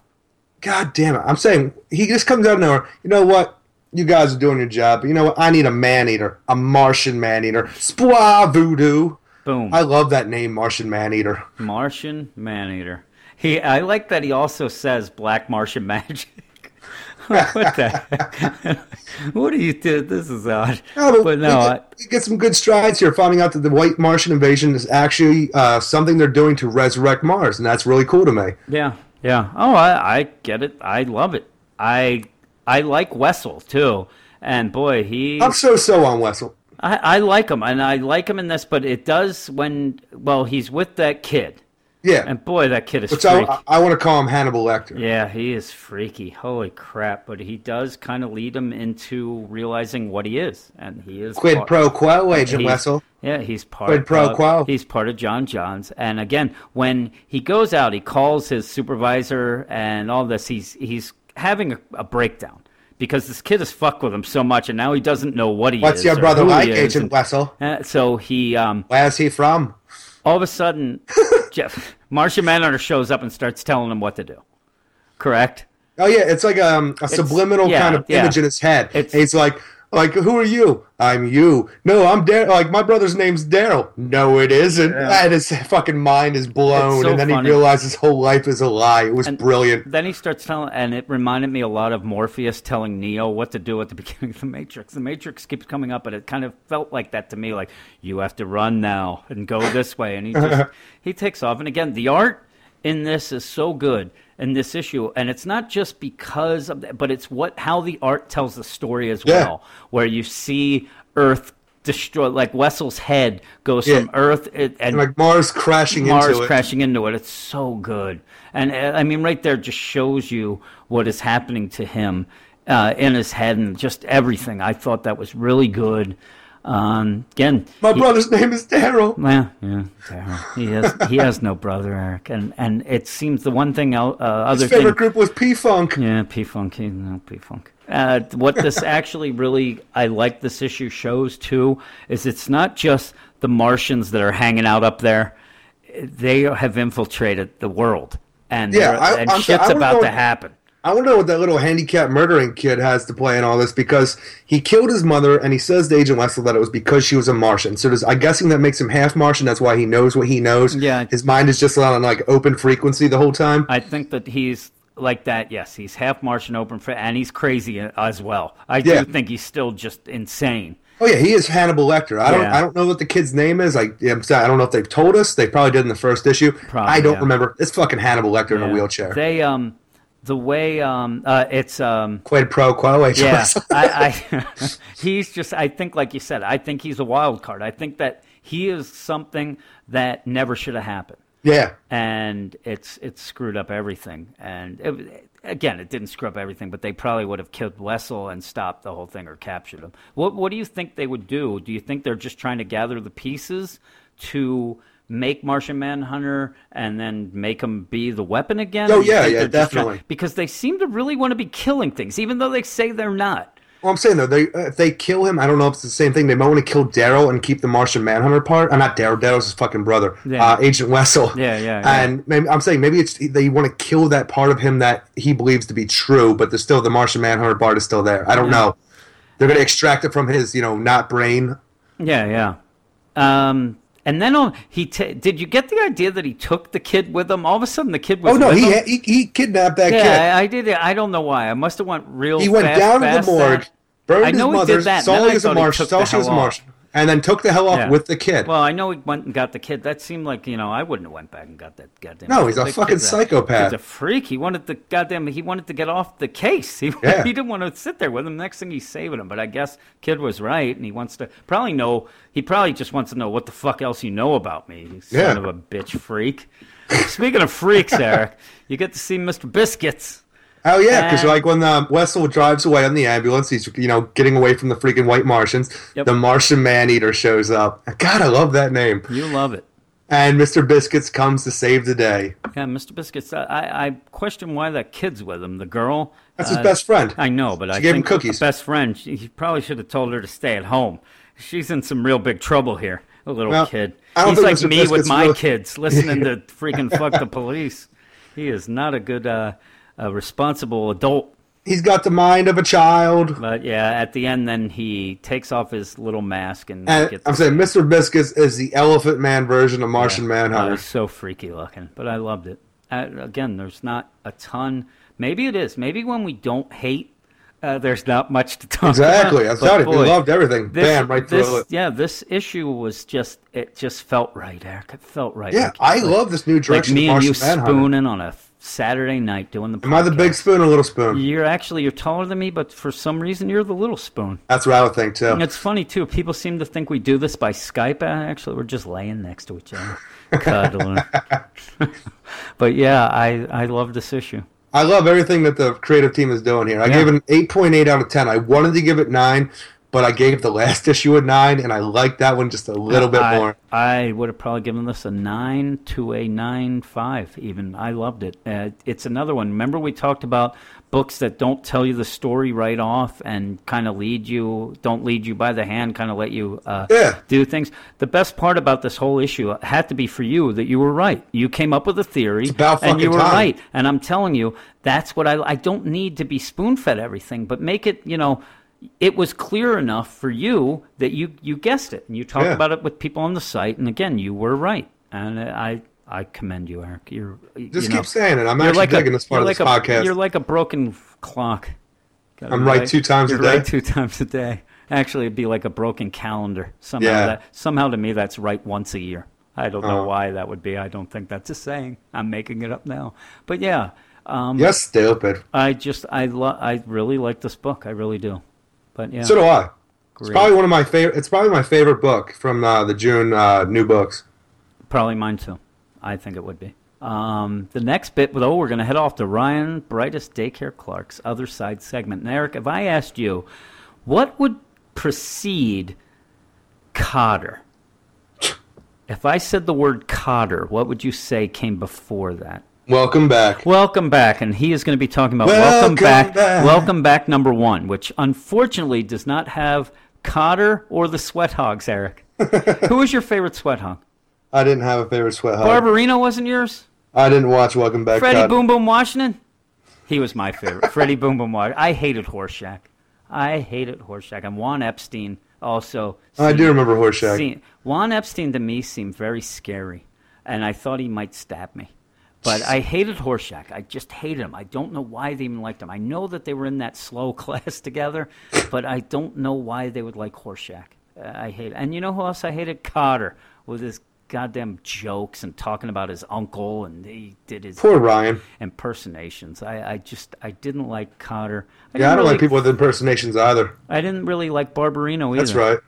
God damn it. I'm saying he just comes out of nowhere. You know what? You guys are doing your job. But you know what? I need a man eater. A Martian man eater. Spwa voodoo. Boom. I love that name, Martian man eater. Martian Maneater. He, I like that he also says Black Martian Magic. what the heck? what do you do? This is odd. No, but we no, get, we get some good strides here, finding out that the white Martian invasion is actually uh, something they're doing to resurrect Mars, and that's really cool to me. yeah, yeah. Oh, I, I get it. I love it. I, I like Wessel too, and boy, he. I'm so so on Wessel. I, I like him, and I like him in this, but it does when well he's with that kid, Yeah, and boy, that kid is which freaky. I, I want to call him Hannibal Lecter. Yeah, he is freaky. Holy crap! But he does kind of lead him into realizing what he is, and he is Quid part- pro quo, Agent Wessel. Yeah, he's part. Quid pro of, quo. He's part of J'onn J'onzz, and again, when he goes out, he calls his supervisor and all this. He's he's having a, a breakdown because this kid has fucked with him so much, and now he doesn't know what he What's is. your brother like, Agent and- Wessel? uh, so he um, Where's he from? all of a sudden, Jeff Martian Manhunter shows up and starts telling him what to do. Correct. Oh yeah, it's like um, a subliminal yeah, kind of yeah. image in his head. It's- It's like, like, who are you? I'm you. No, I'm Daryl. Like my brother's name's Daryl. No, it isn't. And his fucking mind is blown, so and then funny. he realizes his whole life is a lie. It was And brilliant. Then he starts telling, and it reminded me a lot of Morpheus telling Neo what to do at the beginning of the Matrix. The Matrix keeps coming up, and it kind of felt like that to me, like you have to run now and go this way, and he just he takes off. And again, the art in this is so good in this issue, and it's not just because of that, but it's what how the art tells the story as Yeah. well, where you see Earth destroy, like Wessel's head goes Yeah. from Earth and, and like Mars crashing Mars into it. crashing into it. It's so good, and uh, I mean, right there just shows you what is happening to him uh, in his head and just everything. I thought that was really good. Um, again, My he- brother's name is Daryl. yeah, yeah, Daryl. He has he has no brother, Eric, and and it seems the one thing uh, other His favorite thing group was P Funk. yeah, P Funk. No, P Funk. Uh, what this actually really, I like this issue shows too, is it's not just the Martians that are hanging out up there. They have infiltrated the world, and Yeah, I- and I'm shit's wanna about know- to happen. I want to know what that little handicapped murdering kid has to play in all this because he killed his mother and he says to Agent Wessel that it was because she was a Martian. So does, I'm guessing that makes him half Martian. That's why he knows what he knows. Yeah. His mind is just on like open frequency the whole time. I think that he's like that. Yes, he's half Martian, open, for, and he's crazy as well. I Yeah. do think he's still just insane. Oh yeah, he is Hannibal Lecter. I don't Yeah. I don't know what the kid's name is. I I'm sorry, I don't know if they've told us. They probably did in the first issue. Probably, I don't yeah. remember. It's fucking Hannibal Lecter in a wheelchair. They um, the way um, uh, it's um. Quid pro quo. Agent Yeah, I, I he's just. I think, like you said, I think he's a wild card. I think that he is something that never should have happened, yeah. and it's it's screwed up everything. And it, again, it didn't screw up everything, but they probably would have killed Wessel and stopped the whole thing or captured him. What What do you think they would do? Do you think they're just trying to gather the pieces to? Make Martian Manhunter and then make him be the weapon again? Oh, Or do you yeah, yeah, trying- definitely. because they seem to really want to be killing things, even though they say they're not. Well, I'm saying though, they uh, if they kill him, I don't know if it's the same thing. They might want to kill Daryl and keep the Martian Manhunter part. Uh, not Daryl. Daryl's his fucking brother. Yeah. Uh, Agent Wessel. Yeah, yeah, yeah. And maybe, I'm saying maybe it's they want to kill that part of him that he believes to be true, but there's still the Martian Manhunter part is still there. I don't know. They're gonna extract it from his, you know, not brain. Yeah, yeah. Um, and then he ta did you get the idea that he took the kid with him? All of a sudden, the kid was. Oh no, he, he he kidnapped that yeah, kid. I, I did. I don't know why. I must have went real. He went fast, down to the morgue, that- burned I know his he did mother, that, and saw then he was a thought he Martian, took saw the she was a. Martian, and then took the hell off Yeah. with the kid. Well, I know he went and got the kid. That seemed like you know I wouldn't have went back and got that goddamn. No, he's a fucking kid's psychopath. He's a freak. He wanted the goddamn. He wanted to get off the case. He, Yeah. he didn't want to sit there with him. Next thing he's saving him. But I guess kid was right, and he wants to probably know. He probably just wants to know what the fuck else you know about me. You son Yeah. of a bitch freak. Speaking of freaks, Eric, you get to see Mr. Biscuits. Oh yeah, because like when uh, Wessel drives away on the ambulance, he's you know getting away from the freaking white Martians. Yep. The Martian Man-Eater shows up. God, I love that name. You love it. And Mr. Biscuits comes to save the day. Yeah, Mr. Biscuits. I, I question why that kid's with him. The girl. That's his uh, best friend. I know, but I gave him cookies. best friend. She, he probably should have told her to stay at home. She's in some real big trouble here. A little Well, kid. He's like Mr. me with my really- kids, listening to freaking fuck the police. He is not a good, uh, uh, responsible adult. He's got the mind of a child. But yeah, at the end, then he takes off his little mask and, And gets. I'm saying Mr. Biscuits is the Elephant Man version of Martian Oh, Manhunter. he's so freaky looking, but I loved it. Uh, again, there's not a ton. Maybe it is. Maybe when we don't hate, uh, there's not much to talk Exactly. about. I thought it. We loved everything. this- Bam, right through this- it. Yeah, this issue was just. It just felt right, Eric. It felt right. Yeah, Like- I like- love this new direction. Like me and you Manhunter. spooning on a Saturday night doing the. Am I the big spoon or little spoon? You're actually you're taller than me, but for some reason you're the little spoon. That's what I would think too. And it's funny too. People seem to think we do this by Skype. Uh, Actually, we're just laying next to each other, cuddling. but yeah, I I love this issue. I love everything that the creative team is doing here. I Yeah. gave it an 8.8 out of 10. I wanted to give it 9, but I gave the last issue a 9, and I like that one just a little bit I, more. I would have probably given this a nine to a nine five. Even I loved it. Uh, it's another one. Remember we talked about books that don't tell you the story right off and kind of lead you, don't lead you by the hand, kind of let you uh, Yeah. do things. The best part about this whole issue had to be for you that you were right. You came up with a theory, about and you were time. right. And I'm telling you, that's what I. I don't need to be spoon fed everything, but make it. You know, it was clear enough for you that you you guessed it, and you talked Yeah. about it with people on the site, and again, you were right. And I I commend you, Eric. You're Just you know, keep saying it. I'm actually like digging a, this part of this like a, podcast. You're like a broken clock. Gotta I'm right two times a day? Right two times a day. Actually, it'd be like a broken calendar. Somehow Yeah. that somehow to me that's right once a year. I don't know Oh. why that would be. I don't think that's a saying. I'm making it up now. But yeah, um, You're stupid. I just I lo- I really like this book. I really do. But yeah, So do I. It's probably one of my favorite. It's probably my favorite book from uh, the June uh, new books. probably mine too. I think it would be. Um, the next bit, though, we're going to head off to Ryan Brightest Daycare Clark's Other Side segment. And Eric, if I asked you, what would precede Kotter? If I said the word Kotter, what would you say came before that? Welcome back. Welcome back, and he is going to be talking about Welcome, Welcome back, Back. Welcome Back number one, which unfortunately does not have Kotter or the Sweat Hogs, Eric. Who was your favorite Sweat Hog? I didn't have a favorite sweat Hog. Barbarino wasn't yours? I didn't watch Welcome Back. Freddie Todd. Boom Boom Washington? He was my favorite. Freddie Boom Boom Washington. I hated Horshack. I hated Horshack. And Juan Epstein also. I do remember Horshack. seemed- Juan Epstein to me seemed very scary, and I thought he might stab me. But I hated Horshack. I just hated him. I don't know why they even liked him. I know that they were in that slow class together, but I don't know why they would like Horshack. Uh, I hate. And you know who else I hated? Kotter with his goddamn jokes and talking about his uncle, and he did his Poor Ryan. impersonations. I, I just I didn't like Kotter. I Yeah, I don't really, like people with impersonations either. I didn't really like Barbarino either. That's right.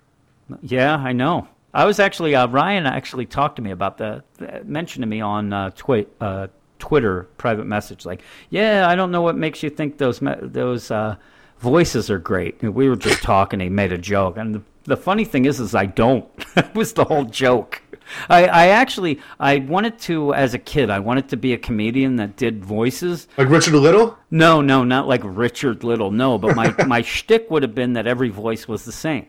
Yeah, I know. I was actually uh, Ryan actually talked to me about the uh, mentioned to me on uh, twi- uh, Twitter private message like, yeah, I don't know what makes you think those me- those uh, voices are great. And we were just talking. He made a joke, and the, the funny thing is, is I don't. it was the whole joke. I, I actually I wanted to as a kid. I wanted to be a comedian that did voices. Like Richard Little? No, no, not like Richard Little. No, but my my shtick would have been that every voice was the same.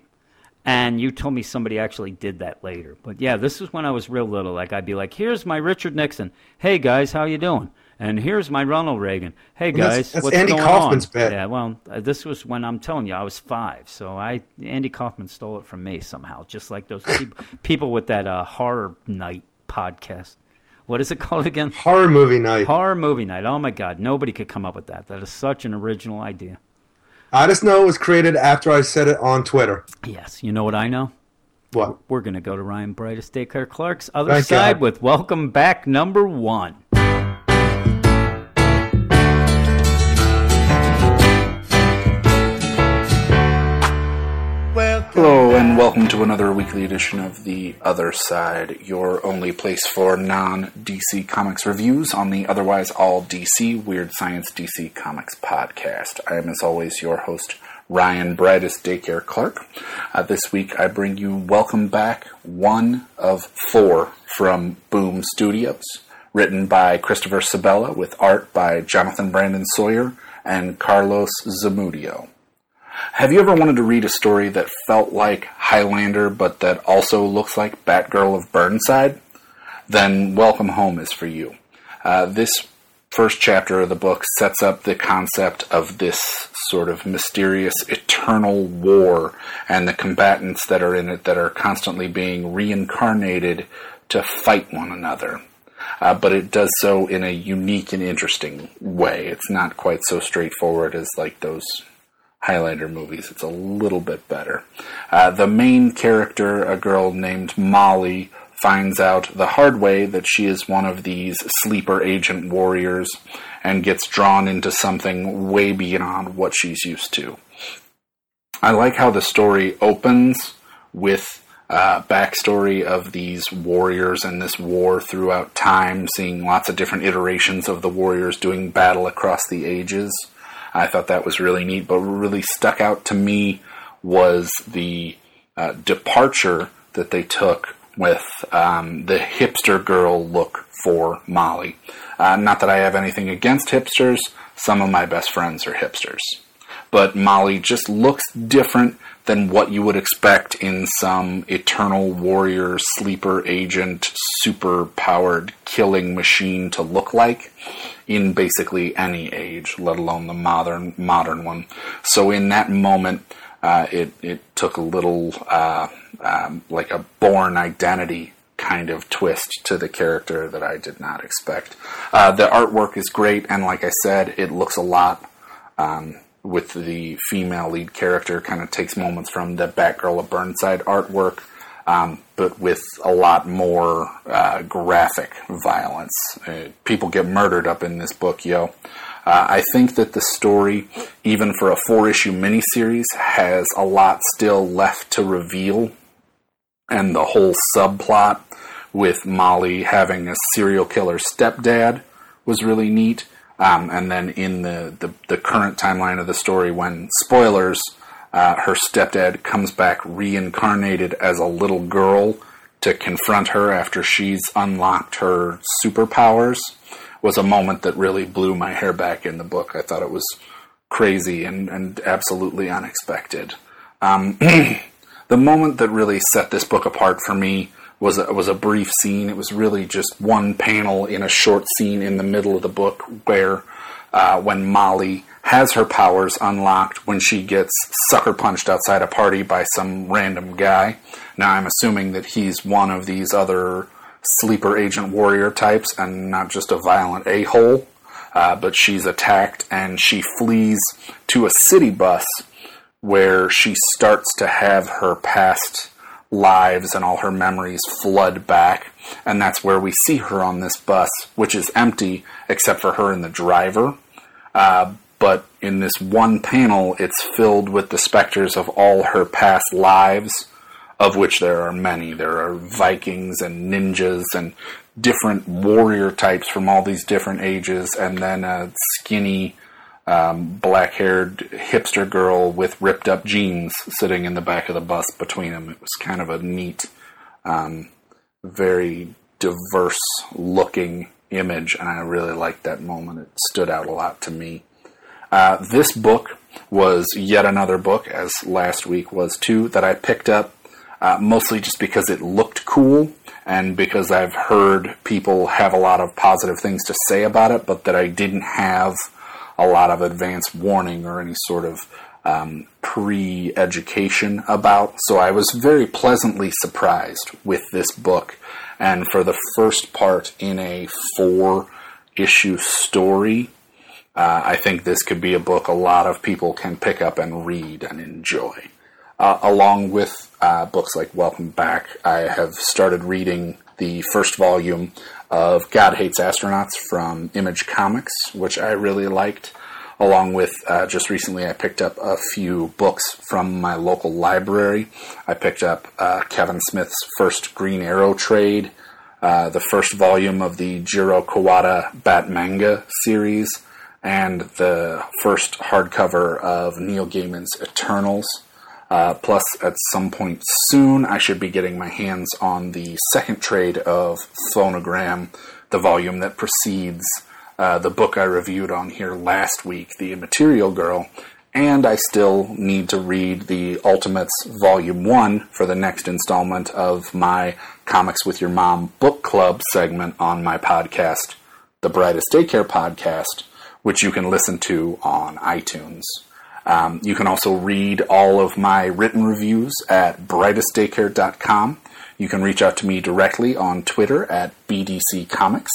And you told me somebody actually did that later. But yeah, this was when I was real little. Like I'd be like, "Here's my Richard Nixon. Hey guys, how you doing?" And here's my Ronald Reagan. Hey Well, that's- guys, that's what's Andy going Kaufman's on? bit. Yeah, well, uh, this was when I'm telling you I was five. So I Andy Kaufman stole it from me somehow, just like those peop people with that uh, horror night podcast. What is it called again? Horror movie night. Horror movie night. Oh my God, nobody could come up with that. That is such an original idea. I just know it was created after I said it on Twitter. Yes, you know what I know? What? We're going to go to Ryan Brightest Daycare Clark's other Thank side God. with Welcome Back number one. And welcome to another weekly edition of The Other Side, your only place for non DC Comics reviews on the otherwise all DC Weird Science DC Comics podcast. I am, as always, your host, Ryan Brightest Daycare Clark. Uh, this week I bring you Welcome Back, one of four from Boom Studios, written by Christopher Sebela with art by Jonathan Brandon Sawyer and Carlos Zamudio. Have you ever wanted to read a story that felt like Highlander but that also looks like Batgirl of Burnside? Then Welcome Home is for you. Uh, this first chapter of the book sets up the concept of this sort of mysterious eternal war and the combatants that are in it that are constantly being reincarnated to fight one another. Uh, but it does so in a unique and interesting way. It's not quite so straightforward as like those Highlander movies. It's a little bit better. Uh, the main character, a girl named Molly, finds out the hard way that she is one of these sleeper agent warriors and gets drawn into something way beyond what she's used to. I like how the story opens with uh, backstory of these warriors and this war throughout time, seeing lots of different iterations of the warriors doing battle across the ages. I thought that was really neat, but what really stuck out to me was the uh, departure that they took with um, the hipster girl look for Molly. Uh, not that I have anything against hipsters, some of my best friends are hipsters. But Molly just looks different than what you would expect in some eternal warrior, sleeper agent, super powered killing machine to look like in basically any age, let alone the modern modern one. So in that moment, uh, it it took a little uh, um, like a Bourne Identity kind of twist to the character that I did not expect. Uh, the artwork is great, and like I said, it looks a lot. Um, with the female lead character, kind of takes moments from the Batgirl of Burnside artwork, um, but with a lot more uh, graphic violence. Uh, people get murdered up in this book, yo. Uh, I think that the story, even for a four issue miniseries, has a lot still left to reveal. And the whole subplot with Molly having a serial killer stepdad was really neat. Um, and then in the, the, the, current timeline of the story, when spoilers, uh, her stepdad comes back reincarnated as a little girl to confront her after she's unlocked her superpowers, was a moment that really blew my hair back in the book. I thought it was crazy and, and absolutely unexpected. Um, the moment that really set this book apart for me was a, was a brief scene. It was really just one panel in a short scene in the middle of the book where uh, when Molly has her powers unlocked when she gets sucker punched outside a party by some random guy. Now I'm assuming that he's one of these other sleeper agent warrior types and not just a violent a hole. Uh, but she's attacked and she flees to a city bus where she starts to have her past lives and all her memories flood back. And that's where we see her on this bus, which is empty except for her and the driver. Uh, but in this one panel, it's filled with the specters of all her past lives, of which there are many. There are Vikings and ninjas and different warrior types from all these different ages, and then a skinny um, black haired hipster girl with ripped up jeans sitting in the back of the bus between them. It was kind of a neat, um, very diverse looking image, and I really liked that moment. It stood out a lot to me. Uh, this book was yet another book, as last week was too, that I picked up uh, mostly just because it looked cool and because I've heard people have a lot of positive things to say about it, but that I didn't have a lot of advance warning or any sort of um, pre education about. So I was very pleasantly surprised with this book. And for the first part in a four issue story, uh, I think this could be a book a lot of people can pick up and read and enjoy. Uh, along with uh, books like Welcome Back, I have started reading the first volume of God Hates Astronauts from Image Comics, which I really liked, along with uh, just recently I picked up a few books from my local library. I picked up uh, Kevin Smith's first Green Arrow trade, uh, the first volume of the Jiro Kuwata Bat Manga series, and the first hardcover of Neil Gaiman's Eternals. Uh, plus, at some point soon, I should be getting my hands on the second trade of Phonogram, the volume that precedes uh, the book I reviewed on here last week, The Immaterial Girl. And I still need to read the Ultimates Volume 1 for the next installment of my Comics with Your Mom book club segment on my podcast, The Brightest Daycare Podcast, which you can listen to on iTunes. Um, you can also read all of my written reviews at brightestdaycare.com. You can reach out to me directly on Twitter at BDC Comics.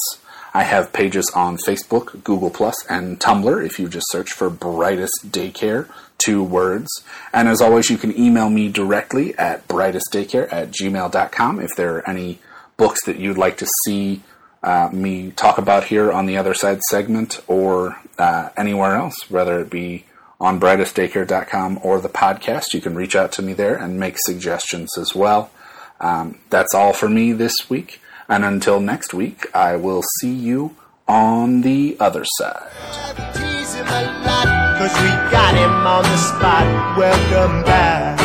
I have pages on Facebook, Google Plus, and Tumblr if you just search for Brightest Daycare, two words. And as always, you can email me directly at brightestdaycare at gmail.com if there are any books that you'd like to see uh, me talk about here on the other side segment or uh, anywhere else, whether it be on brightestdaycare.com or the podcast. You can reach out to me there and make suggestions as well. Um, that's all for me this week. And until next week, I will see you on the other side. Cause we got him on the spot. Welcome back.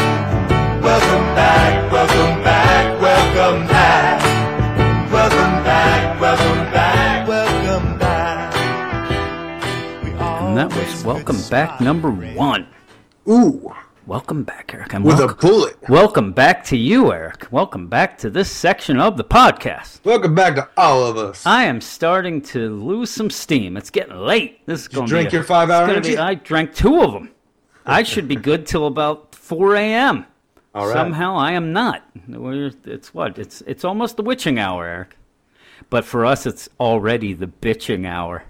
Welcome back. Welcome back. Welcome back. Welcome back. Welcome back. And that was Welcome Back number one. Ooh, Welcome back, Eric. And with a welcome, bullet. welcome back to you, Eric. Welcome back to this section of the podcast. Welcome back to all of us. I am starting to lose some steam. It's getting late. This is going to drink be a- your five-hour it's gonna be- energy? I drank two of them. I should be good till about 4 a.m. All right. Somehow I am not. We're, it's what? It's it's almost the witching hour, Eric. But for us, it's already the bitching hour.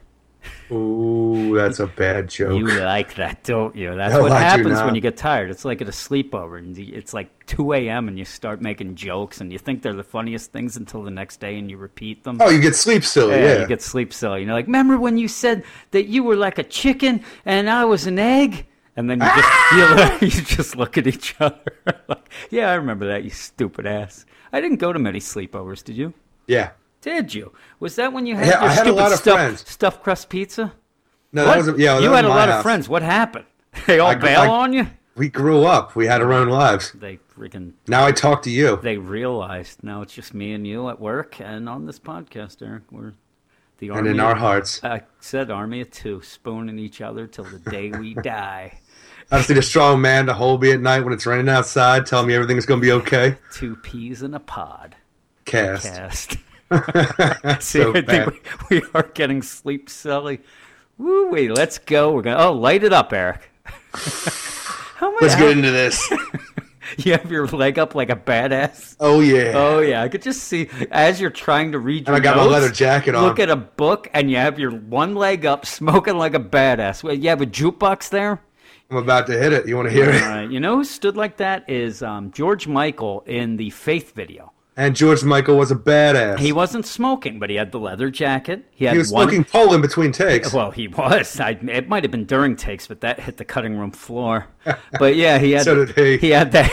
Ooh, that's a bad joke. You like that, don't you? That's No, what I happens when you get tired. It's like at a sleepover, and it's like 2 a.m. and you start making jokes, and you think they're the funniest things until the next day, and you repeat them. oh, you get sleep silly. Yeah, Yeah. you get sleep silly. You know, like, remember when you said that you were like a chicken and I was an egg? And then you just ah! you, look, you just look at each other. like, yeah, I remember that, you stupid ass. I didn't go to many sleepovers, did you? yeah. Did you? Was that when you had Yeah, your had a stupid lot of stuff- friends. stuffed crust pizza? No, What? that was yeah. that you had a lot of friends. What happened? They all I- bail I- on you? We grew up. We had our own lives. They freaking Now I talk to you. they realized now it's just me and you at work and on this podcast, Eric. We're the army. And in of- our hearts. I said army of two, spooning each other till the day we die. I just need a strong man to hold me at night when it's raining outside, tell me everything's going to be okay. Two peas in a pod. Cast. Cast. See, So I bad. think we, we are getting sleep silly. Woo wee, let's go. We're gonna oh light it up, Eric. How much Let's get into this. you have your leg up like a badass? Oh, yeah. Oh yeah, I could just see as you're trying to read your And I got my leather jacket on. Look at a book, and you have your one leg up, smoking like a badass. Well, You have a jukebox there. I'm about to hit it. You want to hear All it? right, you know who stood like that is um, George Michael in the Faith video. And George Michael was a badass. He wasn't smoking, but he had the leather jacket. He had He was one. smoking pole in between takes. Well, he was. I, it might have been during takes, but that hit the cutting room floor. But yeah, he had. So did he. He had that.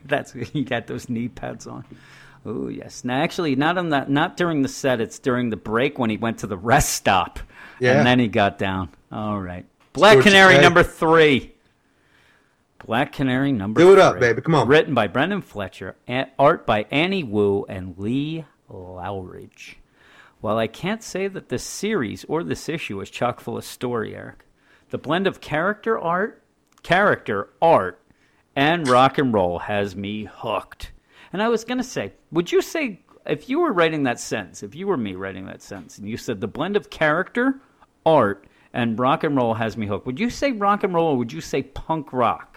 that's he had those knee pads on. Oh yes. Now, actually, not on that. Not during the set. It's during the break when he went to the rest stop. Yeah. And then he got down. All right. Black George Canary number three. Black Canary number Do it up, three. baby. Come on. Written by Brendan Fletcher, art by Annie Wu and Lee Loughridge. While I can't say that this series or this issue is chock full of story, Eric, the blend of character art, character art, and rock and roll has me hooked. And I was going to say, would you say, if you were writing that sentence, if you were me writing that sentence, and you said the blend of character, art, and rock and roll has me hooked, would you say rock and roll or would you say punk rock?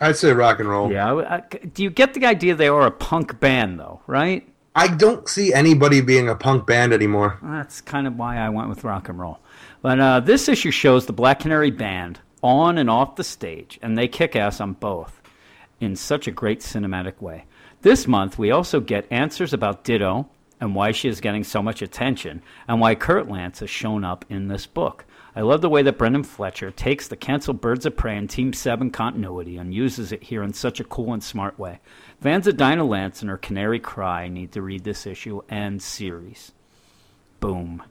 I'd say rock and roll. Yeah. I, I- do you get the idea they are a punk band, though, right? I don't see anybody being a punk band anymore. That's kind of why I went with rock and roll. But uh, this issue shows the Black Canary Band on and off the stage, and they kick ass on both in such a great cinematic way. This month, we also get answers about Ditto and why she is getting so much attention, and why Kurt Lance has shown up in this book. I love the way that Brendan Fletcher takes the canceled Birds of Prey and Team 7 continuity and uses it here in such a cool and smart way. Fans of Dinah Lance and her Canary Cry need to read this issue and series. Boom.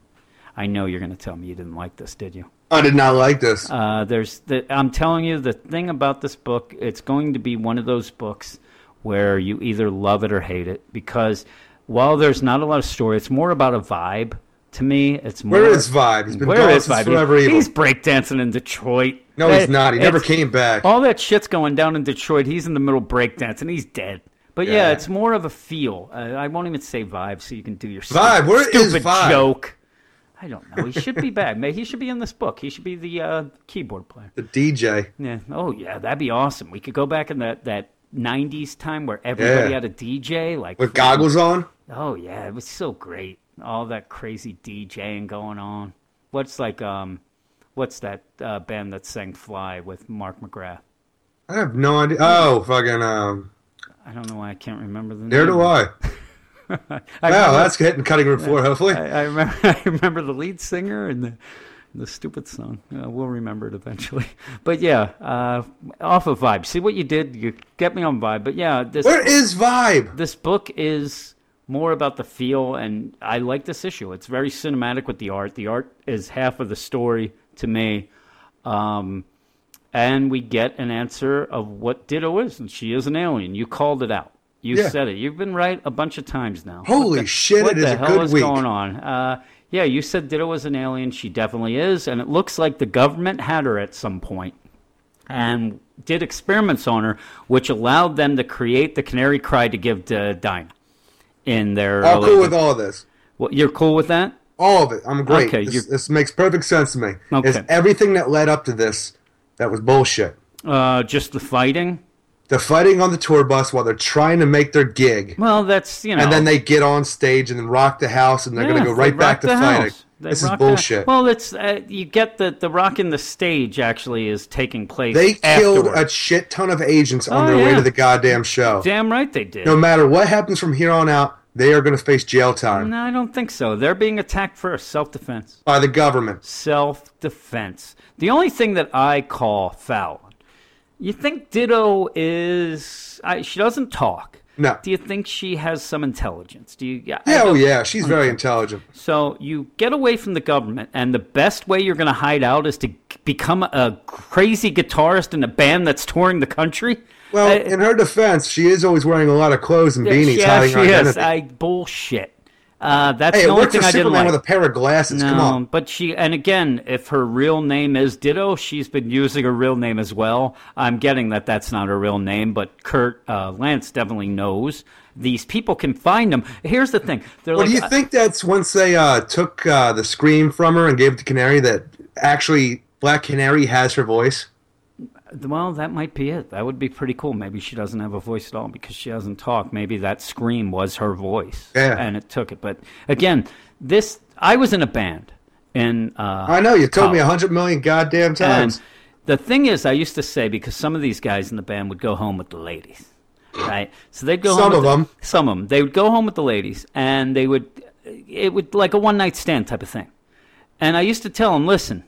I know you're going to tell me you didn't like this, did you? I did not like this. Uh, there's the, I'm telling you, the thing about this book, it's going to be one of those books where you either love it or hate it because while there's not a lot of story, it's more about a vibe. To me, it's more. Where is Vibe? He's been Where gone is Vibe? Forever Evil. He's breakdancing in Detroit. No, he's not. He never came back. All that shit's going down in Detroit. He's in the middle breakdancing. He's dead. But yeah, Yeah. it's more of a feel. Uh, I won't even say vibe, so you can do your Vibe, stupid, where is stupid Vibe? joke. I don't know. He should be back. Maybe he should be in this book. He should be the uh, keyboard player. The DJ. Yeah. Oh yeah, that'd be awesome. We could go back in that that '90s time where everybody Yeah. had a DJ, like With goggles on? Oh yeah, it was so great. All that crazy DJing going on. What's like um, what's that uh, band that sang "Fly" with Mark McGrath? I have no idea. Oh, fucking. Um, I don't know why I can't remember the name. there do I. I wow, remember- that's hitting cutting room floor, hopefully. I, I remember. I remember the lead singer and the the stupid song. Uh, we'll remember it eventually. But yeah, uh, off of vibe. See what you did? You get me on vibe. But yeah, this Where is Vibe? this book is more about the feel, and I like this issue. It's very cinematic with the art. The art is half of the story to me. Um, and we get an answer of what Ditto is, and she is an alien. You called it out. You Yeah. said it. You've been right a bunch of times now. Holy What the- shit, What it is the a hell is week. going on? Uh, yeah, you said Ditto was an alien. She definitely is, and it looks like the government had her at some point and did experiments on her, which allowed them to create the canary cry to give to Dinah in their. I'm cool with all this. Well, you're cool with that? All of it. I'm great. Okay, this, this makes perfect sense to me. Okay. Is everything that led up to this that was bullshit. Uh, just the fighting. The fighting on the tour bus while they're trying to make their gig. Well, that's you know. and then they get on stage and then rock the house and they're Yeah, going to go right back to fighting. They This is rock the- bullshit. well, it's uh, you get the the rock in the stage actually is taking place. they killed afterward. a shit ton of agents on Oh, their way to the goddamn show. Damn right they did. No matter what happens from here on out, they are going to face jail time No, I don't think so. They're being attacked first. Self defense. by the government. Self defense. The only thing that I call foul. You think Ditto is? I, she doesn't talk. No. Do you think she has some intelligence? Do you? Yeah, oh yeah, she's very intelligent. So you get away from the government, and the best way you're going to hide out is to become a crazy guitarist in a band that's touring the country. Well, Uh, in her defense, she is always wearing a lot of clothes and beanies yeah, hiding she her is. I bullshit. Uh, that's hey, the only thing I didn't like. with a pair of glasses. no, Come on. but she, and again, if her real name is Ditto, she's been using her real name as well. I'm getting that that's not her real name, but Kurt uh, Lance definitely knows. These people can find them. Here's the thing: they're Well, like, do you uh, think that's once they uh, took uh, the scream from her and gave it to Canary that actually Black Canary has her voice? Well, that might be it. That would be pretty cool. Maybe she doesn't have a voice at all because she doesn't talk. Maybe that scream was her voice, Yeah. and it took it. But again, this I was in a band, in uh, I know you told me a hundred million goddamn times. And the thing is, I used to say because some of these guys in the band would go home with the ladies, right? So they'd go Some home. of the- them. Some of them. They would go home with the ladies, and they would. It would like a one night stand type of thing. And I used to tell them, listen.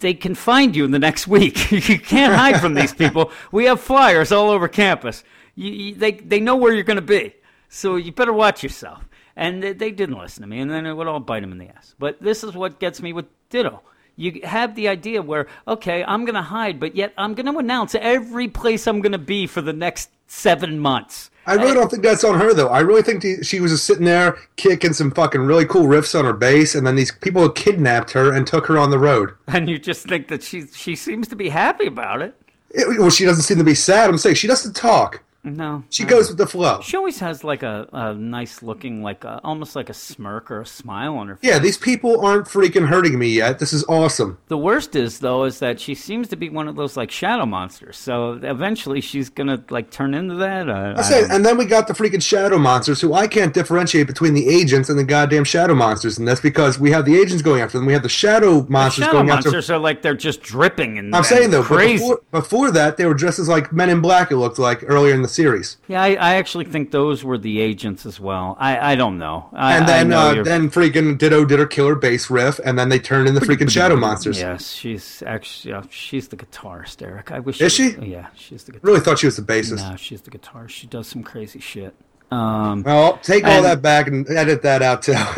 They can find you in the next week. you can't hide from these people. We have flyers all over campus. You, you, they they know where you're going to be, so you better watch yourself. And they, they didn't listen to me, and then it would all bite them in the ass. But this is what gets me with Ditto. You have the idea where, okay, I'm going to hide, but yet I'm going to announce every place I'm going to be for the next seven months. I really don't think that's on her though. I really think the, she was just sitting there kicking some fucking really cool riffs on her bass, and then these people kidnapped her and took her on the road. And you just think that she she seems to be happy about it. It- well, she doesn't seem to be sad. I'm saying she doesn't talk. No, She no. goes uh-huh. with the flow. She always has like a, a nice looking, like a, almost like a smirk or a smile on her face. Yeah, these people aren't freaking hurting me yet. This is awesome. The worst is though is that she seems to be one of those like shadow monsters. So eventually she's gonna like turn into that. I I say, don't- and then we got the freaking shadow monsters, who I can't differentiate between the agents and the goddamn shadow monsters, and that's because we have the agents going after them. We have the shadow monsters shadow going after. monsters are like they're just dripping and I'm and saying though, crazy. before, before that, they were dressed as like Men in Black. It looked like earlier in the series. Yeah, I, I actually think those were the agents as well. I, I don't know. I, and then know uh, then freaking Ditto did her killer bass riff, and then they turned in the freaking Shadow Monsters. Yes, she's actually yeah, she's the guitarist, Eric. I wish. Is she? Yeah, she's the guitarist. Really thought she was the bassist. No, she's the guitarist. She does some crazy shit. Um, Well, take all and- that back and edit that out too.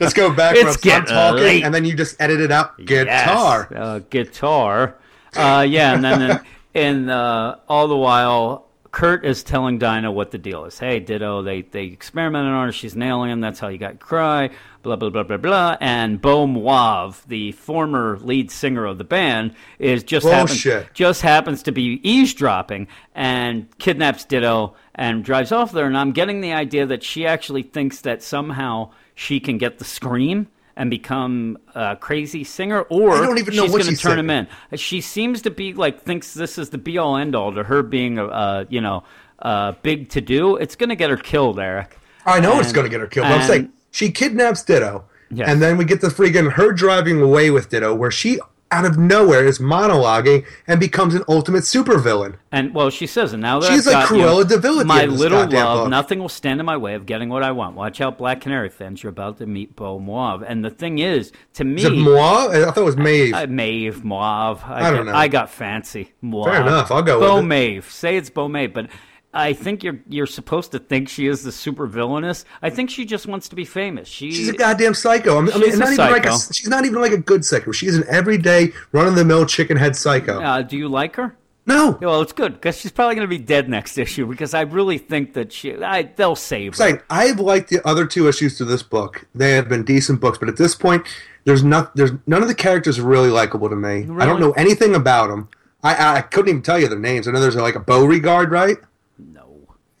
Let's go back It's I'm talking, late. and then you just edit it out. Guitar. Yes, uh, guitar. Uh, yeah, and then and uh, all the while, Kurt is telling Dinah what the deal is. Hey, Ditto, they they experimented on her. She's nailing him. That's how you got cry. Blah blah blah blah blah. And Bo Moive, the former lead singer of the band, is just happens, just happens to be eavesdropping and kidnaps Ditto and drives off there. And I'm getting the idea that she actually thinks that somehow she can get the scream and become a crazy singer, or I don't even know she's going to turn him in. She seems to be like thinks this is the be all end all to her being a, a you know uh, big to do. It's going to get her killed, Eric. I know it's going to get her killed. But I'm saying she kidnaps Ditto, Yes. and then we get the freaking her driving away with Ditto, where she out of nowhere is monologuing and becomes an ultimate supervillain. And well, she says, and now that She's I've like got you, Cruella de Vil at the my end of this little love, book. nothing will stand in my way of getting what I want. Watch out, Black Canary fans! You're about to meet Bo Mauve. And the thing is, to me, Is it Moi? I thought it was Maeve. Uh, Maeve, Mauve. I, I don't got, know. I got fancy. Mauve. Fair enough, I'll go with Bo it. Maeve. Say it's Bo Maeve, but I think you're you're supposed to think she is the super villainess. I think she just wants to be famous. She, She's a goddamn psycho. I mean, She's not even like a, she's not even like a good psycho. She's an everyday, run of the mill chicken head psycho. Uh, do you like her? No. Well, it's good because she's probably going to be dead next issue. Because I really think that she, I, they'll save her. I've liked the other two issues to this book. They have been decent books, but at this point, there's not there's none of the characters are really likable to me. I don't know anything about them. I I couldn't even tell you their names. I know there's like a Beauregard, right?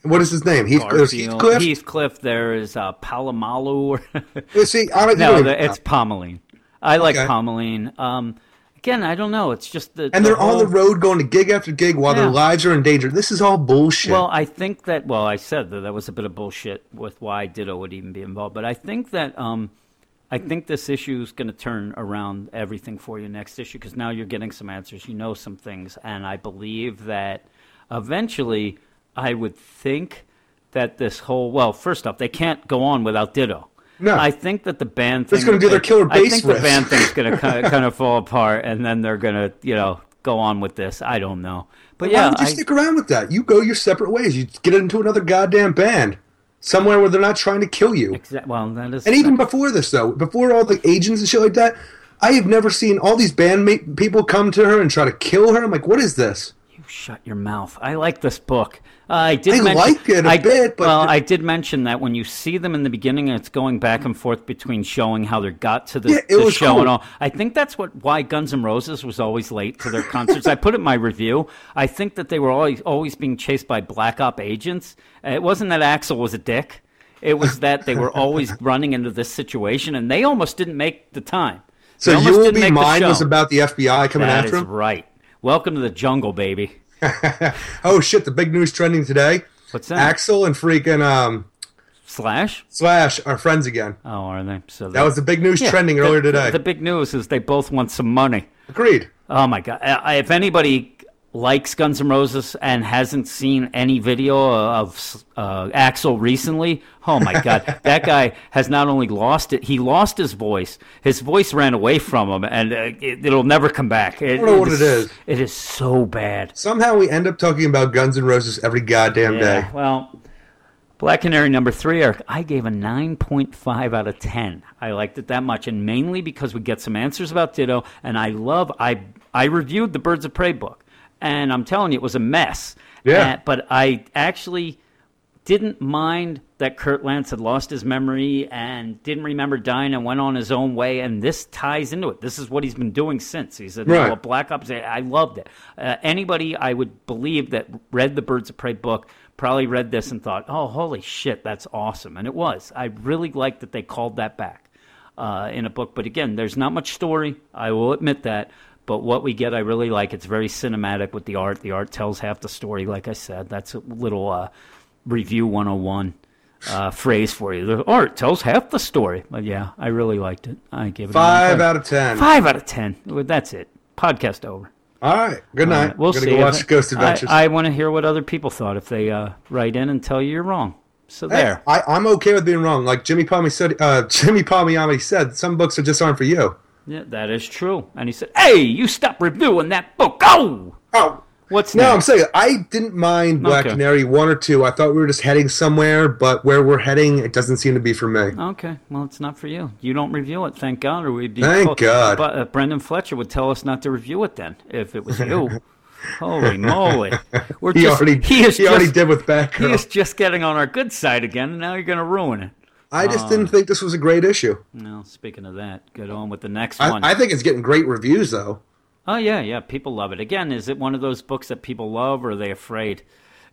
No. What is his name? Heath, there's Garfield, Heathcliff. Heathcliff. There is uh, Palomalu. You See, I don't, no, don't the, it's Pomeline. I like Okay. Pomeline. Um, again, I don't know. It's just the and the they're on the road going to gig after gig while Yeah. their lives are in danger. This is all bullshit. Well, I think that. Well, I said that that was a bit of bullshit with why Ditto would even be involved, but I think that. Um, I think this issue is going to turn around everything for you next issue because now you're getting some answers. You know some things, and I believe that eventually, I would think that this whole well, first off, they can't go on without Ditto. No. I think that the band thing. just gonna do their killer bass I think the riffs. band thing's going to kind of, kind of fall apart, and then they're going to, you know, go on with this. I don't know, but Why yeah, would you I, stick around with that? You go your separate ways. You get into another goddamn band somewhere where they're not trying to kill you. exa- well, that is And even before this, though, before all the agents and shit like that, I have never seen all these band ma- people come to her and try to kill her. I'm like, what is this? You shut your mouth. I like this book. Uh, I did. I mention, like it a I- bit, but- well, I did mention that when you see them in the beginning, it's going back and forth between showing how they got to the, Yeah, the show cool. and all. I think that's what why Guns N' Roses was always late to their concerts. I put it in my review. I think that they were always always being chased by black op agents. It wasn't that Axl was a dick. It was that they were always running into this situation, and they almost didn't make the time. So you will be mine was about the FBI coming That after him. right. Welcome to the jungle, baby. Oh shit! The big news trending today. What's that? Axl and freaking um, Slash. Slash are friends again. Oh, are they? So That was the big news Yeah, trending the- earlier the- today. The, big news is they both want some money. Agreed. Oh my god! I, if anybody likes Guns N' Roses and hasn't seen any video of uh, Axl recently, oh my god, that guy has not only lost it, he lost his voice. His voice ran away from him, and uh, it, it'll never come back. It, don't know what it is. It is so bad. Somehow we end up talking about Guns N' Roses every goddamn day. Well, Black Canary number three, Eric, I gave a 9.5 out of 10. I liked it that much, and mainly because we get some answers about Ditto, and I love, I, I reviewed the Birds of Prey book, and I'm telling you, it was a mess. Yeah. Uh, but I actually didn't mind that Kurt Lance had lost his memory and didn't remember dying and went on his own way. And this ties into it. This is what he's been doing since. He's a, Right. a Black Ops. I loved it. Uh, anybody I would believe that read the Birds of Prey book probably read this and thought, "Oh, holy shit, that's awesome!" And it was. I really liked that they called that back uh, in a book. But again, there's not much story. I will admit that. But what we get, I really like. It's very cinematic with the art. The art tells half the story. Like I said, that's a little uh, review 101 uh, phrase for you. The art tells half the story. But yeah, I really liked it. I give it a Five out of ten. Five out of ten. Well, That's it. Podcast over. All right. Good night. right, we'll see. go watch it- Ghost Adventures. I, I want to hear what other people thought if they uh, write in and tell you you're wrong. So Hey, there. I, I'm okay with being wrong. Like Jimmy Palmi said, uh, Jimmy Palmiyami said, some books are just aren't for you. Yeah, that is true. And he said, "Hey, you stop reviewing that book. Go." Oh. What's No, I'm saying I didn't mind Black Okay. Canary one or two. I thought we were just heading somewhere, but where we're heading, it doesn't seem to be for me. Okay, well, it's not for you. You don't review it, thank God, or we'd be. Thank God. But uh, Brendan Fletcher would tell us not to review it then, if it was you. Holy moly! We're He just, already- he is he already did with He Batgirl. is just getting on our good side again, and now you're going to ruin it. I just Oh. didn't um, think this was a great issue. No, speaking of that, get on with the next I, one. I think it's getting great reviews, though. Oh yeah, yeah. People love it. Again, is it one of those books that people love, or are they afraid?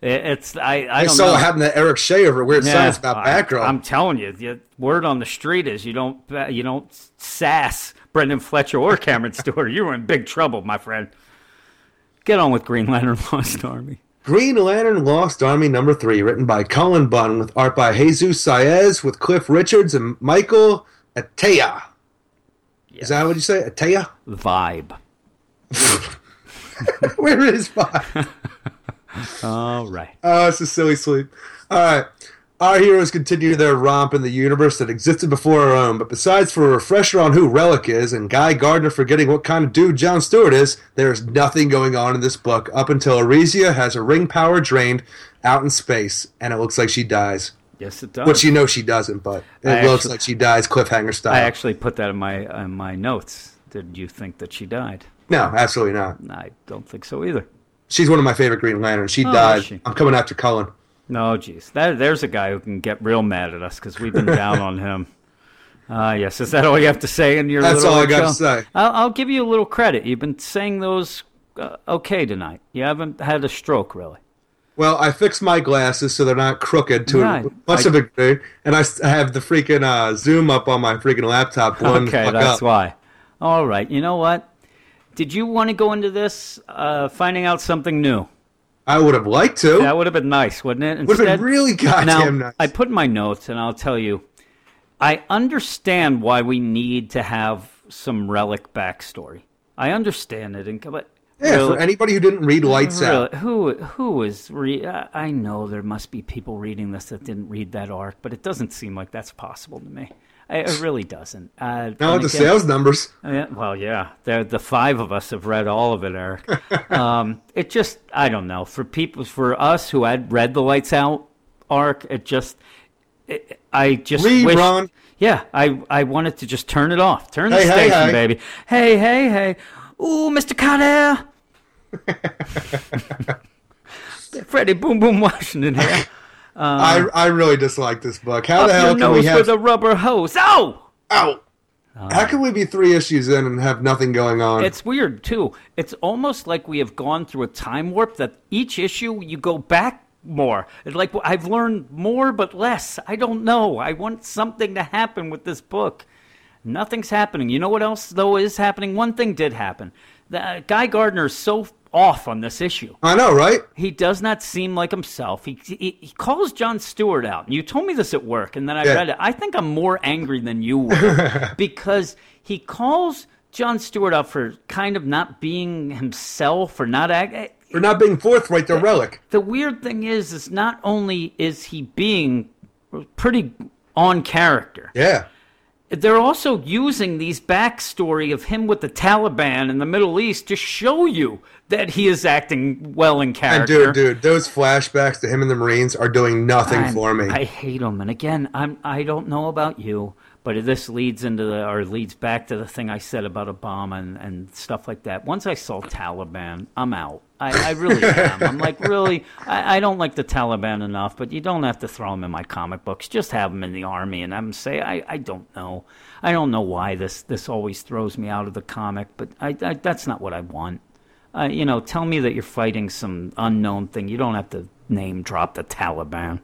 It's I. I I, don't saw know. what happened to Eric Shea over Weird Yeah, Science about I- Batgirl. I'm telling you, the word on the street is you don't you don't sass Brendan Fletcher or Cameron Stewart. You're in big trouble, my friend. Get on with Green Lantern Lost Army. Green Lantern Lost Army number three, written by Cullen Bunn, with art by Jesus Saez, with Cliff Richards and Michael Atiyeh. Is that what you say? Atea? Vibe. Where is Vibe? All right. Oh, it's a silly sleep. All right. Our heroes continue their romp in the universe that existed before our own, but besides for a refresher on who Relic is and Guy Gardner forgetting what kind of dude John Stewart is, there is nothing going on in this book up until Arisia has her ring power drained out in space, and it looks like she dies. Yes, it does. Which you know she doesn't, but it I looks actually- like she dies cliffhanger style. I actually put that in my in my notes. Did you think that she died? no, absolutely not. I don't think so either. She's one of my favorite Green Lanterns. She Oh, died. she? I'm coming after Cullen. No, jeez. That, there's a guy who can get real mad at us because we've been down on him. Ah, yes. Is that all you have to say in your That's little all I got to say. I'll, I'll give you a little credit. You've been saying those uh, okay tonight. You haven't had a stroke, really. Well, I fixed my glasses so they're not crooked to Right. much of a degree, and I have the freaking uh, Zoom up on my freaking laptop. okay, that's up. why. All right. You know what? Did you want to go into this uh, finding out something new? I would have liked to. That would have been nice, wouldn't it? Would've been really goddamn now, nice. I put in my notes, and I'll tell you, I understand why we need to have some relic backstory. I understand it, and but yeah, really- for anybody who didn't read Lights Out. who who is re- I know there must be people reading this that didn't read that arc, but it doesn't seem like that's possible to me. It really doesn't. Uh, with the sales numbers. yeah, well, yeah, the the five of us have read all of it, Eric. um, it just, I don't know, for people, for us who had read the Lights Out arc, it just, it, I just Read, wish, Ron. yeah, I I wanted to just turn it off, turn the Hey, hey, station, hey. baby. Hey, hey, hey, ooh, Mister Kotter, Freddie Boom Boom Washington here. I uh, I really dislike this book. How the hell can we have? with a rubber hose. Oh. Ow! Uh, How can we be three issues in and have nothing going on? It's weird too. It's almost like we have gone through a time warp that each issue you go back more. It's like I've learned more but less. I don't know. I want something to happen with this book. Nothing's happening. You know what else though is happening? One thing did happen. The, uh, Guy Gardner is so off on this issue. I know, right? He does not seem like himself. He, he, he calls John Stewart out. You told me this at work, and then I Yeah. read it. I think I'm more angry than you were because he calls John Stewart out for kind of not being himself or not act. Eh, for not being forthright The Relic. The weird thing is, is not only is he being pretty on character, Yeah. They're also using these backstory of him with the Taliban in the Middle East to show you that he is acting well in And character. dude, dude, those flashbacks to him and the Marines are doing nothing I'm- for me. I hate them. And again, I'm I don't know about you, but this leads into the or leads back to the thing I said about Obama and, and stuff like that. Once I saw Taliban, I'm out. I, I really am. I'm like, really, I, I don't like the Taliban enough, but you don't have to throw them in my comic books. Just have them in the army and I'm say, I, I don't know. I don't know why this, this always throws me out of the comic, but I, I, that's not what I want. Uh, you know, tell me that you're fighting some unknown thing. You don't have to name drop the Taliban.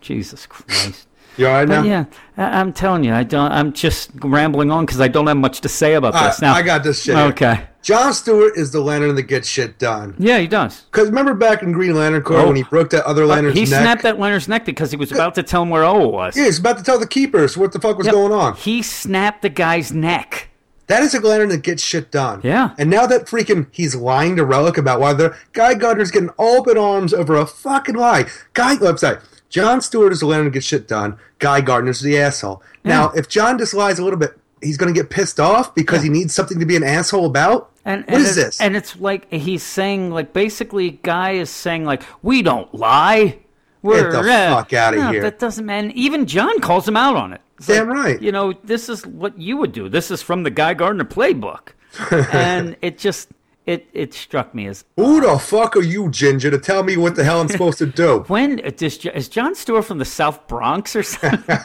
Jesus Christ. You all right But now? yeah, I, I'm telling you, I don't. I'm just rambling on because I don't have much to say about All this. right, Now I got this shit. here. Okay. John Stewart is the lantern that gets shit done. Yeah, he does. Because remember back in Green Lantern Corps Oh. when he oh. broke that other uh, lantern's he neck? snapped that lantern's neck because he was about to tell him where Oa was. Yeah, he's about to tell the keepers what the fuck was Yep. going on. He snapped the guy's neck. That is a Lantern that gets shit done. Yeah. And now that freaking he's lying to Relic about why they're Guy Gardner's getting open arms over a fucking lie. Guy, I'm sorry. John Stewart is the one that gets shit done. Guy Gardner's the asshole. Now, if John just lies a little bit, he's going to get pissed off because he needs something to be an asshole about. And, What and is this? And it's like he's saying, like basically, guy is saying, like we don't lie. We're the uh, fuck outta no, here. That doesn't man. Even John calls him out on it. It's Damn like, right. You know, this is what you would do. This is from the Guy Gardner playbook, and it just it it struck me as Who the fuck are you, Ginger, to tell me what the hell I'm supposed to do? when is, is John Stewart from the South Bronx or something?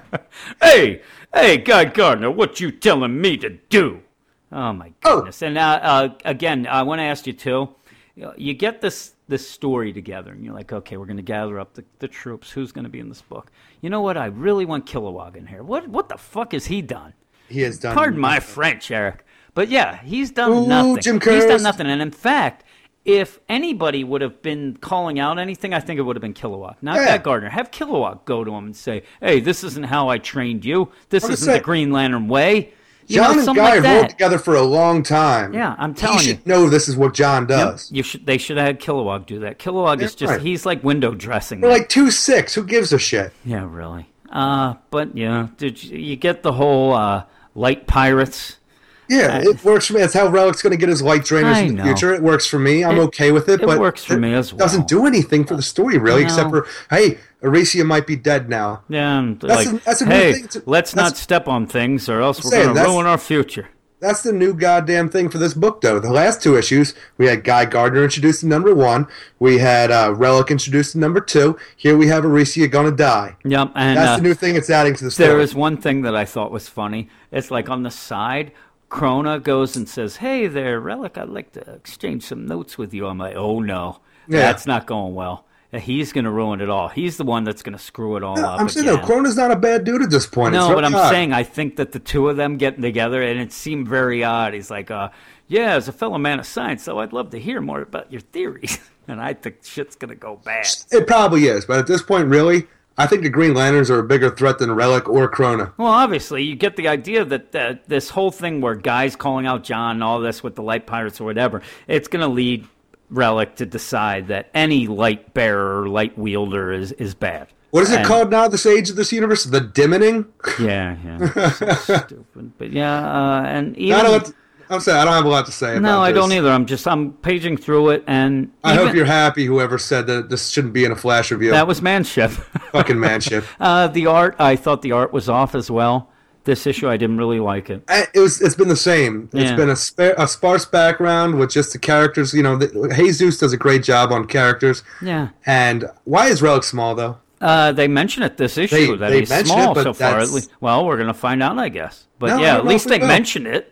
hey, hey, Guy Gardner, what you telling me to do? Oh my goodness! And uh, uh, again, I want to ask you too. you You get this this story together, and you're like, okay, we're going to gather up the, the troops. Who's going to be in this book? You know what? I really want Kilowog in here. What what the fuck has he done? He has done. Pardon my French, Eric. But yeah, he's done Ooh, nothing. Jim he's done nothing. And in fact, if anybody would have been calling out anything, I think it would have been Kilowog, not Yeah. Gardner. Have Kilowog go to him and say, "Hey, this isn't how I trained you. This isn't the Green Lantern way." You John know, and Guy like have worked together for a long time. Yeah, I'm He telling you. should know this is what John Yep, does. You should. They should have had Kilowog do that. Kilowog is just. right. He's like window dressing. We're like two six. Who gives a shit? Yeah, really. Uh, but yeah, did you, you get the whole uh, light pirates? Yeah, it works for me. That's how Relic's going to get his light drainers I in the know. future. It works for me. I'm It- okay with it. it but works for me as well. It doesn't do anything for the story really, I except for hey, Arisia might be dead now. Yeah, and That's like, a- that's a new hey, thing to- let's not step on things, or else we're going to ruin our future. That's the new goddamn thing for this book, though. The last two issues, we had Guy Gardner introduced in number one. We had uh, Relic introduced in number two. Here we have Arisia gonna die. Yep, and That's uh, the new thing it's adding to the story. there is one thing that I thought was funny. It's like on the side, Krona goes and says, "Hey there, Relic, I'd like to exchange some notes with you." I'm like, "Oh no, Yeah. that's not going well. He's going to ruin it all. He's the one that's going to screw it all up." I'm saying again. though, Krona's not a bad dude at this point. No, but I'm not. saying I think that the two of them getting together, and it seemed very odd. He's like, uh, "Yeah, as a fellow man of science, though, I'd love to hear more about your theories." and I think shit's gonna go bad. It probably is, but at this point, really, I think the Green Lanterns are a bigger threat than Relic or Krona. Well, obviously, you get the idea that uh, this whole thing where guys calling out John and all this with the light pirates or whatever, it's going to lead Relic to decide that any light bearer or light wielder is, is bad. What is it And- called now? This age of this universe, the dimming. Yeah, yeah. So stupid. But yeah, uh, and even. I don't. I'm saying I don't have a lot to say. no, I don't either. I'm just I'm paging through it, and I hope you're happy. Whoever said that this shouldn't be in a flash review. That was manship. fucking manship. uh, the art, I thought the art was off as well. This issue, I didn't really like it. I- It was. It's been the same. It's Yeah. been a, spa- a sparse background with just the characters. You know, the, Jesus does a great job on characters. Yeah. And why is Relic small though? Uh, they mention it this issue They- that they he's small it, so far. At least, well, we're gonna find out, I guess. But No, yeah, at least they mention it.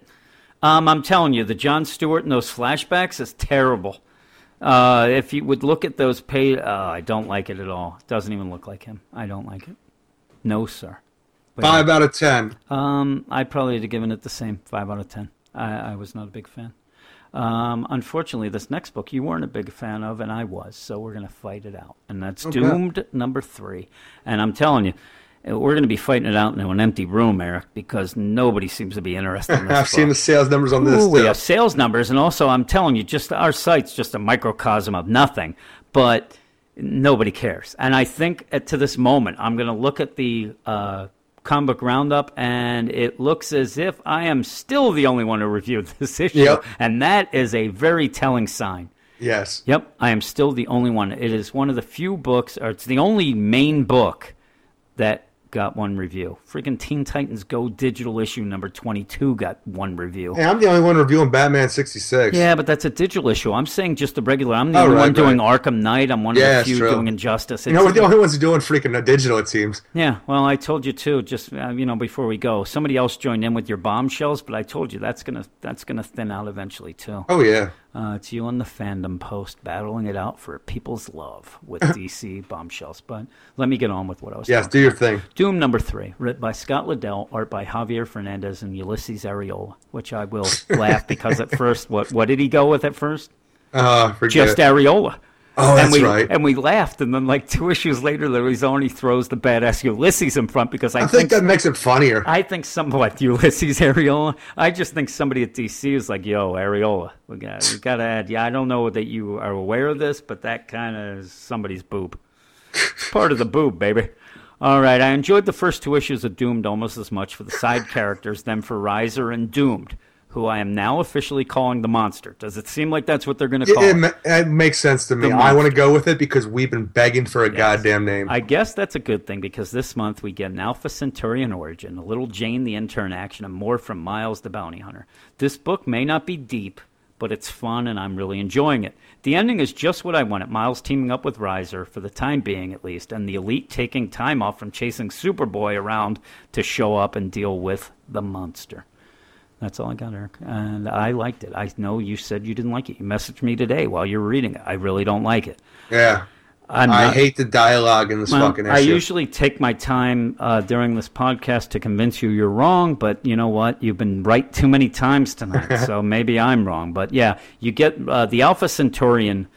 Um, I'm telling you, the John Stewart in those flashbacks is terrible. Uh, if you would look at those pay, uh, I don't like it at all. It doesn't even look like him. I don't like it. No, sir. But, Five out of ten. Um, I'd probably have given it the same five out of ten. I, I was not a big fan. Um, unfortunately, this next book you weren't a big fan of, and I was, so we're going to fight it out. And that's Okay. Doomed number three. And I'm telling you, we're going to be fighting it out in an empty room, Eric, because nobody seems to be interested in this. I've seen the sales numbers on this. Ooh, we too. have sales numbers, and also I'm telling you, just our site's just a microcosm of nothing, but nobody cares. And I think at, to this moment, I'm going to look at the uh, comic book roundup, and it looks as if I am still the only one who reviewed this issue, Yep. and that is a very telling sign. Yes. Yep, I am still the only one. It is one of the few books, or it's the only main book that got one review. Freaking Teen Titans Go digital issue number 22 got one review. Hey, I'm the only one reviewing Batman 66. Yeah, but that's a digital issue. I'm saying just the regular. I'm the Oh, only right, one doing right. Arkham Knight. I'm one Yeah, of the few true. doing Injustice. You know, we're the only ones doing freaking a digital. It seems. yeah, well, I told you too. Just uh, you know, before we go, somebody else joined in with your bombshells, but I told you that's gonna that's gonna thin out eventually too. Oh yeah. Uh, it's you on the fandom post battling it out for people's love with DC bombshells. But let me get on with what I was. Yes. Do your thing. Doom number three, written by Scott Lobdell, art by Javier Fernandez and Ulises Arreola, which I will laugh because at first, what what did he go with at first? Uh, Just. Areola. Oh, and that's we, right. And we laughed, and then like two issues later, only throws the badass Ulysses in front because I, I think that makes it funnier. I think some what Ulises Arreola. I just think somebody at DC is like, "Yo, Areola, we got we got to add." Yeah, I don't know that you are aware of this, but that kind of is somebody's boob. Part of the boob, baby. All right, I enjoyed the first two issues of Doomed almost as much for the side characters than for Riser and Doomed, who I am now officially calling the monster. Does it seem like that's what they're going to call it, it? ma- it makes sense to me. I want to go with it because we've been begging for a goddamn name. I guess that's a good thing because this month we get an Alpha Centaurian origin, a little Jane the intern action, and more from Miles the bounty hunter. This book may not be deep, but it's fun and I'm really enjoying it. The ending is just what I wanted Miles teaming up with Riser, for the time being at least, and the Elite taking time off from chasing Superboy around to show up and deal with the monster. That's all I got, Eric. And I liked it. I know you said you didn't like it. You messaged me today while you were reading it. I really don't like it. yeah. I'm I hate the dialogue in this well, fucking issue. I usually take my time uh, during this podcast to convince you you're wrong, but you know what? You've been right too many times tonight, so maybe I'm wrong. But yeah, you get uh, the Alpha Centaurian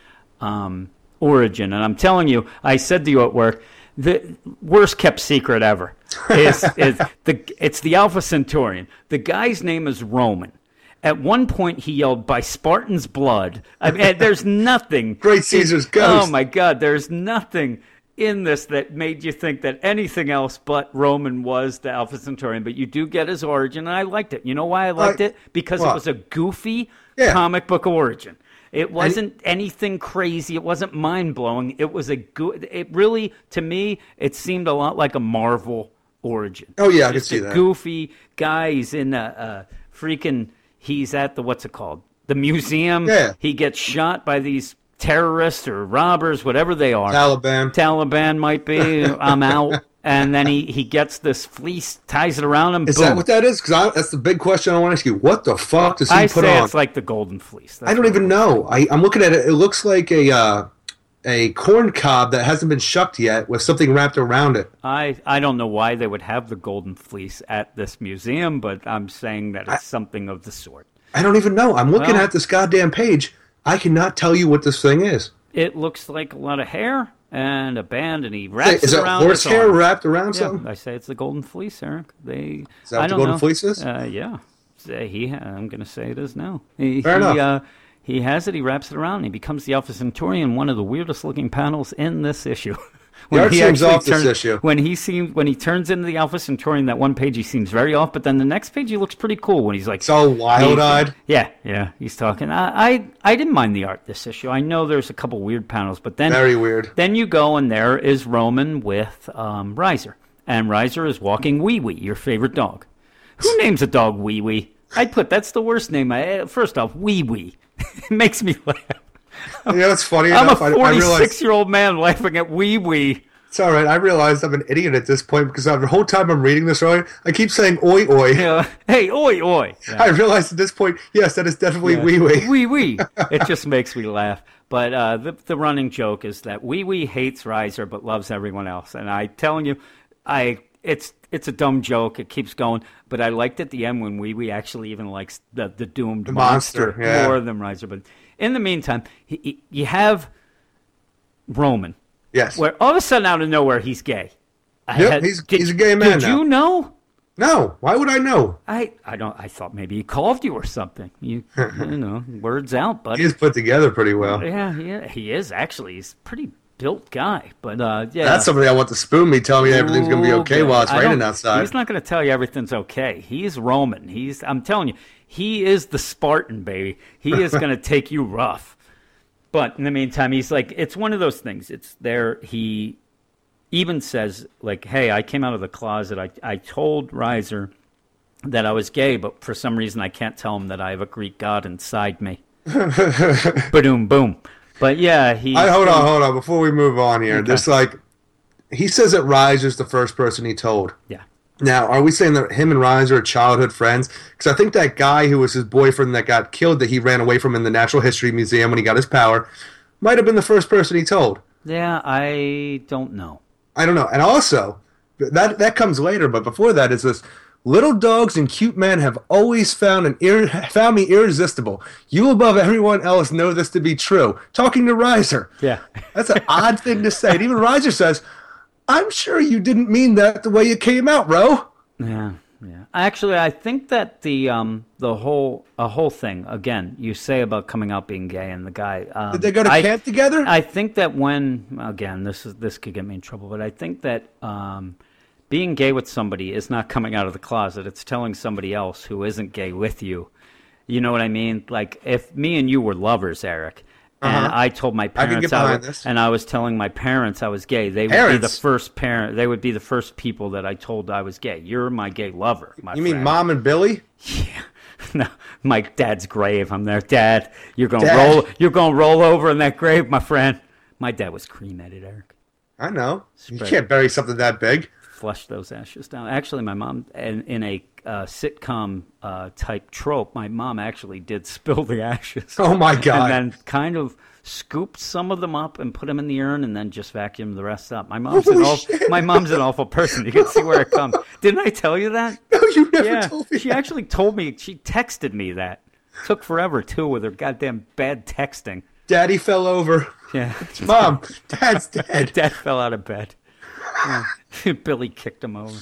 um, origin, and I'm telling you, I said to you at work, the worst kept secret ever is, is the it's the Alpha Centaurian. The guy's name is Roman. At one point, he yelled, "By Spartan's blood!" I mean, there's nothing. Great Caesar's oh ghost. Oh my God! There's nothing in this that made you think that anything else but Roman was the Alpha Centaurian. But you do get his origin, and I liked it. You know why I liked I- it? Because it was a goofy Yeah. comic book origin. It wasn't anything crazy. It wasn't mind blowing. It was a good. It really, to me, it seemed a lot like a Marvel origin. Oh, yeah, I Just could see a that. Goofy guy. He's in a, a freaking. He's at the what's it called? The museum. Yeah. He gets shot by these terrorists or robbers, whatever they are. Taliban. Taliban might be. I'm out. And then he, he gets this fleece, ties it around him. Is boom. that what that is? Because that's the big question I want to ask you. What the fuck does he I put say on? it's like the golden fleece. I don't even know. I, I'm looking at it. It looks like a uh, a corn cob that hasn't been shucked yet with something wrapped around it. I, I don't know why they would have the golden fleece at this museum, but I'm saying that it's something of the sort. I don't even know. I'm looking Well- at this goddamn page. I cannot tell you what this thing is. It looks like a lot of hair and a band, and he wraps Is it around his horsehair arm. wrapped around Yeah, something? I say it's the golden fleece, Eric. They. Is that I what the golden know. fleece is? Uh, yeah. He. I'm going to say it is now. He, Fair he, enough. Uh, he has it. He wraps it around. And he becomes the Alpha Centaurian. One of the weirdest looking panels in this issue. Art he seems off this turns- issue. When he seems when he turns into the Alpha Centaurian, that one page he seems very off, but then the next page he looks pretty cool when he's like so wild-eyed. Yeah, yeah, he's talking. I, I I didn't mind the art this issue. I know there's a couple weird panels, but then Very weird. Then you go and there is Roman with um, Riser, and Riser is walking Wee Wee, your favorite dog. Who names a dog Wee Wee? I'd put that's the worst name. I, first off, Wee Wee. it makes me laugh. Know, it's funny I'm a enough. I, I 46 realize year old man laughing at Wee Wee. it's all right. I realize I'm an idiot at this point because the whole time I'm reading this, right, I keep saying "oi oi." Yeah. Hey, oi, oi. I realize at this point, yes, that is definitely wee wee. Wee wee. It just makes me laugh. But uh, the the running joke is that Wee Wee hates Riser but loves everyone else. And I telling you, I it's it's a dumb joke. It keeps going. But I liked at the end when Wee Wee actually even likes the the doomed The monster, yeah. more than Riser. But in the meantime, he, he- you have Roman, Yes. where all of a sudden out of nowhere he's gay. I Yep, he's- he's a gay man Did now. you know? No. Why would I know? I, I don't. I thought maybe he called you or something. You, you know, words out, buddy. He's put together pretty well. Yeah, yeah, he is actually. He's pretty built guy, but uh, yeah, That's somebody I want to spoon me, telling me everything's going to be okay while it's I raining outside. He's not going to tell you everything's okay. He's Roman. He's. I'm telling you, he is the Spartan, baby. He is going to take you rough. But in the meantime, he's like, it's one of those things. It's there. He even says, like, hey, I came out of the closet. I, I told Riser that I was gay, but for some reason I can't tell him that I have a Greek god inside me. Boom, boom. But yeah, he. I, hold on, hold on. Before we move on here, Okay. just like he says that Rise is the first person he told. Yeah. Now, are we saying that him and Riser are childhood friends? Because I think that guy who was his boyfriend that got killed, that he ran away from in the Natural History Museum when he got his power, might have been the first person he told. Yeah, I don't know. I don't know. And also, that that comes later, but before that is this. Little dogs and cute men have always found an ir- found me irresistible. You above everyone else know this to be true. Talking to Riser. Yeah. That's an odd thing to say. And even Riser says, I'm sure you didn't mean that the way it came out, Ro. Yeah, yeah. Actually, I think that the um the whole a whole thing again you say about coming out being gay and the guy. Um, Did they go to I- camp together? I think that when again this is this could get me in trouble, but I think that um being gay with somebody is not coming out of the closet. It's telling somebody else who isn't gay with you. You know what I mean? Like if me and you were lovers, Eric. And Uh-huh. I told my parents get I, was, and I was telling my parents I was gay. They would be the first parent. They would be the first people that I told I was gay. You're my gay lover. My You mean mom and Billy? Yeah. No, my dad's grave. I'm there, Dad. You're gonna Dad. roll. You're gonna roll over in that grave, my friend. My dad was cremated, Eric. I know. You can't bury something that big. Flush those ashes down. Actually, my mom, in, in a uh, sitcom uh, type trope, my mom actually did spill the ashes. Oh, my God. And then kind of scooped some of them up and put them in the urn, and then just vacuumed the rest up. My mom's an awful, my mom's an awful person. You can see where it comes. Didn't I tell you that? No, you never yeah, told me. she actually told me. She texted me that. Took forever too with her goddamn bad texting. Daddy fell over. Yeah, Mom, Dad's dead. Dad fell out of bed. Yeah. Billy kicked him over.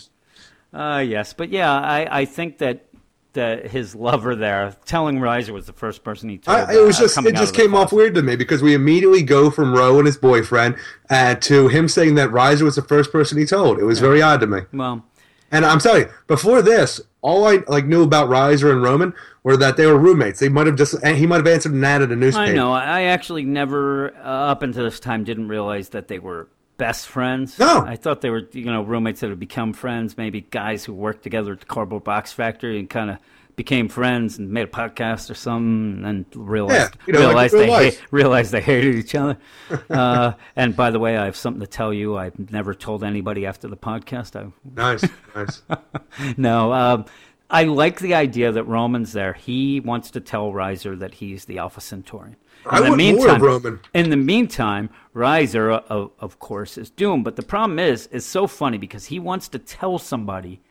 Uh, yes, but yeah, I, I think that that his lover there, telling Riser was the first person he told. I, it was uh, just it just came off weird to me because we immediately go from Roe and his boyfriend uh, to him saying that Riser was the first person he told. It was very odd to me. Well, And I'm sorry. before this, all I like knew about Riser and Roman were that they were roommates. They might have just he might have answered an ad at a newspaper. I know. I actually never, uh, up until this time, didn't realize that they were best friends. No. I thought they were, you know, roommates that had become friends. Maybe guys who worked together at the cardboard box factory and kind of became friends and made a podcast or something, and then realized you know, realized real they ha- realized they hated each other. uh, and by the way, I have something to tell you. I've never told anybody after the podcast. I Nice, nice. no, um, I like the idea that Roman's there. He wants to tell Riser that he's the Alpha Centaurian. I want more of Roman. In the meantime, Riser, of, of course, is doomed. But the problem is, it's so funny because he wants to tell somebody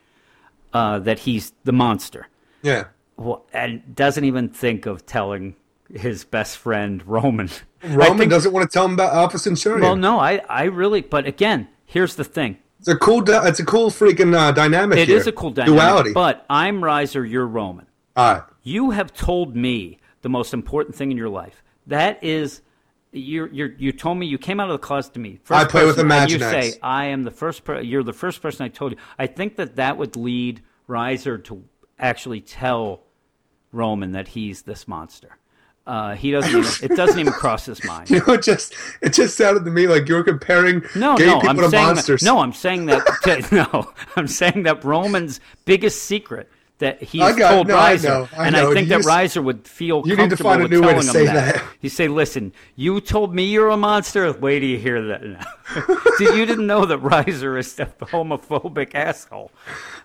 uh, that he's the monster, Yeah. well, and doesn't even think of telling his best friend Roman. Roman think- doesn't want to tell him about Alpha Centaurian. Well, no, I, I really. But again, here's the thing. It's a cool. It's a cool freaking uh, dynamic. It here. is a cool dynamic. duality. But I'm Riser, you're Roman. All right. You have told me the most important thing in your life. That is, you you you told me you came out of the closet to me. I play with and You say I am the first. Per- you're the first person I told you. I think that that would lead Riser to actually tell Roman that he's this monster. Uh, he doesn't. Even, it doesn't even cross his mind. You know, it just it just sounded to me like you were comparing No, gay no, people I'm to monsters. that. No, I'm saying that. no, I'm saying that Roman's biggest secret that he's I got- told no, I Riser, know, I and know. I think You that Riser would feel you need to comfortable find a with new way to telling him say that. that. You say, "Listen, you told me you're a monster. Wait till you hear that." No. Did you didn't know that Riser is a homophobic asshole?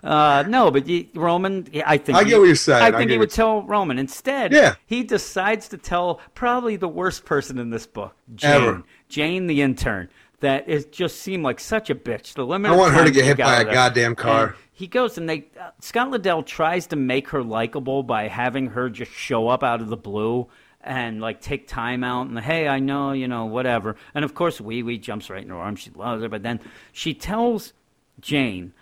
Uh, no, but you, Roman, I think I get he- what you're saying. I I think he would tell Roman instead. Yeah. he decides to tell probably the worst person in this book, Jane. Ever. Jane the intern that is just seemed like such a bitch. The limit. I want her to get hit by a goddamn car. And he goes and they uh, Scott Lobdell tries to make her likable by having her just show up out of the blue and like take time out and hey I know you know whatever and of course Wee Wee jumps right in her arms she loves her but then she tells Jane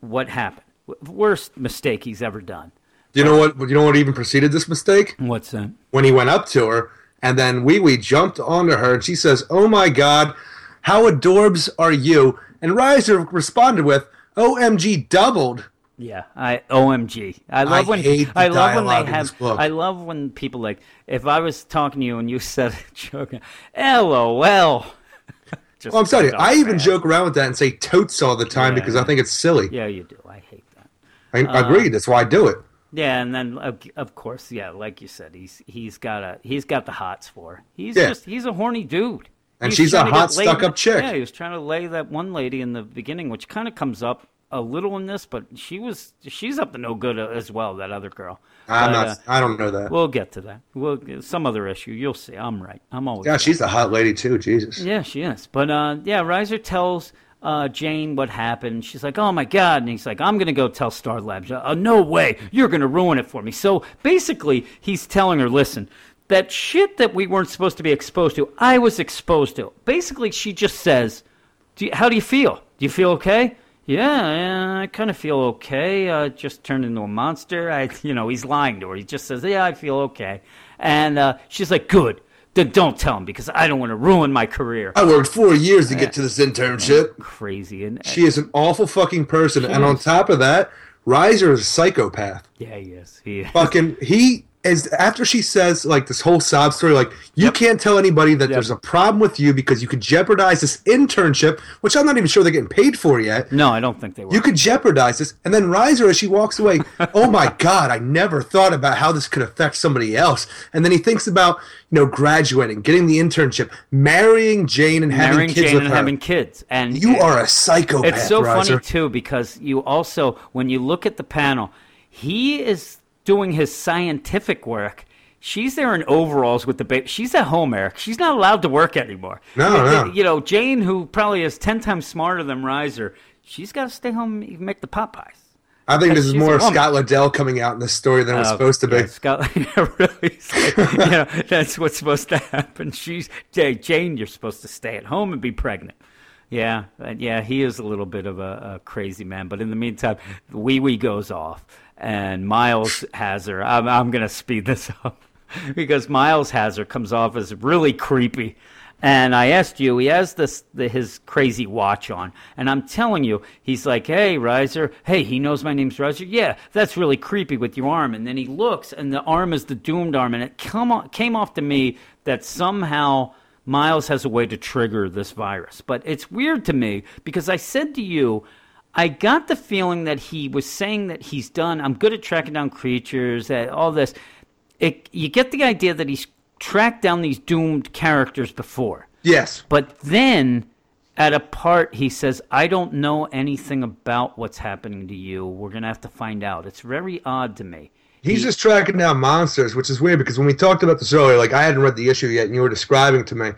what happened worst mistake he's ever done Do you know what? You know what even preceded this mistake? what's that When he went up to her, and then Wee Wee jumped onto her, and she says, "Oh my God, how adorbs are you?" And Riser responded with, "OMG, doubled." Yeah, I OMG. I love I when I love when they have. I love when people like if I was talking to you and you said joking, LOL. Just Well, I'm sorry. I even joke around with that and say totes all the time Yeah, because yeah. I think it's silly. Yeah, you do. I hate that. I, I agree. That's why I do it. Yeah, and then of, of course, yeah, like you said, he's he's got a he's got the hots for. He's Yeah. just he's a horny dude. And she's a trying to get hot, stuck-up chick. Yeah, he was trying to lay that one lady in the beginning, which kind of comes up a little in this, but she was she's up to no good uh, as well. That other girl. I'm But, not. uh, I don't know that. We'll get to that. We'll some other issue. You'll see. I'm right. I'm always yeah, right. she's a hot lady too. Jesus. Yeah, she is. But uh, yeah, Riser tells uh, Jane what happened. She's like, oh my God. And he's like, I'm going to go tell Star Labs. Uh, no way. You're going to ruin it for me. So basically, he's telling her, listen, that shit that we weren't supposed to be exposed to, I was exposed to. Basically, she just says, do you, how do you feel? Do you feel okay? Yeah, yeah I kind of feel okay. Uh, just turned into a monster. I, you know, he's lying to her. He just says, "Yeah, I feel okay," and uh, she's like, "Good." Then don't tell him because I don't want to ruin my career. I worked four years to get to this internship. Crazy, and She is an awful fucking person, and on top of that, Riser is a psychopath. yeah, he is. He is. Fucking he is after she says like this whole sob story, like you can't tell anybody that there's a problem with you because you could jeopardize this internship, which I'm not even sure they're getting paid for yet. No, I don't think they were. You could jeopardize this, and then Riser, as she walks away, oh my god, I never thought about how this could affect somebody else. And then he thinks about you know graduating, getting the internship, marrying Jane, and having marrying kids Jane with and her. having kids. And You are a psychopath. It's so funny too because you also, when you look at the panel, he is doing his scientific work. She's there in overalls with the baby. She's at home, Eric. She's not allowed to work anymore. No, no. You know, Jane, who probably is ten times smarter than Riser, she's got to stay home and make the pot pies. I think this is more of. Scott Lobdell coming out in this story than it was Uh, supposed to be. yeah, Scott, really. You know, that's what's supposed to happen. She's Jane. You're supposed to stay at home and be pregnant. Yeah, yeah. He is a little bit of a, a crazy man, but in the meantime, Wee Wee goes off, and Miles has her. I'm, I'm gonna speed this up because Miles has her comes off as really creepy. And I asked you, he has this the, his crazy watch on, and I'm telling you, he's like, "Hey, Riser, hey, he knows my name's Riser. Yeah, that's really creepy with your arm." And then he looks, and the arm is the doomed arm, and it come on, came off to me that somehow Miles has a way to trigger this virus. But it's weird to me because I said to you, I got the feeling that he was saying that he's done. I'm good at tracking down creatures, uh, all this. It, you get the idea that he's tracked down these doomed characters before. Yes. But then at a part, he says, I don't know anything about what's happening to you. We're going to have to find out. It's very odd to me. He's just tracking down monsters, which is weird because when we talked about this earlier, like I hadn't read the issue yet, and you were describing to me,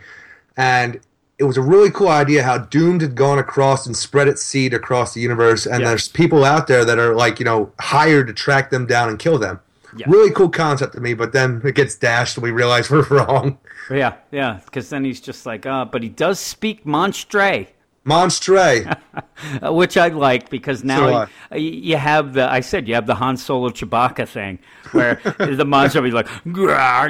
and it was a really cool idea how Doomed had gone across and spread its seed across the universe, and Yeah. there's people out there that are like you know hired to track them down and kill them. Yeah. Really cool concept to me, but then it gets dashed, and we realize we're wrong. Yeah, yeah, because then he's just like, uh, but he does speak Monstre. Monstre. Uh, which I like because now do y- you have the I said you have the Han Solo Chewbacca thing where the monster will be like yeah,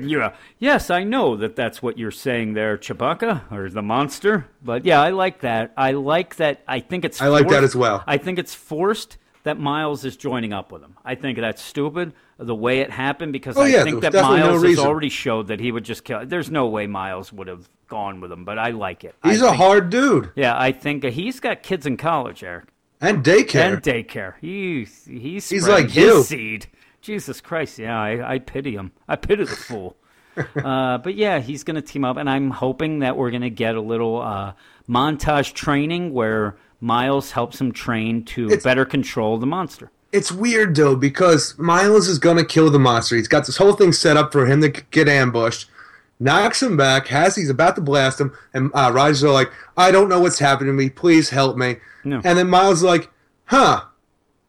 yeah." yes I know that that's what you're saying there Chewbacca or the monster but yeah I like that I like that I think it's I like that as well. I think it's forced that Miles is joining up with him I think that's stupid the way it happened because Oh, I yeah, think that definitely no Miles has already showed that he would just kill there's no way Miles would have gone with him but I like it He's a a hard dude yeah, I think he's got kids in college, Eric. and daycare. And daycare. He's he's He's like his you. seed. Jesus Christ, yeah, I, I pity him. I pity the fool. uh, but yeah, he's going to team up, and I'm hoping that we're going to get a little uh, montage training where Miles helps him train to It's- better control the monster. It's weird though because Miles is gonna kill the monster. He's got this whole thing set up for him to get ambushed. Knocks him back. Has he's about to blast him, and uh, Roger's are like, "I don't know what's happening to me. Please help me." No. And then Miles is like, "Huh?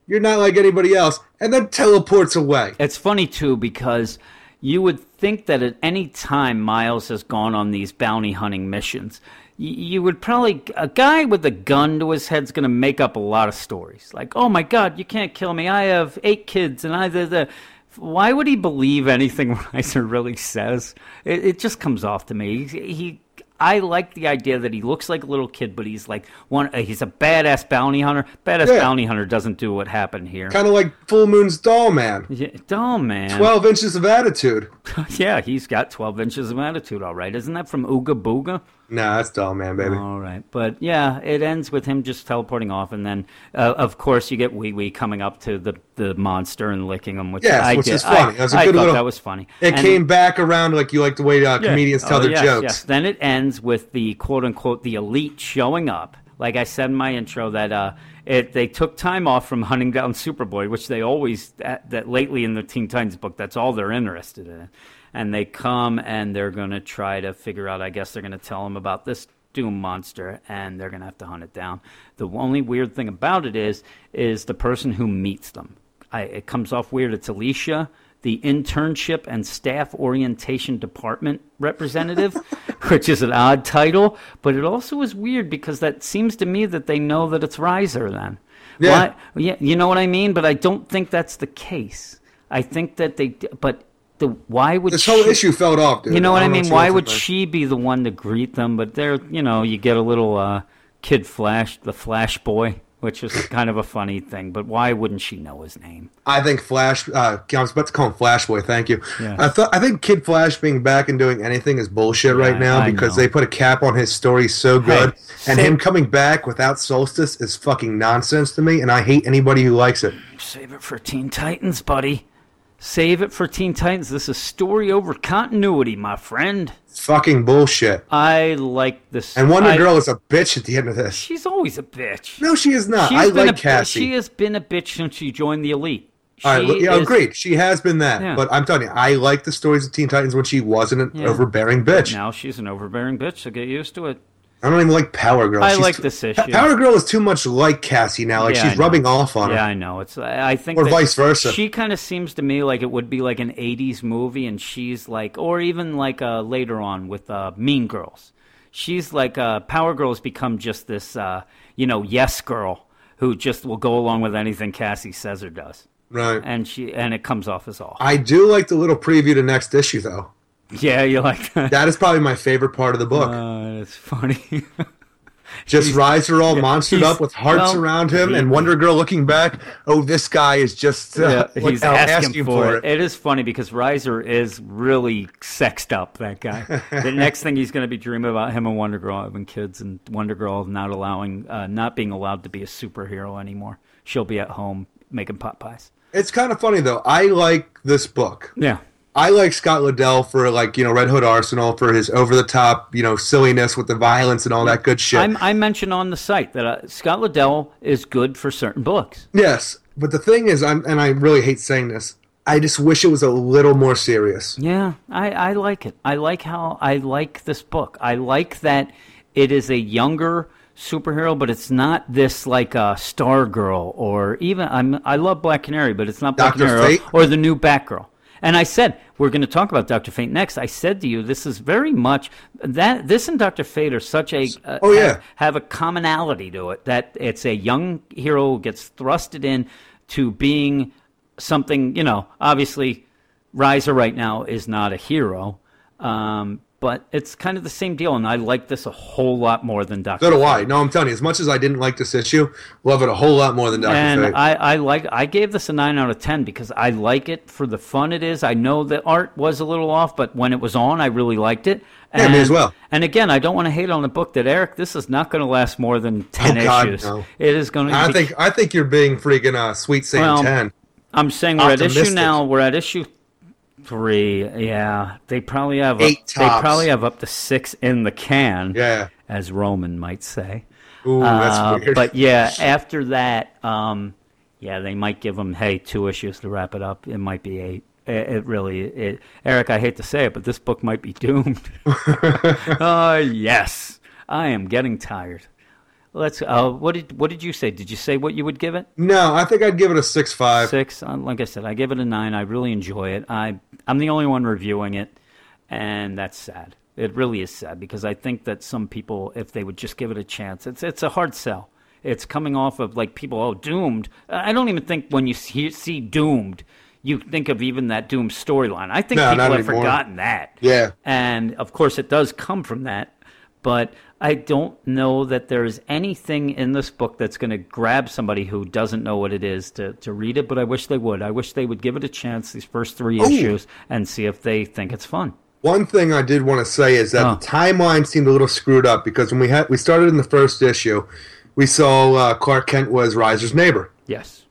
You're not like anybody else," and then teleports away. It's funny too because you would think that at any time Miles has gone on these bounty hunting missions, you would probably a guy with a gun to his head's going to make up a lot of stories. Like, "Oh my God, you can't kill me! I have eight kids, and I the." the why would he believe anything Riser really says? It, it just comes off to me. He, he I like the idea that he looks like a little kid, but he's like one. Uh, he's a badass bounty hunter. Badass Yeah. bounty hunter doesn't do what happened here. Kind of like Full Moon's Dollman. Yeah, oh man, Twelve inches of attitude. yeah, he's got 12 inches of attitude, all right. Isn't that from Ooga Booga? Nah, that's Dollman, baby. All right. But yeah, it ends with him just teleporting off. And then, uh, of course, you get Wee Wee coming up to the, the monster and licking him, which Yes, I which did. is funny. I, That was a I good thought little- that was funny. It And- came back around like you like the way uh, Yeah. comedians tell Oh, their yes, jokes. Yes. Then it ends with the quote unquote the elite showing up. Like I said in my intro, that uh, it they took time off from hunting down Superboy, which they always that, that lately in the Teen Titans book, that's all they're interested in. And they come and they're going to try to figure out. I guess they're going to tell him about this doom monster, and they're gonna have to hunt it down. The only weird thing about it is, is the person who meets them. I, it comes off weird. It's Alicia, the internship and staff orientation department representative, which is an odd title, but it also is weird because that seems to me that they know that it's Riser then. Yeah. Why, yeah, you know what I mean. But I don't think that's the case. I think that they, but the why would This whole she- issue fell off, dude. you know what I don't mean? Why would she be the one to greet them? But they're, you know, you get a little uh, kid Flash, the Flash boy, which is kind of a funny thing. But why wouldn't she know his name? I think Flash. Uh, I was about to call him Flash Boy. Thank you. Yeah. I thought. I think Kid Flash being back and doing anything is bullshit right now I because they put a cap on his story so good, and say- him coming back without Solstice is fucking nonsense to me, and I hate anybody who likes it. Save it for Teen Titans, buddy. Save it for Teen Titans. This is story over continuity, my friend. Fucking bullshit. I like this. And Wonder I- Girl is a bitch at the end of this. She's always a bitch. No, she is not. She's I like a, Cassie. She has been a bitch since she joined the Elite. All right, She yeah, is- agreed. She has been that, Yeah. but I'm telling you, I like the stories of Teen Titans when she wasn't an Yeah. overbearing bitch. Now she's an overbearing bitch, so get used to it. I don't even like Power Girl. I She's- like this issue. Power Girl is too much like Cassie now. Like Yeah, she's rubbing off on her. Yeah. I know. It's I think Or vice versa. She kind of seems to me like it would be like an '80s movie, and she's like, or even like uh, later on with uh, Mean Girls. She's like uh, Power Girl's become just this, uh, you know, yes girl who just will go along with anything Cassie says or does, Right. and she and it comes off as all. I do like the little preview to next issue, though. Yeah, you like that? That is probably my favorite part of the book. Uh, it's funny. just Riser all yeah, monstered up with hearts well, around him, he- and Wonder Girl looking back. Oh, this guy is just uh, yeah, he's uh, asking, for it. It is funny because Riser is really sexed up. That guy. the next thing he's going to be dreaming about him and Wonder Girl having kids, and Wonder Girl not allowing, uh, not being allowed to be a superhero anymore. She'll be at home making pot pies. It's kind of funny though. I like this book. Yeah. I like Scott Lobdell for like you know Red Hood Arsenal for his over the top you know silliness with the violence and all that good shit. I'm, I mentioned on the site that uh, Scott Lobdell is good for certain books. Yes, but the thing is, I'm and I really hate saying this. I just wish it was a little more serious. Yeah, I, I like it. I like how I like this book. I like that it is a younger superhero, but it's not this like a Star Girl or even I'm I love Black Canary, but it's not Black Dr. Canary or, Fate? or the new Batgirl. And I said we're going to talk about Doctor Fate next. I said to you, this is very much that this and Doctor Fate are such a uh, Oh, yeah. have, have a commonality to it that it's a young hero who gets thrusted in to being something. You know, obviously, Riser right now is not a hero, um, but it's kind of the same deal. And I like this a whole lot more than Doctor. So do I. No, I'm telling you, as much as I didn't like this issue, love it a whole lot more than Doctor and I, I like I gave this a nine out of ten because I like it for the fun it is. I know the art was a little off, but when it was on, I really liked it. Yeah, And, me as well. And again, I don't want to hate on the book that Eric. This is not going to last more than ten oh God, issues. no. It is going to. I be, think I think you're being freaking uh, sweet saying Well, ten. I'm saying we're at issue now. We're at issue three. Yeah, they probably have Eight Up, they probably have up to six in the can. Yeah. as Roman might say. Ooh, that's Uh, weird. But yeah, after that, um, yeah, they might give them hey two issues to wrap it up. It might be eight. It, it really, it, Eric. I hate to say it, but this book might be doomed. uh, yes, I am getting tired. Let's. Uh, what did what did you say? Did you say what you would give it? no, I think I'd give it a six five. Six. Uh, like I said, I give it a nine. I really enjoy it. I I'm the only one reviewing it, and that's sad. It really is sad because I think that some people, if they would just give it a chance, it's it's a hard sell. It's coming off of like people, oh, doomed. I don't even think when you see, see doomed, you think of even that doomed storyline. I think No, people have anymore. forgotten that. Yeah. And of course, it does come from that. But I don't know that there's anything in this book that's going to grab somebody who doesn't know what it is to, to read it. But I wish they would. I wish they would give it a chance, these first three issues, and see if they think it's fun. One thing I did want to say is that Oh. the timeline seemed a little screwed up because when we had we started in the first issue, we saw uh, Clark Kent was Riser's neighbor. Yes.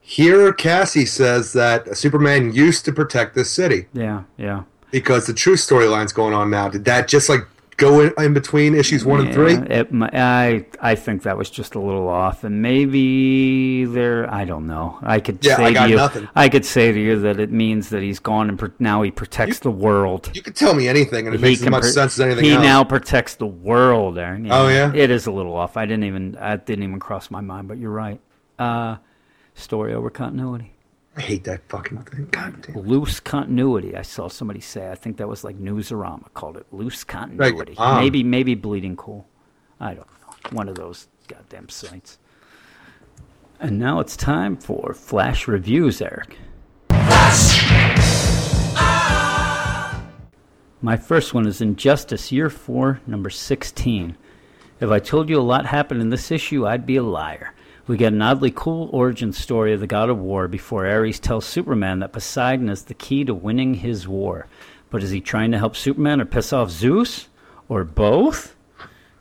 Here, Cassie says that Superman used to protect this city Yeah. Yeah. because the true storyline's going on now. Did that just like go in, in between issues one and three. It, I I think that was just a little off, and maybe there. I don't know. I could Yeah, say I got to you, nothing. I could say to you that it means that he's gone and pr- now he protects the world. You could tell me anything, and it He makes as much pr- sense as anything He else. now protects the world, Aaron. Oh, yeah? it is a little off. I didn't even I didn't even cross my mind, but you're right. Uh, story over continuity. I hate that fucking thing. God damn. Loose continuity. I saw somebody say. I think that was like Newsarama called it loose continuity. um, maybe maybe bleeding cool. I don't know. One of those goddamn sites. And now it's time for flash reviews, Eric. My first one is Injustice Year 4, number 16. If I told you a lot happened in this issue, I'd be a liar. We get an oddly cool origin story of the god of war before Ares tells Superman that Poseidon is the key to winning his war. But is he trying to help Superman or piss off Zeus? Or both?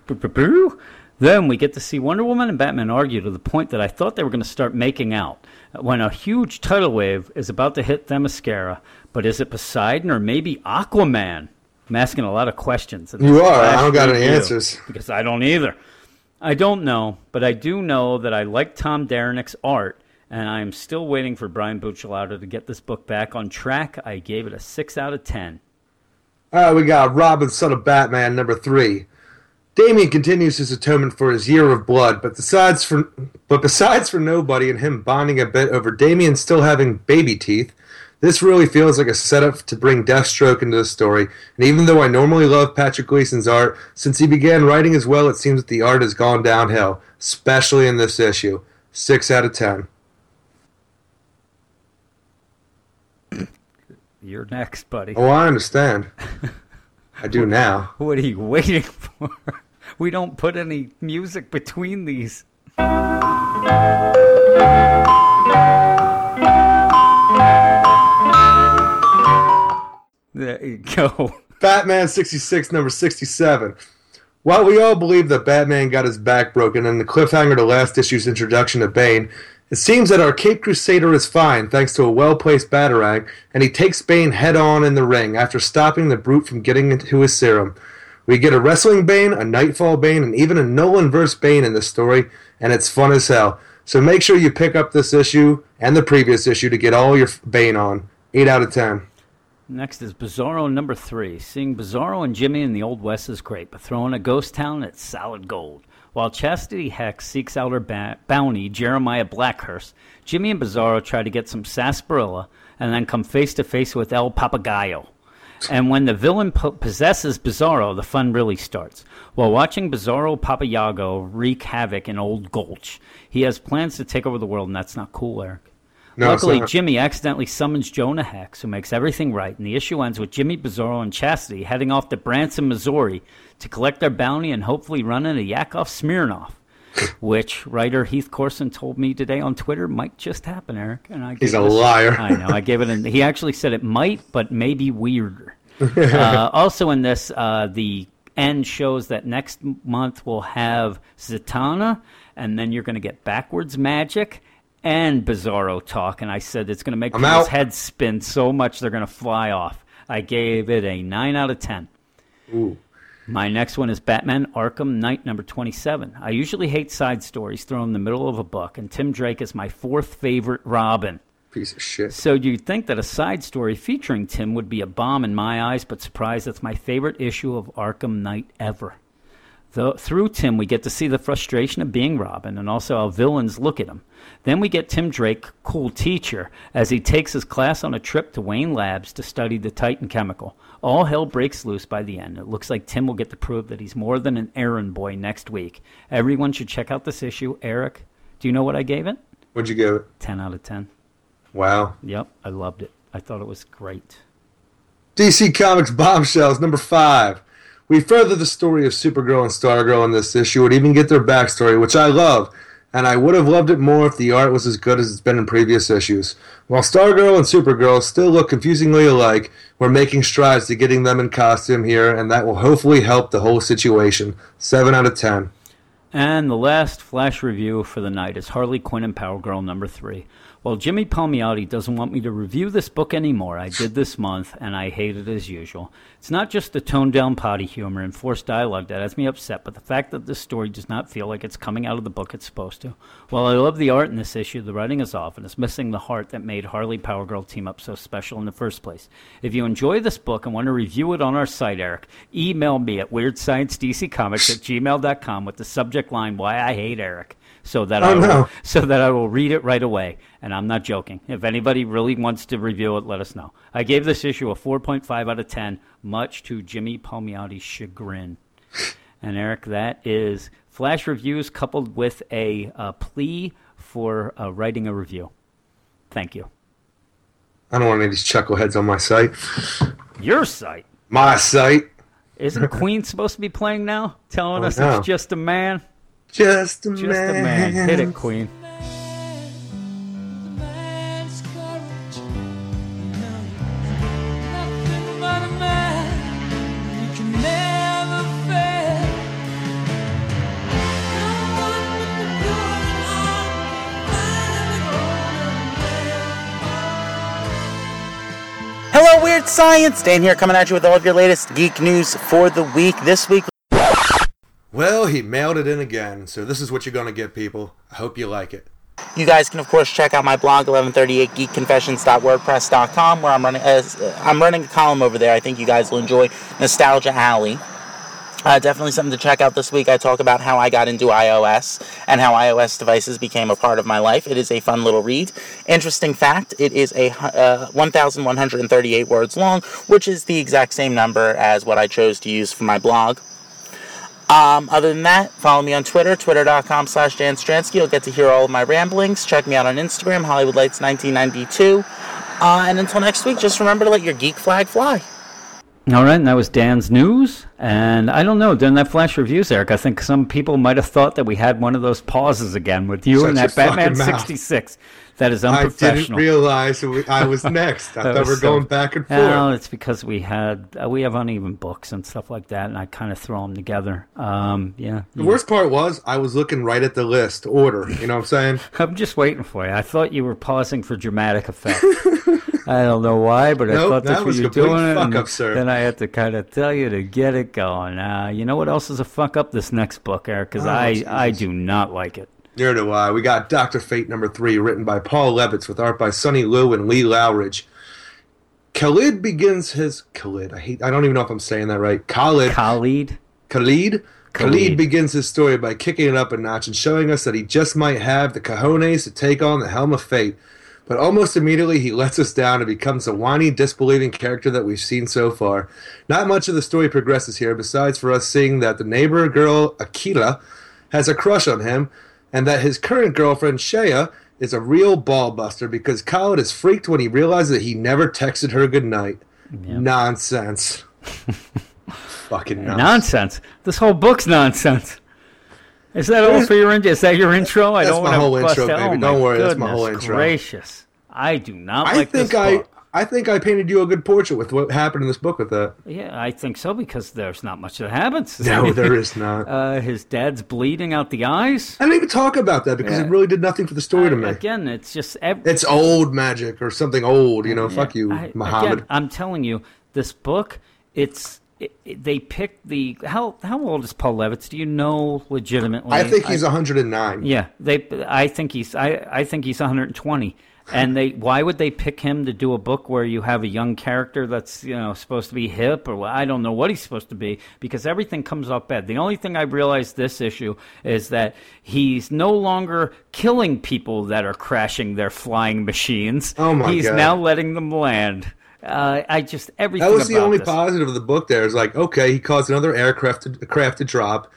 Boo-boo-boo. Then we get to see Wonder Woman and Batman argue to the point that I thought they were going to start making out. When a huge tidal wave is about to hit Themyscira, but is it Poseidon or maybe Aquaman? I'm asking a lot of questions. You are. I don't got any answers. Because I don't either. I don't know, but I do know that I like Tom Derenick's art, and I am still waiting for Brian Buccellato to get this book back on track. I gave it a 6 out of 10. All right, we got Robin, son of Batman, number three. Damian continues his atonement for his year of blood, but besides for but besides for nobody and him bonding a bit over Damian still having baby teeth, this really feels like a setup to bring Deathstroke into the story. And even though I normally love Patrick Gleason's art, since he began writing as well, it seems that the art has gone downhill, especially in this issue. Six out of ten. You're next, buddy. Oh, I understand. I do now. What are you waiting for? We don't put any music between these. There you go. Batman 66, number 67. While we all believe that Batman got his back broken in the cliffhanger to last issue's introduction to Bane, it seems that our Cape Crusader is fine thanks to a well placed Batarang, and he takes Bane head on in the ring after stopping the brute from getting into his serum. We get a wrestling Bane, a Knightfall Bane, and even a Nolan verse Bane in this story, and it's fun as hell. So make sure you pick up this issue and the previous issue to get all your Bane on. 8 out of 10. Next is Bizarro number three. Seeing Bizarro and Jimmy in the Old West is great, but throwing a ghost town, at solid gold. While Chastity Hex seeks out her ba- bounty, Jeremiah Blackhurst, Jimmy and Bizarro try to get some sarsaparilla and then come face to face with El Papagayo. And when the villain po- possesses Bizarro, the fun really starts. While watching Bizarro Papayago wreak havoc in Old Gulch, he has plans to take over the world, and that's not cool, Eric. No, Luckily. Jimmy accidentally summons Jonah Hex, who makes everything right, and the issue ends with Jimmy Bizarro and Chastity heading off to Branson, Missouri, to collect their bounty and hopefully run into Yakov Smirnoff, which writer Heath Corson told me today on Twitter might just happen, Eric. And I He's a liar. I know. I gave it. A, he actually said it might, but maybe weirder. uh, also, in this, uh, the end shows that next month we'll have Zatanna, and then you're going to get backwards magic and Bizarro talk. And I said it's going to make people's heads spin so much they're going to fly off. I gave it a nine out of ten. Ooh. My next one is Batman Arkham Knight number 27. I usually hate side stories thrown in the middle of a book, and Tim Drake is my fourth favorite Robin. Piece of shit. So you'd think that a side story featuring Tim would be a bomb in my eyes, but surprise, it's my favorite issue of Arkham Knight ever. Though, through Tim, we get to see the frustration of being Robin and also how villains look at him. Then we get Tim Drake, cool teacher, as he takes his class on a trip to Wayne Labs to study the Titan chemical. All hell breaks loose by the end. It looks like Tim will get to prove that he's more than an errand boy next week. Everyone should check out this issue. Eric, do you know what I gave it? What'd you give it? 10 out of 10. Wow. Yep, I loved it. I thought it was great. DC Comics Bombshells, number five. We further the story of Supergirl and Stargirl in this issue and even get their backstory, which I love, and I would have loved it more if the art was as good as it's been in previous issues. While Stargirl and Supergirl still look confusingly alike, we're making strides to getting them in costume here, and that will hopefully help the whole situation. 7 out of 10. And the last flash review for the night is Harley Quinn and Power Girl number three. Well, Jimmy Palmiotti doesn't want me to review this book anymore. I did this month, and I hate it as usual. It's not just the toned down potty humor and forced dialogue that has me upset, but the fact that this story does not feel like it's coming out of the book it's supposed to. While I love the art in this issue, the writing is off, and it's missing the heart that made Harley Power Girl team up so special in the first place. If you enjoy this book and want to review it on our site, Eric, email me at weirdsciencedccomics at gmail.com with the subject line, Why I Hate Eric so that Oh, I will, no. so that I will read it right away. And I'm not joking. If anybody really wants to review it, let us know. I gave this issue a 4.5 out of 10, much to Jimmy Palmiotti's chagrin. And Eric, that is flash reviews coupled with a uh, plea for uh, writing a review. Thank you. I don't want any of these chuckleheads on my site. Your site. My site. Isn't Queen supposed to be playing now? Telling Oh, us no. it's just a man? Just a Just man. Just a man. Hit it, Queen. Science! Dan here coming at you with all of your latest geek news for the week. This week, Well, he mailed it in again, so this is what you're gonna get, people. I hope you like it. you guys can of course check out my blog 1138geekconfessions.wordpress.com where I'm running as I'm running a column over there. I think you guys will enjoy Nostalgia Alley. Uh, definitely something to check out this week. I talk about how I got into iOS and how iOS devices became a part of my life. It is a fun little read. Interesting fact: it is a uh, 1,138 words long, which is the exact same number as what I chose to use for my blog. Um, other than that, follow me on Twitter, twitter.com slash Dan Stransky. You'll get to hear all of my ramblings. Check me out on Instagram, Hollywood Lights 1992. Uh, and until next week, just remember to let your geek flag fly. All right, and that was Dan's news. And I don't know, during that flash reviews, Eric, I think some people might have thought that we had one of those pauses again with you Shut and that Batman 66. That is unprofessional. I didn't realize we- I was next. I thought we were so- going back and forth. Well, it's because we had uh, we have uneven books and stuff like that, and I kind of throw them together. Um, yeah, The worst part was I was looking right at the list order. You know what I'm saying? I'm just waiting for you. I thought you were pausing for dramatic effect. I don't know why, but I Nope, thought that's that what you're doing. fuck and up, sir. Then I had to kind of tell you to get it going. Uh, you know what else is a fuck up? This next book, Eric, because Oh, I Jesus. I do not like it. Neither do I. We got Doctor Fate number three, written by Paul Levitz, with art by Sonny Liew and Lee Loughridge. Khalid begins his Khalid. I hate. I don't even know if I'm saying that right. Khalid. Khalid. Khalid. Khalid Khalid. begins his story by kicking it up a notch and showing us that he just might have the cojones to take on the helm of fate. But almost immediately, he lets us down and becomes the whiny, disbelieving character that we've seen so far. Not much of the story progresses here, besides for us seeing that the neighbor girl, Akila, has a crush on him, and that his current girlfriend, Shea, is a real ball buster because Khalid is freaked when he realizes that he never texted her goodnight. Nonsense. Fucking nonsense. Nonsense. This whole book's nonsense. Is that all for your intro? Is that your intro? I That's don't my want to whole bust intro, out. baby. Oh Don't worry, that's my whole intro. Gracious, I do not I like think this I, book. I think I painted you a good portrait with what happened in this book with that. Yeah, I think so because there's not much that happens. No, there is not. Uh, his dad's bleeding out the eyes. I didn't even talk about that because Yeah. it really did nothing for the story to me. Again, it's just ev- It's old magic or something old, you know. Fuck you, I- Muhammad. Again, I'm telling you, this book, it's it, it- they picked the how how old is Paul Levitz? Do you know legitimately? I think he's 109. Yeah, they. I think he's. I. I think he's 120. And they. Why would they pick him to do a book where you have a young character that's you know supposed to be hip or I don't know what he's supposed to be because everything comes off bad. The only thing I realized this issue is that he's no longer killing people that are crashing their flying machines. Oh, my He's God. now letting them land. Uh, I just everything. That was the only this. positive of the book. There is like, okay, he caused another aircraft to, craft to drop,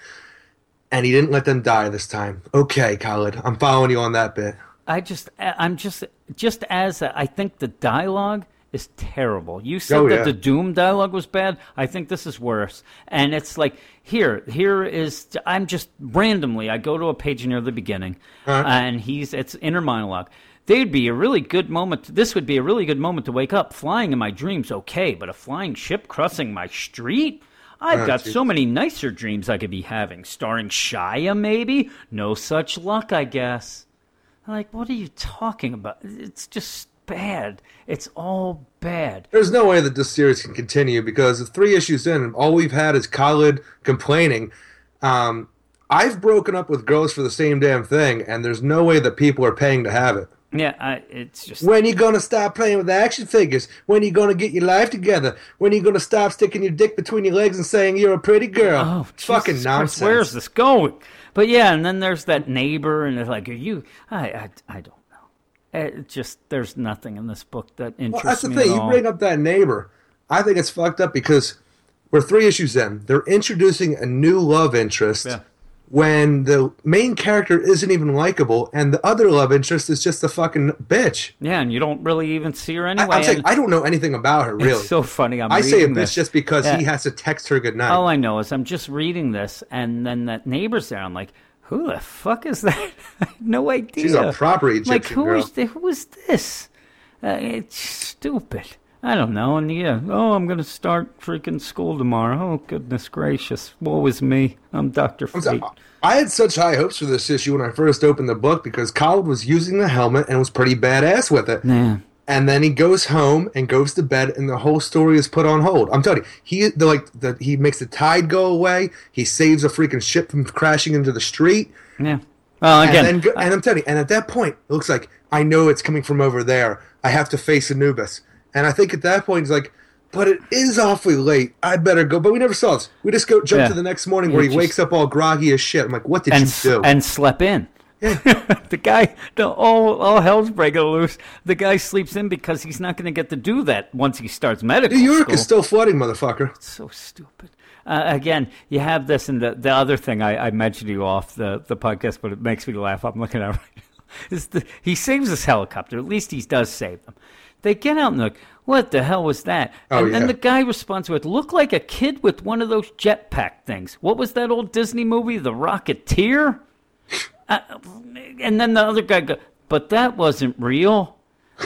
and he didn't let them die this time. Okay, Khalid, I'm following you on that bit. I just, I'm just, just as a, I think the dialogue is terrible. You said Oh, that yeah. the Doom dialogue was bad. I think this is worse. And it's like here, here is. I'm just randomly. I go to a page near the beginning, Uh-huh. and he's it's inner monologue. They'd be a really good moment. This would be a really good moment to wake up. Flying in my dreams, okay, but a flying ship crossing my street. I've Oh, got Jesus. so many nicer dreams I could be having. Starring Shayla, maybe. No such luck, I guess. Like, what are you talking about? It's just bad. It's all bad. There's no way that this series can continue because the three issues in, all we've had is Khalid complaining. Um, I've broken up with girls for the same damn thing, and there's no way that people are paying to have it. Yeah, I, it's just When are you gonna stop playing with action figures? When are you gonna get your life together? When are you gonna stop sticking your dick between your legs and saying you're a pretty girl? Oh, fucking Jesus Christ, nonsense. where's this going? But yeah, and then there's that neighbor, and it's like, are you? I, I, I don't know. It just there's nothing in this book that interests me. Well, that's the thing. You bring up that neighbor. I think it's fucked up because we're three issues in. They're introducing a new love interest Yeah. When the main character isn't even likable, and the other love interest is just a fucking bitch. Yeah, and you don't really even see her anyway. I, am saying I don't know anything about her really. It's so funny. I'm I say a bitch this. just because Yeah. he has to text her goodnight. All I know is I'm just reading this, and then that neighbor's there. I'm like, who the fuck is that? No idea. She's a proper like Egyptian who girl. is the, who is this? Uh, it's stupid. I don't know. And yeah, oh, I'm gonna start freaking school tomorrow. Oh goodness gracious, woe is me. I'm Doctor I'm Fate. I had such high hopes for this issue when I first opened the book because Khalid was using the helmet and was pretty badass with it. Yeah. And then he goes home and goes to bed, and the whole story is put on hold. I'm telling you, he the, like the, he makes the tide go away. He saves a freaking ship from crashing into the street. Yeah. Well, again, and, then, go- and I'm telling you, and at that point, it looks like I know it's coming from over there. I have to face Anubis, and I think at that point, he's like, but it is awfully late. I better go. But we never saw this. We just go jump Yeah. to the next morning where He he just- wakes up all groggy as shit. I'm like, what did and you do? and slept in. Yeah. the guy, the all all hell's breaking loose. The guy sleeps in because he's not going to get to do that once he starts medical. New York school. is still flooding, motherfucker. It's so stupid. Uh, again, you have this, and the, the other thing I, I mentioned to you off the, the podcast, but it makes me laugh. I'm looking at it right now. Is the, he saves his helicopter. At least he does save them. They get out and look. What the hell was that? Oh, and then yeah. the guy responds with, "Look like a kid with one of those jetpack things." What was that old Disney movie, The Rocketeer? Uh, and then the other guy goes, "But that wasn't real."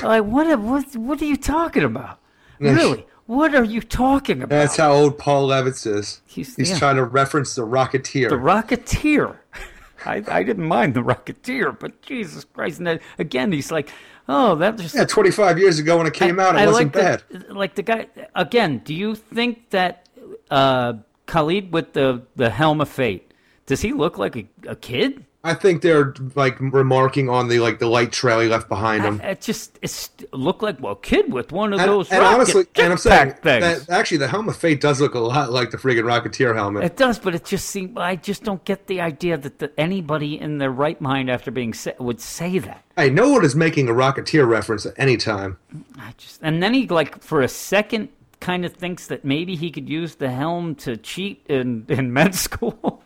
Like, what? What? What are you talking about? Really? What are you talking about? That's how old Paul Levitz is. He's- He's, yeah. trying to reference the Rocketeer. The Rocketeer. I, I didn't mind the Rocketeer, but Jesus Christ! And then, again, he's like, "Oh, that just yeah, 25 years ago when it came out, it I wasn't like bad. The, like the guy again. Do you think that uh, Khalid with the the helm of fate does he look like a, a kid? I think they're like remarking on the like the light trail he left behind him. It just it's look like well, kid with one of And, those and honestly, and I'm saying things. that actually the helmet of fate does look a lot like the friggin' Rocketeer helmet. It does, but it just seems I just don't get the idea that the, anybody in their right mind after being sa- would say that. hey, no one is making a Rocketeer reference at any time. I just and then he like for a second kind of thinks that maybe he could use the helm to cheat in in med school.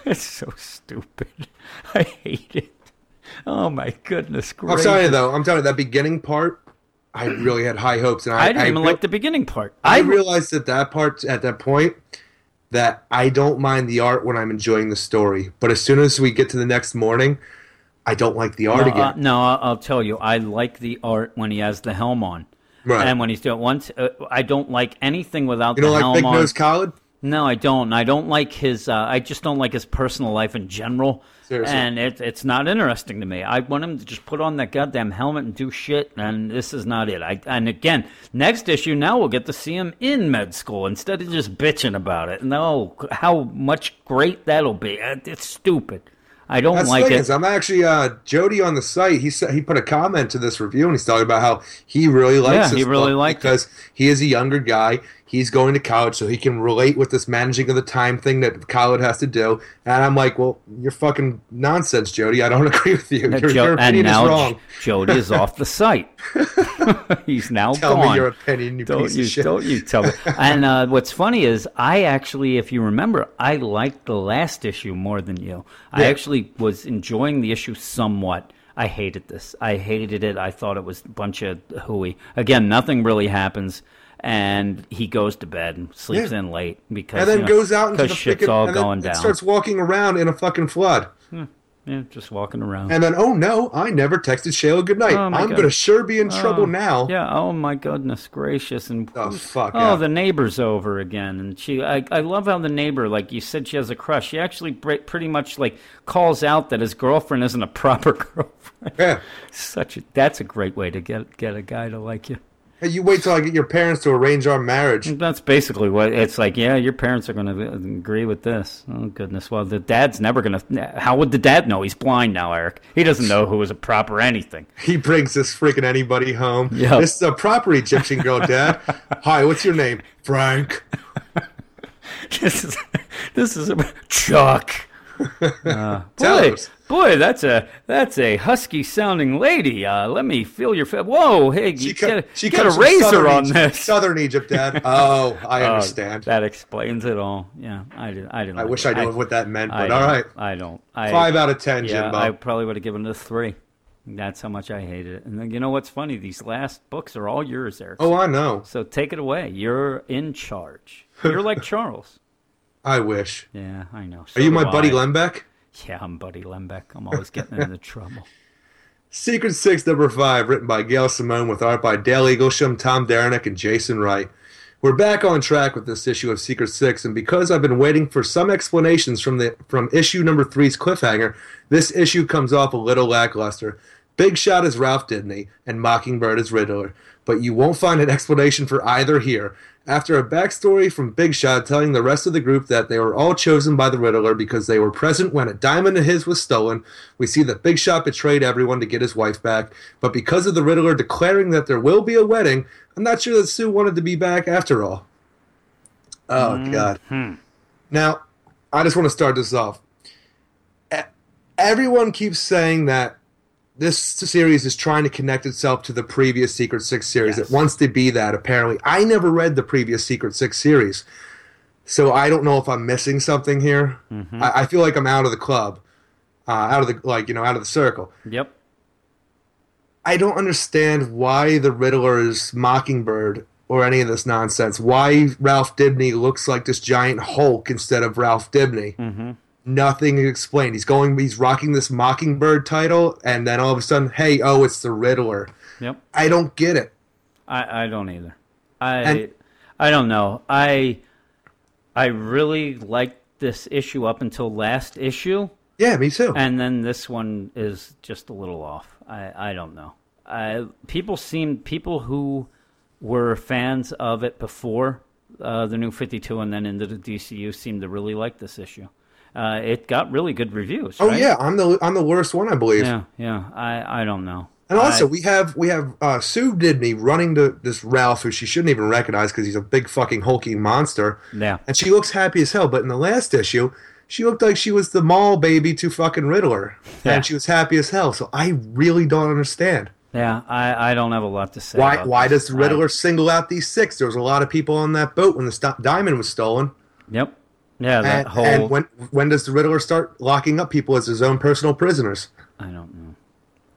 it's so stupid. I hate it. Oh my goodness gracious! I'm you though, I'm telling you that beginning part, I really had high hopes, and I, I didn't even real- like the beginning part. I I realized at that part, at that point, that I don't mind the art when I'm enjoying the story, but as soon as we get to the next morning, I don't like the art no, again. uh, no, I'll tell you. I like the art when he has the helm on. Right. And when he's doing once, uh, I don't like anything without you the don't like helm Big on. Nose? No, I don't. I don't like his. Uh, I just don't like his personal life in general. Seriously. And it, it's not interesting to me. I want him to just put on that goddamn helmet and do shit. And this is not it. I and again, next issue now we'll get to see him in med school instead of just bitching about it. No, how much great that'll be. Uh, It's stupid. I don't That's like it. is, I'm actually uh, Jody on the site. He said he put a comment to this review and he's talking about how he really likes Yeah, this he really liked it. because he is a younger guy. He's going to college, so he can relate with this managing of the time thing that college has to do. And I'm like, well, you're fucking nonsense, Jody. I don't agree with you. Your, Jo- your and opinion is now wrong. Jody is off the site. He's now Tell gone. me your opinion, you don't piece you, of shit. Don't you tell me. and uh, what's funny is, I actually, if you remember, I liked the last issue more than you. I actually was enjoying the issue somewhat. I hated this. I hated it. I thought it was a bunch of hooey. Again, nothing really happens. And he goes to bed and sleeps Yeah. in late because and then you know, goes out into the shit's freaking all and going down. starts walking around in a fucking flood. Hmm. yeah, just walking around. And then, oh no, I never texted Shayla goodnight. Oh, I'm God. gonna sure be in oh. trouble Oh, now. Yeah. Oh my goodness gracious! And Oh fuck. oh, yeah. the neighbor's over again, and she. I, I love how the neighbor, like you said, she has a crush. She actually pretty much like calls out that his girlfriend isn't a proper girlfriend. Yeah. Such a, that's a great way to get get a guy to like you. Hey, you wait till I get your parents to arrange our marriage. That's basically what it's like. Yeah, your parents are going to agree with this. Oh goodness. Well, the dad's never going to. How would the dad know? He's blind now, Eric. He doesn't know who is a proper anything. He brings this freaking anybody home. Yeah. This is a proper Egyptian girl, Dad. Hi, what's your name? Frank. this is this is a Chuck. Uh, boy, us. Boy, that's a that's a husky sounding lady. Uh, let me feel your. Fa- Whoa, hey, you co- got, she got a razor on Egypt, this. Southern Egypt, Dad. Oh, I Oh, understand. that explains it all. Yeah, I did. I didn't. I like wish it. I knew what that meant, I but all don't- I don't. I, Five out of ten, Yeah, Jimbo. I probably would have given it a three. That's how much I hated it. And then you know what's funny? These last books are all yours, Eric. Oh, I know. So take it away. You're in charge. You're like Charles. I wish. Yeah, I know. Are you my buddy I. Lembeck? Yeah, I'm Buddy Lembeck. I'm always getting into trouble. Secret Six, number five, written by Gail Simone with art by Dale Eaglesham, Tom Derenick, and Jason Wright. We're back on track with this issue of Secret Six, and because I've been waiting for some explanations from the from issue number three's cliffhanger, this issue comes off a little lackluster. Big Shot is Ralph Dibney, and Mockingbird is Riddler, but you won't find an explanation for either here. After a backstory from Big Shot telling the rest of the group that they were all chosen by the Riddler because they were present when a diamond of his was stolen, we see that Big Shot betrayed everyone to get his wife back. But because of the Riddler declaring that there will be a wedding, I'm not sure that Sue wanted to be back after all. Oh, mm-hmm. God. Now, I just want to start this off. Everyone keeps saying that this series is trying to connect itself to the previous Secret Six series. It wants to be that, apparently. I never read the previous Secret Six series. So I don't know if I'm missing something here. I, I feel like I'm out of the club, uh, out of the like you know out of the circle. Yep. I don't understand why the Riddler is Mockingbird or any of this nonsense. Why Ralph Dibney looks like this giant Hulk instead of Ralph Dibney. Mm-hmm. Nothing explained. He's going. He's rocking this Mockingbird title, and then all of a sudden, hey, oh, it's the Riddler. Yep. I don't get it. I, I don't either. I And- I don't know. I I really liked this issue up until last issue. Yeah, me too. And then this one is just a little off. I, I don't know. I, people seem people who were fans of it before uh, the new 52 and then into the DCU seem to really like this issue. Uh, it got really good reviews. Oh right? yeah, I'm the I'm the worst one, I believe. yeah, yeah. I, I don't know. And also, I- we have we have uh, Sue Dibney running to this Ralph, who she shouldn't even recognize because he's a big fucking hulking monster. Yeah. And she looks happy as hell. But in the last issue, she looked like she was the mall baby to fucking Riddler, Yeah. and she was happy as hell. So I really don't understand yeah, I, I don't have a lot to say. why why this. does the Riddler single out these six? There was a lot of people on that boat when the sto- diamond was stolen. Yep. Yeah, that And, whole. and when when does the Riddler start locking up people as his own personal prisoners? I don't know.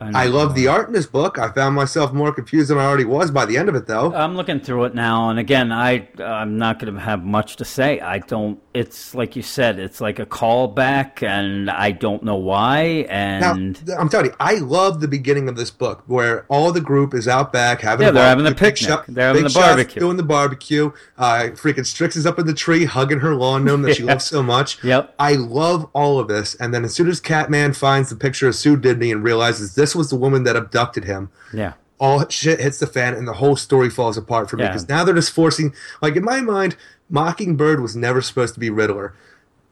I love the art in this book. I found myself more confused than I already was by the end of it, though. I'm looking through it now, and again, I I'm not going to have much to say. I don't. It's like you said. It's like a callback, and I don't know why. And now, I'm telling you, I love the beginning of this book where all the group is out back having Yeah, a they're having Big picnic. Shot- They're having the barbecue. doing the barbecue. Uh, freaking Strix is up in the tree hugging her lawn gnome that she loves so much. Yep. I love all of this. And then as soon as Catman finds the picture of Sue Dibney and realizes this was the woman that abducted him, yeah, all shit hits the fan and the whole story falls apart for me Yeah. because now they're just forcing like in my mind mockingbird was never supposed to be riddler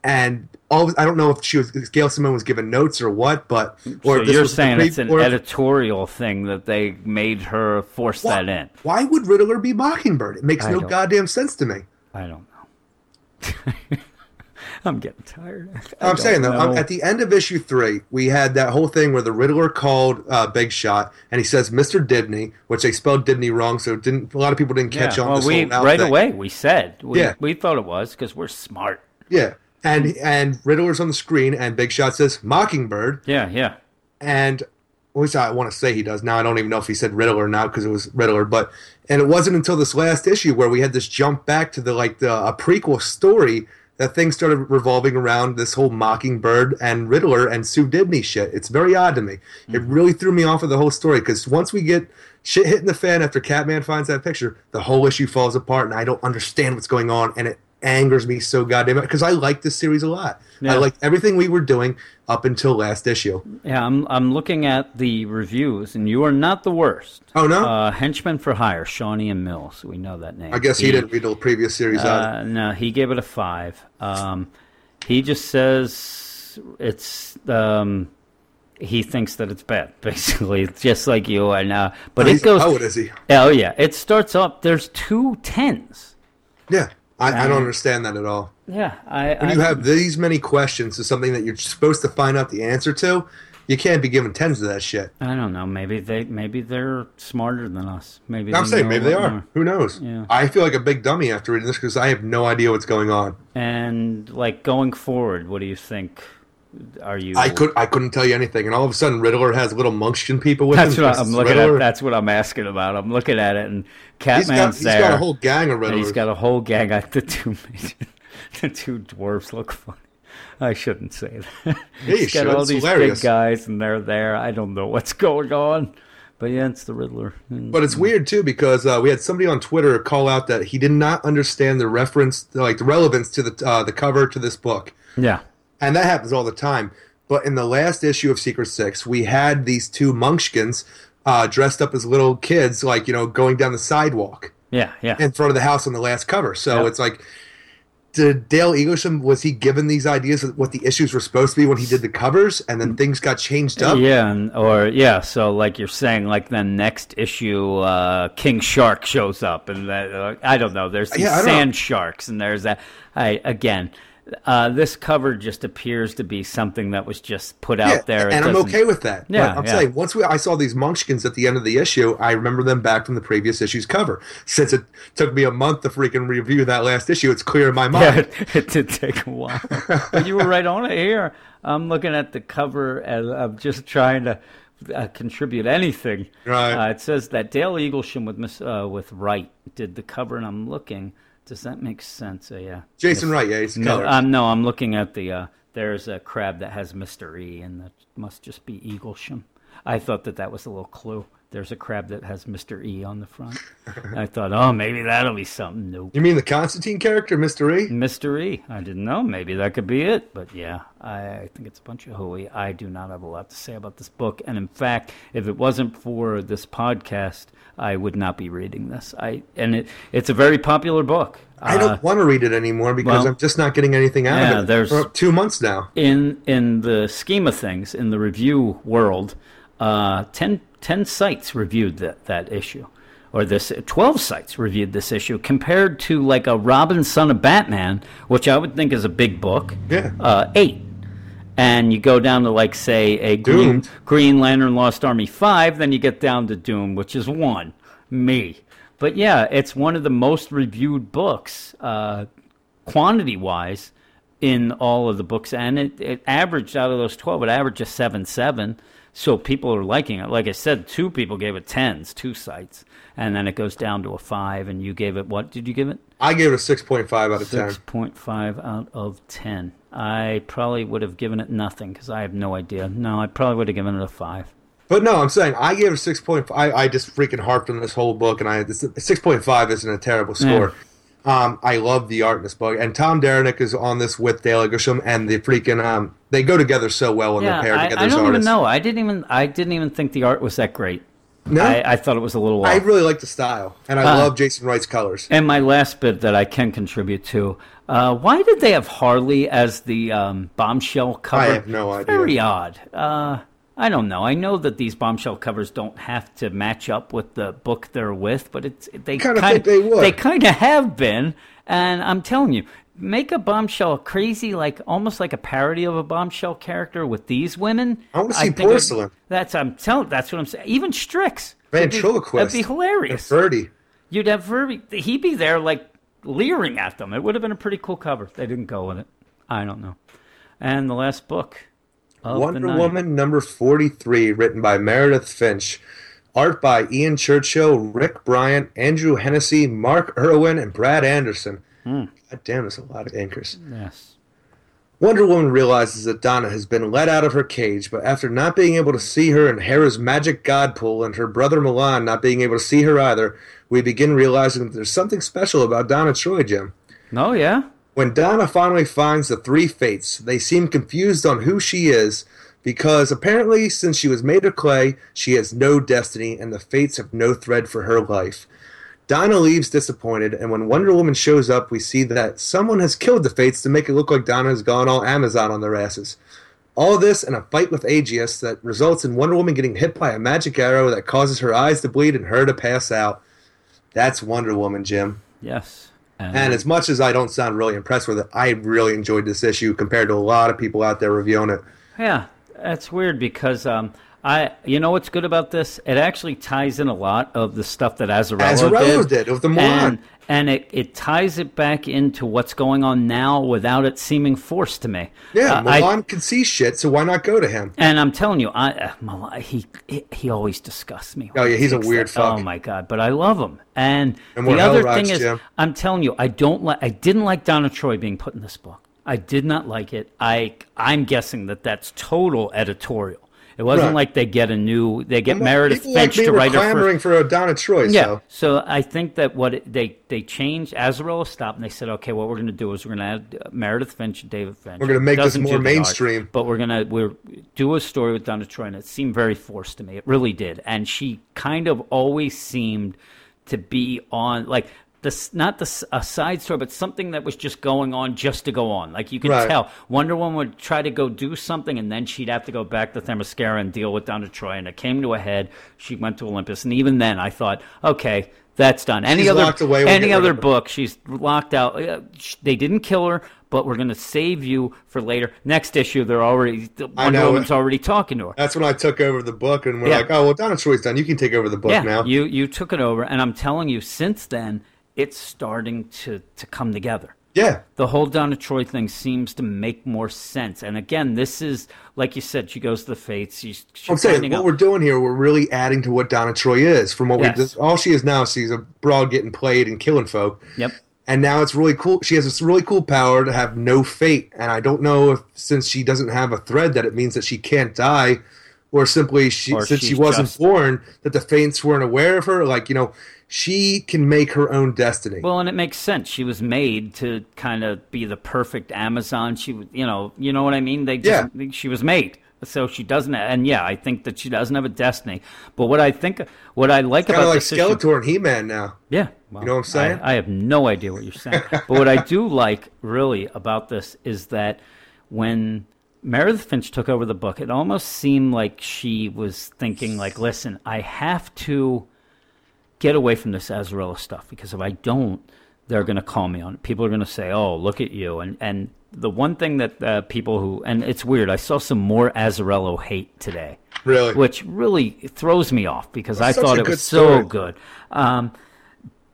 and all I don't know if she was Gail Simone was given notes or what, but or so you're saying pre- it's an or editorial thing that they made her force why, that in. Why would Riddler be Mockingbird? It makes I no goddamn sense to me. I don't know. I'm getting tired. I I'm saying though, know. at the end of issue three, we had that whole thing where the Riddler called uh, Big Shot and he says Mr. Dibney, which they spelled Dibney wrong, so didn't a lot of people didn't catch yeah. on. Well, we right thing. away we said we, Yeah. we thought it was because we're smart. Yeah, and and Riddler's on the screen, and Big Shot says Mockingbird, Yeah, yeah. and at least I want to say he does. Now I don't even know if he said Riddler or not because it was Riddler, but and it wasn't until this last issue where we had this jump back to the like the a prequel story that thing started revolving around this whole Mockingbird and Riddler and Sue Dibney shit. It's very odd to me. It mm-hmm. really threw me off of the whole story because once we get shit hitting the fan after Catman finds that picture, the whole issue falls apart, and I don't understand what's going on, and it angers me so goddamn because I like this series a lot. Yeah. I liked everything we were doing up until last issue. Yeah, I'm I'm looking at the reviews, and you are not the worst. Oh no, Uh, Henchman for Hire, Shawnee and Mills. We know that name. I guess he, didn't read the previous series Uh, no, he gave it a five. Um, he just says it's. Um, he thinks that it's bad, basically, just like you and uh, but Oh, it goes. poet, is he? Oh yeah, it starts up. There's two tens. Yeah, I, I don't understand that at all. Yeah, I. When I, you have these many questions to something that you're supposed to find out the answer to, you can't be giving tens of that shit. I don't know. Maybe they. Maybe they're smarter than us. Maybe I'm saying maybe they are. more. Who knows? Yeah. I feel like a big dummy after reading this because I have no idea what's going on. And like going forward, what do you think? Are you? I could I couldn't tell you anything, and all of a sudden Riddler has little Munchkin people with That's him. what I'm looking Riddler. at. That's what I'm asking about. I'm looking at it, and Catman's He's got, Catman's he's there. got a whole gang of and he's Riddlers. got a whole gang. I, the two, the two dwarfs look funny. I shouldn't say that. Yeah, he's got should. all It's these hilarious. big guys, and they're there. I don't know what's going on, but yeah, it's the Riddler. But it's weird too because uh, we had somebody on Twitter call out that he did not understand the reference, like the relevance to the uh, the cover to this book, yeah, and that happens all the time. But in the last issue of Secret Six, we had these two Munchkins uh, dressed up as little kids, like you know, going down the sidewalk yeah, yeah. in front of the house on the last cover. So Yeah. it's like, did Dale Eaglesham was he given these ideas of what the issues were supposed to be when he did the covers, and then things got changed up? Yeah, and, or yeah, so like you're saying, like the next issue, uh, King Shark shows up, and that, uh, I don't know. There's these Yeah, sand know. sharks, and there's that. I again, uh, this cover just appears to be something that was just put out there. It and I'm okay with that. Yeah, but I'm yeah. saying once we I saw these Munchkins at the end of the issue, I remember them back from the previous issue's cover. Since it took me a month to freaking review that last issue, it's clear in my Yeah, mind. it, it did take a while. but you were right on it here. I'm looking at the cover and I'm just trying to uh, contribute anything. Right. Uh, it says that Dale Eaglesham with uh, with Wright did the cover, and I'm looking. Does that make sense? Uh, yeah. Jason. Wright, yeah, the no, color. um, no, I'm looking at the. Uh, there's a crab that has Mr. E, and that must just be Eaglesham. I thought that that was a little clue. There's a crab that has Mr. E on the front. I thought, oh, maybe that'll be something. Nope. You mean the Constantine character, Mister E? Mr. E. I didn't know. Maybe that could be it. But yeah, I, I think it's a bunch of hooey. I do not have a lot to say about this book. And in fact, if it wasn't for this podcast, I would not be reading this. I and it it's a very popular book. I Uh, don't want to read it anymore because well, I'm just not getting anything out yeah, of it. there's- For two months now. in in the scheme of things, in the review world, uh, 10, 10 sites reviewed that, that issue, or this twelve sites reviewed this issue, compared to like a Robin Son of Batman, which I would think is a big book. Yeah. Uh, eight. And you go down to like say a Green, Green Lantern Lost Army five, then you get down to Doom, which is one. Me. But yeah, it's one of the most reviewed books, uh, quantity wise, in all of the books, and it, it averaged out of those twelve, it averaged a seven seven. So people are liking it. Like I said, two people gave it tens, two sites, and then it goes down to a five. And you gave it what? Did you give it? I gave it a six point five out of ten. Six point five out of ten. I probably would have given it nothing because I have no idea. No, I probably would have given it a five. But no, I'm saying I gave it a six point five. I just freaking harped on this whole book, and I six point five isn't a terrible score. Um, I love the art in this book, and Tom Derenick is on this with Dale Eaglesham, and the freaking um, they go together so well when Yeah, they're paired I, together I don't even artists. know. I didn't even. I didn't even think the art was that great. No? I, I thought it was a little. I really like the style, and I Uh, love Jason Wright's colors. And my last bit that I can contribute to, uh, why did they have Harley as the um, bombshell cover? I have no idea. Very odd. Uh, I don't know. I know that these bombshell covers don't have to match up with the book they're with, but it's they Kinda kind think they would. They kind of have been, and I'm telling you. Make a bombshell crazy, like almost like a parody of a bombshell character with these women. I wanna see think it- Porcelain. That's I'm telling. That's what I'm saying. Even Strix. Ventriloquist. That'd be hilarious. And Ferdy. You'd have Verby. He'd be there, like leering at them. It would have been a pretty cool cover. They didn't go with it. I don't know. And the last book, Wonder. Woman number 43, written by Meredith Finch. Art by Ian Churchill, Rick Bryant, Andrew Hennessy, Mark Irwin, and Brad Anderson. Hmm. God damn, there's a lot of inkers. Yes. Wonder Woman realizes that Donna has been let out of her cage, but after not being able to see her in Hera's magic god pool and her brother Milan not being able to see her either, we begin realizing that there's something special about Donna Troy, Jim. Oh yeah. When Donna finally finds the three fates, they seem confused on who she is because apparently, since she was made of clay, she has no destiny and the fates have no thread for her life. Donna leaves disappointed, and when Wonder Woman shows up, we see that someone has killed the Fates to make it look like Donna has gone all Amazon on their asses. All this and a fight with Aegeus that results in Wonder Woman getting hit by a magic arrow that causes her eyes to bleed and her to pass out. That's Wonder Woman, Jim. Yes. And as much as I don't sound really impressed with it, I really enjoyed this issue compared to a lot of people out there reviewing it. Yeah, that's weird because um, I, you know, what's good about this? It actually ties in a lot of the stuff that Azzarello, Azzarello did, did, of the Milan. and, and it, it ties it back into what's going on now without it seeming forced to me. Yeah, Uh, I- can see shit, so why not go to him? and I'm telling you, I uh, Milan, he, he he always disgusts me. Oh, yeah, he's a weird that- fuck. Oh my god, but I love him. And, And the other thing Rocks, is. I'm telling you, I don't like. I didn't like Donna Troy being put in this book. I did not like it. I I'm guessing that that's total editorial. It wasn't Right. like they get a new. They get Well, Meredith people like to write her clamoring for a Donna Troy, Yeah. so So I think that what it, they they changed Azzarello stopped and they said, okay, what we're going to do is we're going to add uh, Meredith Finch and David Finch. We're gonna make this more do the art, mainstream. but we're going to we're do a story with Donna Troy, and it seemed very forced to me. It really did, and she kind of always seemed to be on like. This, not the a side story, but something that was just going on just to go on. Like you could Right. tell, Wonder Woman would try to go do something, and then she'd have to go back to Themyscira and deal with Donna Troy. And it came to a head. She went to Olympus, and even then, I thought, okay, that's done. Any She's other away, we'll any other book, she's locked out. Uh, They didn't kill her, but we're going to save you for later. Next issue, they're already Wonder. Woman's already talking to her. that's when I took over the book, and we're Yeah. like, oh well, Donna Troy's done. You can take over the book yeah, now. you you took it over, and I'm telling you, since then, it's starting to to come together. yeah, The whole Donna Troy thing seems to make more sense. And again, this is like you said, she goes to the fates. She's, she's I'm saying what out- we're doing here, we're really adding to what Donna Troy is. From what Yes. we just, all she is now, she's a broad getting played and killing folk. Yep. And now it's really cool. She has this really cool power to have no fate. And I don't know if since she doesn't have a thread, that it means that she can't die, or simply she Or since she wasn't just- born that the fates weren't aware of her. Like you know, she can make her own destiny. Well, and it makes sense. She was made to kind of be the perfect Amazon. She, you know, you know what I mean. They just, she was made, so she doesn't. And yeah, I think that she doesn't have a destiny. But what I think, what I like kind about like this issue- Skeletor and He Man now. yeah, well, You know what I'm saying? I, I have no idea what you're saying. but what I do like really about this is that when Meredith Finch took over the book, it almost seemed like she was thinking, like, listen, I have to get away from this Azzarello stuff because if I don't, they're going to call me on it. People are going to say, "Oh, look at you!" And and the one thing that uh, people who and it's weird. I saw some more Azzarello hate today, Really? which really throws me off because I thought it was so good. Um,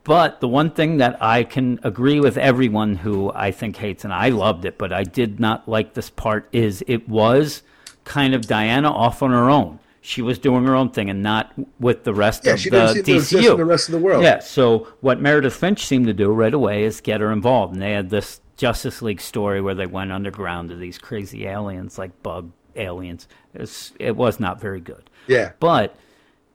but the one thing that I can agree with everyone who I think hates, and I loved it, but I did not like this part, is it was kind of Diana off on her own. She was doing her own thing and not with the rest Yeah, of she the didn't seem to exist DCU. in the rest of the world. Yeah, so what Meredith Finch seemed to do right away is get her involved. And they had this Justice League story where they went underground to these crazy aliens, like bug aliens. It was, it was not very good. Yeah. But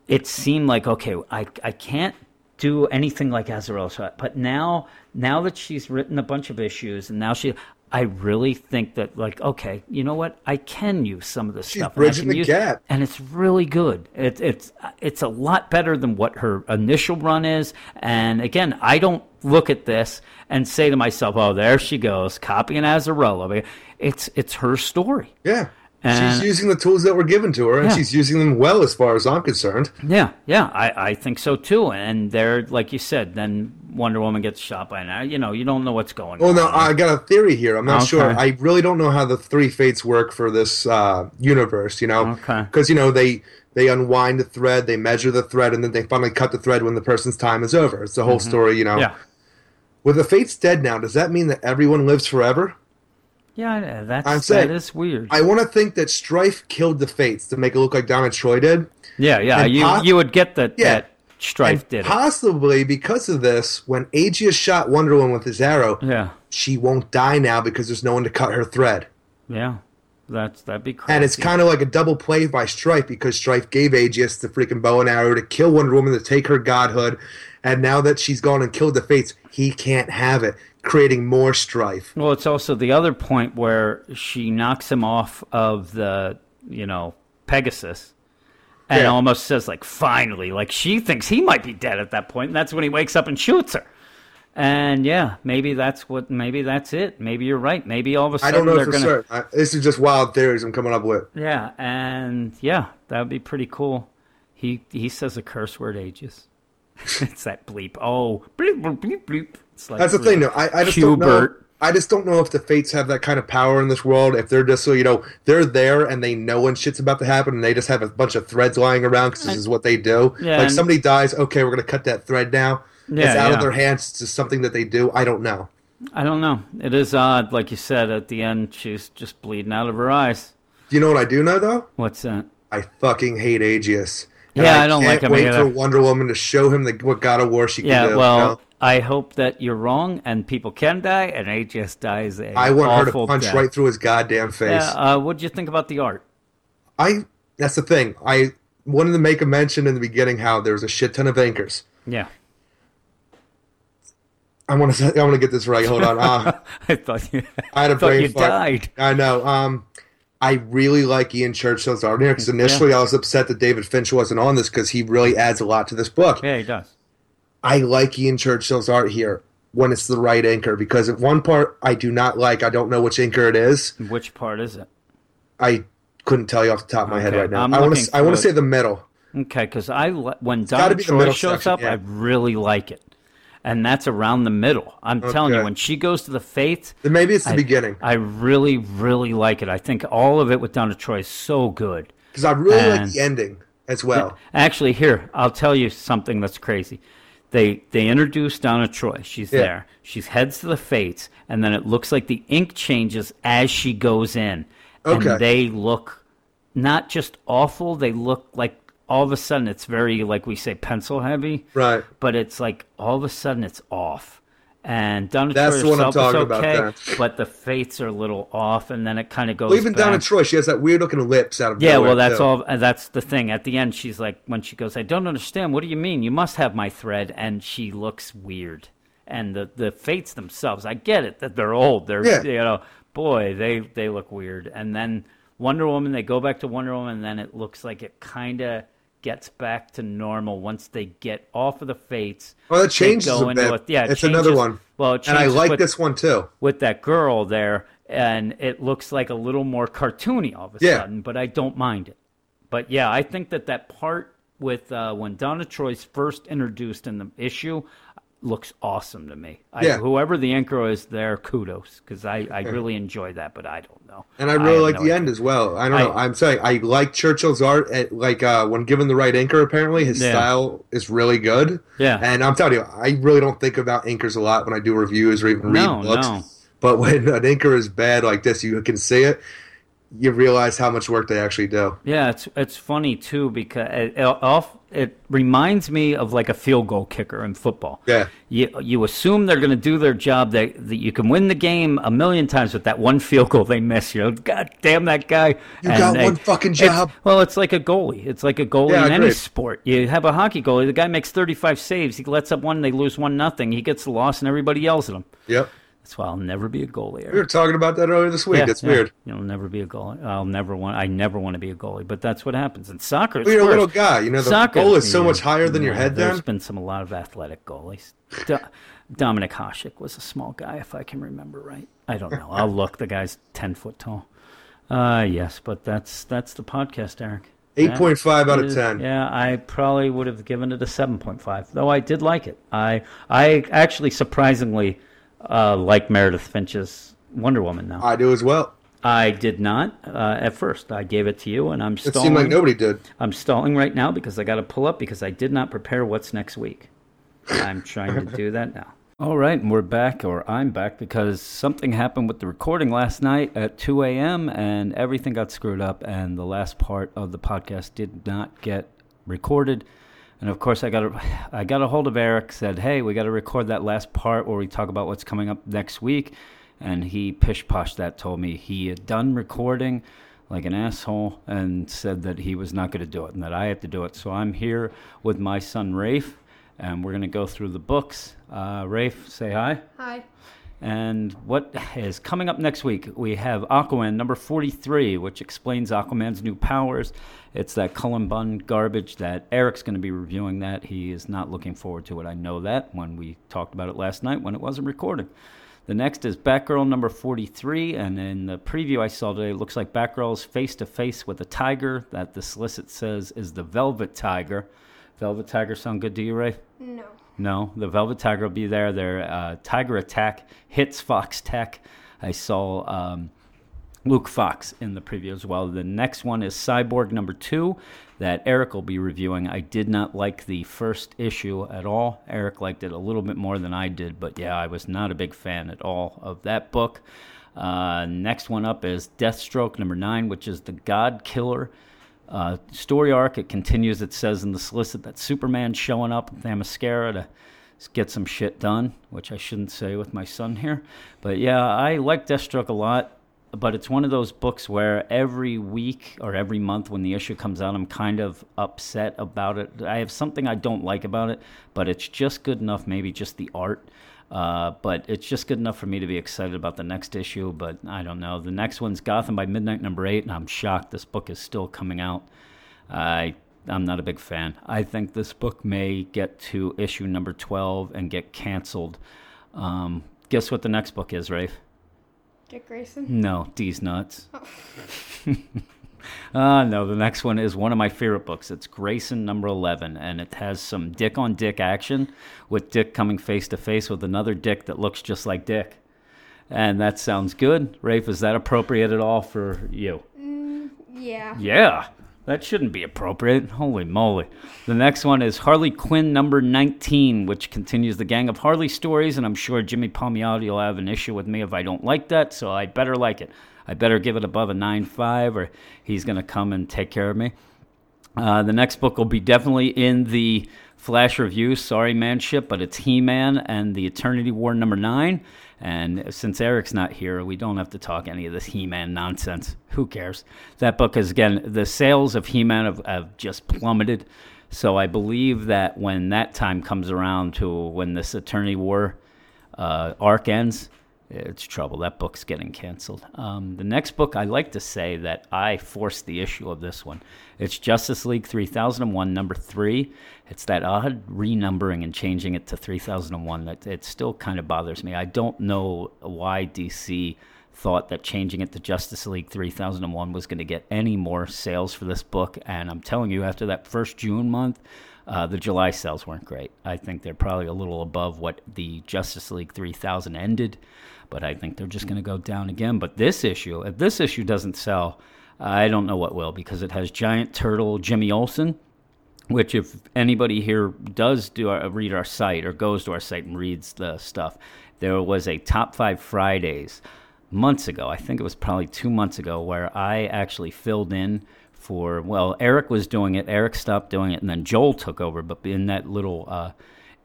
it seemed like okay, I I can't do anything like shot. But now now that she's written a bunch of issues and now she I really think that like okay, you know what? I can use some of this She's stuff. and bridging the use- gap. and it's really good. It, it's it's a lot better than what her initial run is. And again, I don't look at this and say to myself, "Oh, there she goes, copying Azzarello." It's it's her story. Yeah. And- she's using the tools that were given to her, and Yeah. she's using them well, as far as I'm concerned. Yeah, yeah, I, I think so too. And they're like you said, then Wonder Woman gets shot by now. you know, you don't know what's going Well, on. no, I got a theory here. I'm not Okay. sure. I really don't know how the three fates work for this uh, universe. You know, Okay. because you know they they unwind the thread, they measure the thread, and then they finally cut the thread when the person's time is over. It's the whole story. You know, Mm-hmm. Yeah, with the fates dead now, does that mean that everyone lives forever? yeah, that's I'm saying- is weird. I want to think that Strife killed the fates to make it look like Donna Troy did. yeah, yeah, and you pos- you would get that Yeah. that Strife And did it. Possibly because of this, when Aegeus shot Wonder Woman with his arrow, Yeah, she won't die now because there's no one to cut her thread. yeah. That's that'd be crazy. And it's kind of like a double play by Strife because Strife gave Aegeus the freaking bow and arrow to kill Wonder Woman to take her godhood. And now that she's gone and killed the Fates, he can't have it, creating more strife. Well, it's also the other point where she knocks him off of the, you know, Pegasus, and Yeah. almost says like, "Finally!" Like she thinks he might be dead at that point, and that's when he wakes up and shoots her. And yeah, maybe that's what. Maybe that's it. Maybe you're right. Maybe all of a I sudden don't know they're for gonna. certain. I, this is just wild theories I'm coming up with. Yeah, and yeah, that would be pretty cool. He he says a curse word ages. it's that bleep. Oh, bleep bleep bleep bleep. It's like That's the thing, though. I, I just don't know. I just don't know if the fates have that kind of power in this world. If they're just so you know they're there and they know when shit's about to happen, and they just have a bunch of threads lying around because this is what they do. Yeah, like somebody dies, okay, we're gonna cut that thread now. Yeah, it's out yeah. of their hands. It's just something that they do. I don't know. I don't know. It is odd, like you said. At the end, she's just bleeding out of her eyes. Do you know what I do know though? What's that? I fucking hate Aegeus. And Yeah, I don't like him Wait either. for Wonder Woman to show him the, what God of War she can Yeah, do. well, you know? I hope that you're wrong and people can die, and Aegeus dies a I want her to punch death. right through his goddamn face. Yeah, uh, what did you think about the art? I that's the thing. I wanted to make a mention in the beginning how there was a shit ton of inkers. Yeah, I want to I want to get this right. Hold on. Uh, I thought you. I had a brain you fart. died. I know. Um, I really like Ian Churchill's art here because initially I was upset that David Finch wasn't on this because he really adds a lot to this book. Yeah, he does. I like Ian Churchill's art here when it's the right inker because if one part I do not like. I don't know which inker it is. Which part is it? I couldn't tell you off the top of my head right now. I'm I want to. I want to say the middle. Okay, because I when Donna Troy shows section, up, yeah. I really like it, and that's around the middle. I'm telling you, when she goes to the faith, Then maybe it's the I- beginning I really, really like it. I think all of it with Donna Troy is so good. because I really like the ending as well. Actually, here I'll tell you something that's crazy. They they introduce Donna Troy. She's Yeah. there. She heads to the Fates, and then it looks like the ink changes as she goes in, Okay. and they look not just awful. They look like all of a sudden it's very like we say pencil heavy, Right. but it's like all of a sudden it's off. And Donna That's Troy herself is okay, but the Fates are a little off, and then it kind of goes. Well, even Donna back. Troy, she has that weird looking lips out of Yeah, nowhere, well, that's too. all. uh, That's the thing. At the end, she's like, when she goes, "I don't understand. What do you mean? You must have my thread." And she looks weird. And the the fates themselves, I get it that they're old. They're Yeah. you know, boy, they they look weird. And then Wonder Woman, they go back to Wonder Woman, and then it looks like it kind of gets back to normal once they get off of the fates. Well, that They changes a bit. yeah, it it's another one. Well, it and I like with- this one too. with that girl there, and it looks like a little more cartoony all of a Yeah. sudden, but I don't mind it. But yeah, I think that that part with uh, when Donna Troy's first introduced in the issue looks awesome to me. I, Yeah. Whoever the inker is there, kudos, because I, I really enjoy that, but I don't know. And I really have like no the idea. end as well. I don't know. I- I'm saying I like Churchill's art. At, like uh, when given the right inker, apparently his Yeah. style is really good. Yeah. And I'm telling you, I really don't think about inkers a lot when I do reviews or even read No, books. no. But when an inker is bad like this, you can see it. You realize how much work they actually do. Yeah, it's it's funny too because it, it, off, it reminds me of like a field goal kicker in football. Yeah. You you assume they're going to do their job. That, that you can win the game a million times with that one field goal they miss. You know, God damn that guy. You got one fucking it's- job. well, it's like a goalie. It's like a goalie Yeah, in any sport. You have a hockey goalie. The guy makes thirty five saves. He lets up one. They lose one nothing. He gets the loss, and everybody yells at him. Yep. That's why I'll never be a goalie. We were talking about that earlier this week. Yeah, That's yeah. weird. You'll never be a goalie. I'll never want. I never want to be a goalie. But that's what happens in soccer. Well, you're a little guy. You know, the Soccer- goal is so much higher than your head There's then. been some a lot of athletic goalies. Do- Dominik Hasek was a small guy, if I can remember right. I don't know. I'll look. The guy's ten foot tall. Uh yes, but that's that's the podcast, Eric. 8.5 out of 10. Yeah, I probably would have given it a seven point five, though I did like it. I I actually surprisingly uh, like Meredith Finch's Wonder Woman now. I do as well. I did not uh, at first. I gave it to you, and I'm It stalling. seemed like nobody did. I'm stalling right now because I got to pull up because I did not prepare what's next week. I'm trying to do that now. All right, and we're back, or I'm back, because something happened with the recording last night at 2 a.m. and everything got screwed up, and the last part of the podcast did not get recorded. And of course, I got a, I got a hold of Eric. Said, "Hey, we got to record that last part where we talk about what's coming up next week." And he pish posh that told me he had done recording like an asshole and said that he was not going to do it and that I had to do it. So I'm here with my son Rafe, and we're going to go through the books. Uh, Rafe, say hi. Hi. And what is coming up next week? We have Aquaman number 43, which explains Aquaman's new powers. It's that Cullen Bunn garbage that Eric's going to be reviewing that. He is not looking forward to it. I know that when we talked about it last night when it wasn't recorded. The next is Batgirl number 43, and in the preview I saw today, it looks like Batgirl is face to face with a tiger that the solicit says is the Velvet Tiger. Velvet Tiger sound good to you, Ray? No. No, the Velvet Tiger will be there. Their uh, Tiger Attack hits Fox Tech. I saw um, Luke Fox in the preview as well. The next one is Cyborg number two that Eric will be reviewing. I did not like the first issue at all. Eric liked it a little bit more than I did, but yeah, I was not a big fan at all of that book. Uh, next one up is Deathstroke number nine, which is the God Killer uh, story arc. It continues. It says in the solicit that Superman's showing up in Themyscira to get some shit done, which I shouldn't say with my son here. But yeah, I like Deathstroke a lot but it's one of those books where every week or every month when the issue comes out, I'm kind of upset about it. I have something I don't like about it, but it's just good enough, maybe just the art. Uh, but it's just good enough for me to be excited about the next issue. But I don't know. The next one's Gotham by Midnight number eight, and I'm shocked this book is still coming out. I I'm not a big fan. I think this book may get to issue number 12 and get canceled. Um, guess what the next book is, Rafe? Dick Grayson? No, D's nuts. Oh. uh, no, the next one is one of my favorite books. It's Grayson number 11, and it has some dick on dick action with Dick coming face to face with another Dick that looks just like Dick. And that sounds good. Rafe, is that appropriate at all for you? Mm, yeah. Yeah. That shouldn't be appropriate. Holy moly. The next one is Harley Quinn number 19, which continues the Gang of Harley stories, and I'm sure Jimmy Palmiotti will have an issue with me if I don't like that, so I better like it. I better give it above a 9.5, or he's going to come and take care of me. Uh, the next book will be definitely in the Flash review. Sorry, manship, but it's He Man and the Eternity War number 9. And since Eric's not here, we don't have to talk any of this He Man nonsense. Who cares? That book is, again, the sales of He Man have, have just plummeted. So I believe that when that time comes around to when this Eternity War uh, arc ends, it's trouble. That book's getting canceled. Um, the next book, I like to say that I forced the issue of this one. It's Justice League 3001, number three. It's that odd renumbering and changing it to 3001 that it still kind of bothers me. I don't know why DC thought that changing it to Justice League 3001 was going to get any more sales for this book. And I'm telling you, after that first June month, uh, the July sales weren't great. I think they're probably a little above what the Justice League 3000 ended but I think they're just going to go down again. But this issue, if this issue doesn't sell, I don't know what will because it has Giant Turtle Jimmy Olsen, which if anybody here does do our, read our site or goes to our site and reads the stuff, there was a top five Fridays months ago. I think it was probably two months ago where I actually filled in for well, Eric was doing it. Eric stopped doing it, and then Joel took over. But in that little uh,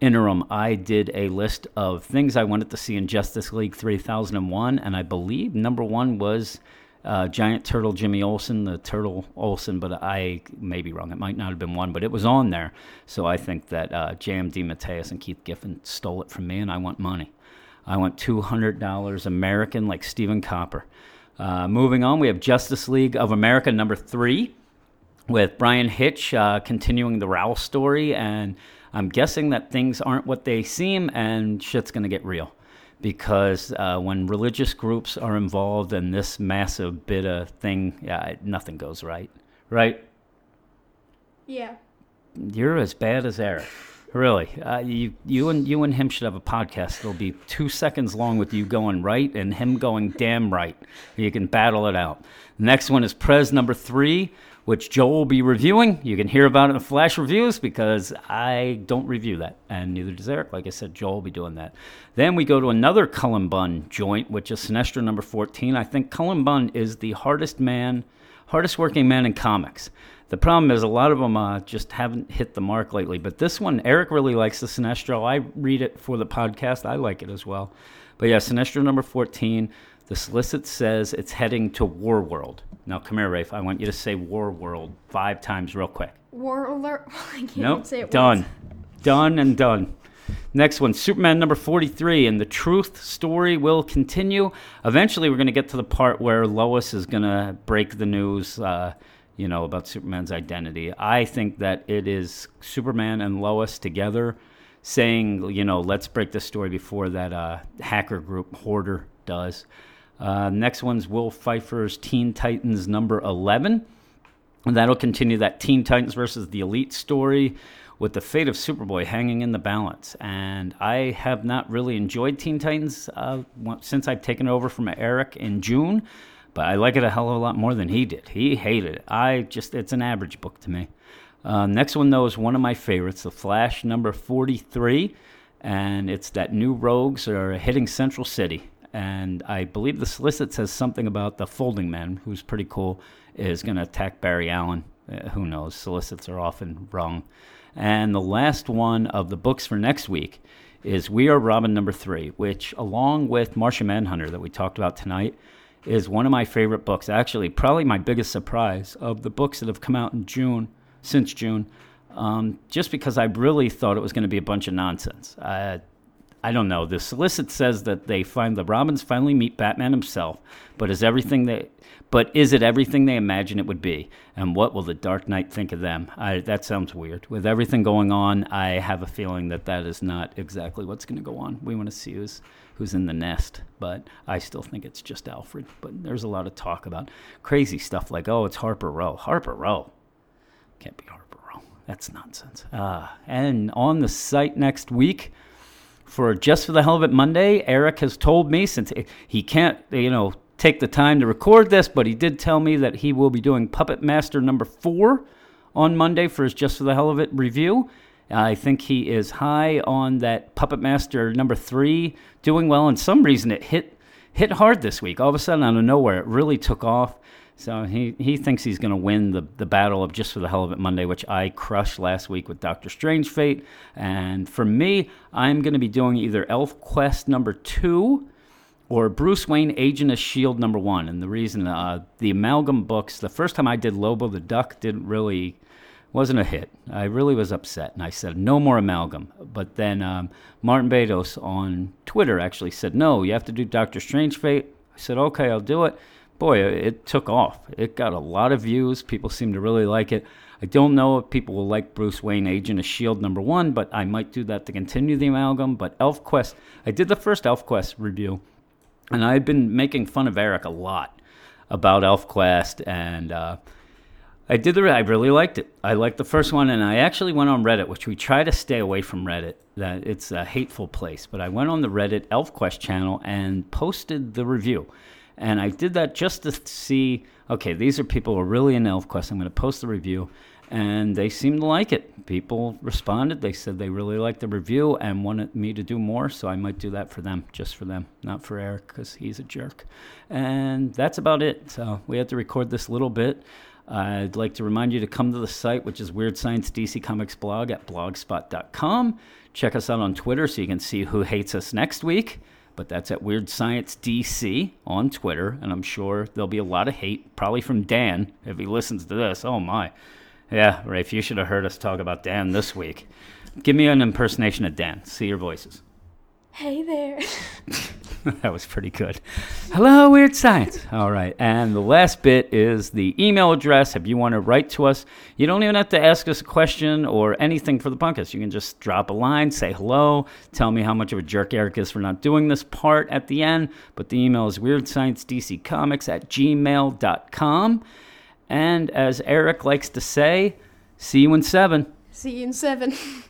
interim, I did a list of things I wanted to see in Justice League 3001, and I believe number one was uh, Giant Turtle Jimmy Olsen, the Turtle Olsen, but I may be wrong. It might not have been one, but it was on there. So I think that uh, J.M. DeMatteis and Keith Giffen stole it from me, and I want money. I want $200 American like Stephen Copper. Uh, moving on, we have Justice League of America number three with Bryan Hitch uh, continuing the Raoul story and I'm guessing that things aren't what they seem and shit's going to get real. Because uh, when religious groups are involved in this massive bit of thing, yeah, nothing goes right. Right? Yeah. You're as bad as Eric. Really, uh, you you and you and him should have a podcast. It'll be two seconds long with you going right and him going damn right. You can battle it out. Next one is Prez number three which Joel will be reviewing. You can hear about it in the Flash Reviews because I don't review that, and neither does Eric. Like I said, Joel will be doing that. Then we go to another Cullen Bunn joint, which is Sinestro number 14. I think Cullen Bunn is the hardest man hardest working man in comics. The problem is a lot of them uh, just haven't hit the mark lately. But this one, Eric really likes the Sinestro. I read it for the podcast. I like it as well. But yeah, Sinestro number 14. The solicit says it's heading to War World. Now, come here, Rafe. I want you to say War World five times real quick. War alert. I can't Nope. say it Done. once. Done and done. Next one, Superman number 43, and the truth story will continue. Eventually, we're going to get to the part where Lois is going to break the news, uh, you know, about Superman's identity. I think that it is Superman and Lois together saying, you know, let's break the story before that uh, hacker group, HORDR, does. Uh, next one's Will Pfeifer's Teen Titans number 11. And that'll continue that Teen Titans versus the Elite story with the fate of Superboy hanging in the balance. And I have not really enjoyed Teen Titans uh, since I've taken over from Eric in June, but I like it a hell of a lot more than he did. He hated it. I just, it's an average book to me. Uh, next one, though, is one of my favorites, The Flash number 43. And it's that new rogues are hitting Central City. And I believe the solicit says something about the folding man, who's pretty cool, is going to attack Barry Allen. Uh, who knows? Solicits are often wrong. And the last one of the books for next week is We Are Robin number three, which, along with Martian Manhunter that we talked about tonight, is one of my favorite books. Actually, probably my biggest surprise of the books that have come out in June, since June, um, just because I really thought it was going to be a bunch of nonsense. I, I don't know. The solicit says that they find the Robins finally meet Batman himself, but is everything they, but is it everything they imagine it would be? And what will the Dark Knight think of them? I, that sounds weird. With everything going on, I have a feeling that that is not exactly what's going to go on. We want to see who's who's in the nest, but I still think it's just Alfred. But there's a lot of talk about crazy stuff like, oh, it's Harper Row. Harper Row can't be Harper Row. That's nonsense. Uh, and on the site next week for Just for the Hell of It Monday, Eric has told me since he can't, you know, take the time to record this, but he did tell me that he will be doing Puppet Master number four on Monday for his Just for the Hell of It review. I think he is high on that Puppet Master number three, doing well. And some reason it hit hit hard this week. All of a sudden, out of nowhere, it really took off. So he, he thinks he's going to win the, the battle of Just for the Hell of It Monday, which I crushed last week with Doctor Strange Fate. And for me, I'm going to be doing either ElfQuest number two or Bruce Wayne Agent of S.H.I.E.L.D. number one. And the reason, uh, the amalgam books, the first time I did Lobo the Duck didn't really, wasn't a hit. I really was upset. And I said, no more amalgam. But then um, Martin Bedos on Twitter actually said, no, you have to do Doctor Strange Fate. I said, okay, I'll do it boy, it took off. It got a lot of views. People seem to really like it. I don't know if people will like Bruce Wayne, Agent of S.H.I.E.L.D. number one, but I might do that to continue the amalgam. But ElfQuest, I did the first ElfQuest review, and I've been making fun of Eric a lot about ElfQuest, and uh, I did the. I really liked it. I liked the first one, and I actually went on Reddit, which we try to stay away from Reddit. That it's a hateful place, but I went on the Reddit ElfQuest channel and posted the review. And I did that just to see, okay, these are people who are really in ElfQuest. I'm going to post the review. And they seemed to like it. People responded. They said they really liked the review and wanted me to do more. So I might do that for them, just for them, not for Eric, because he's a jerk. And that's about it. So we had to record this little bit. I'd like to remind you to come to the site, which is Weird Science DC Comics blog at blogspot.com. Check us out on Twitter so you can see who hates us next week but that's at Weird Science DC on Twitter, and I'm sure there'll be a lot of hate, probably from Dan if he listens to this. Oh my, yeah, Rafe, you should have heard us talk about Dan this week. Give me an impersonation of Dan. See your voices. Hey there. that was pretty good. Hello, Weird Science. All right. And the last bit is the email address. If you want to write to us, you don't even have to ask us a question or anything for the podcast. You can just drop a line, say hello, tell me how much of a jerk Eric is for not doing this part at the end. But the email is weirdsciencedccomics at gmail.com. And as Eric likes to say, see you in seven. See you in seven.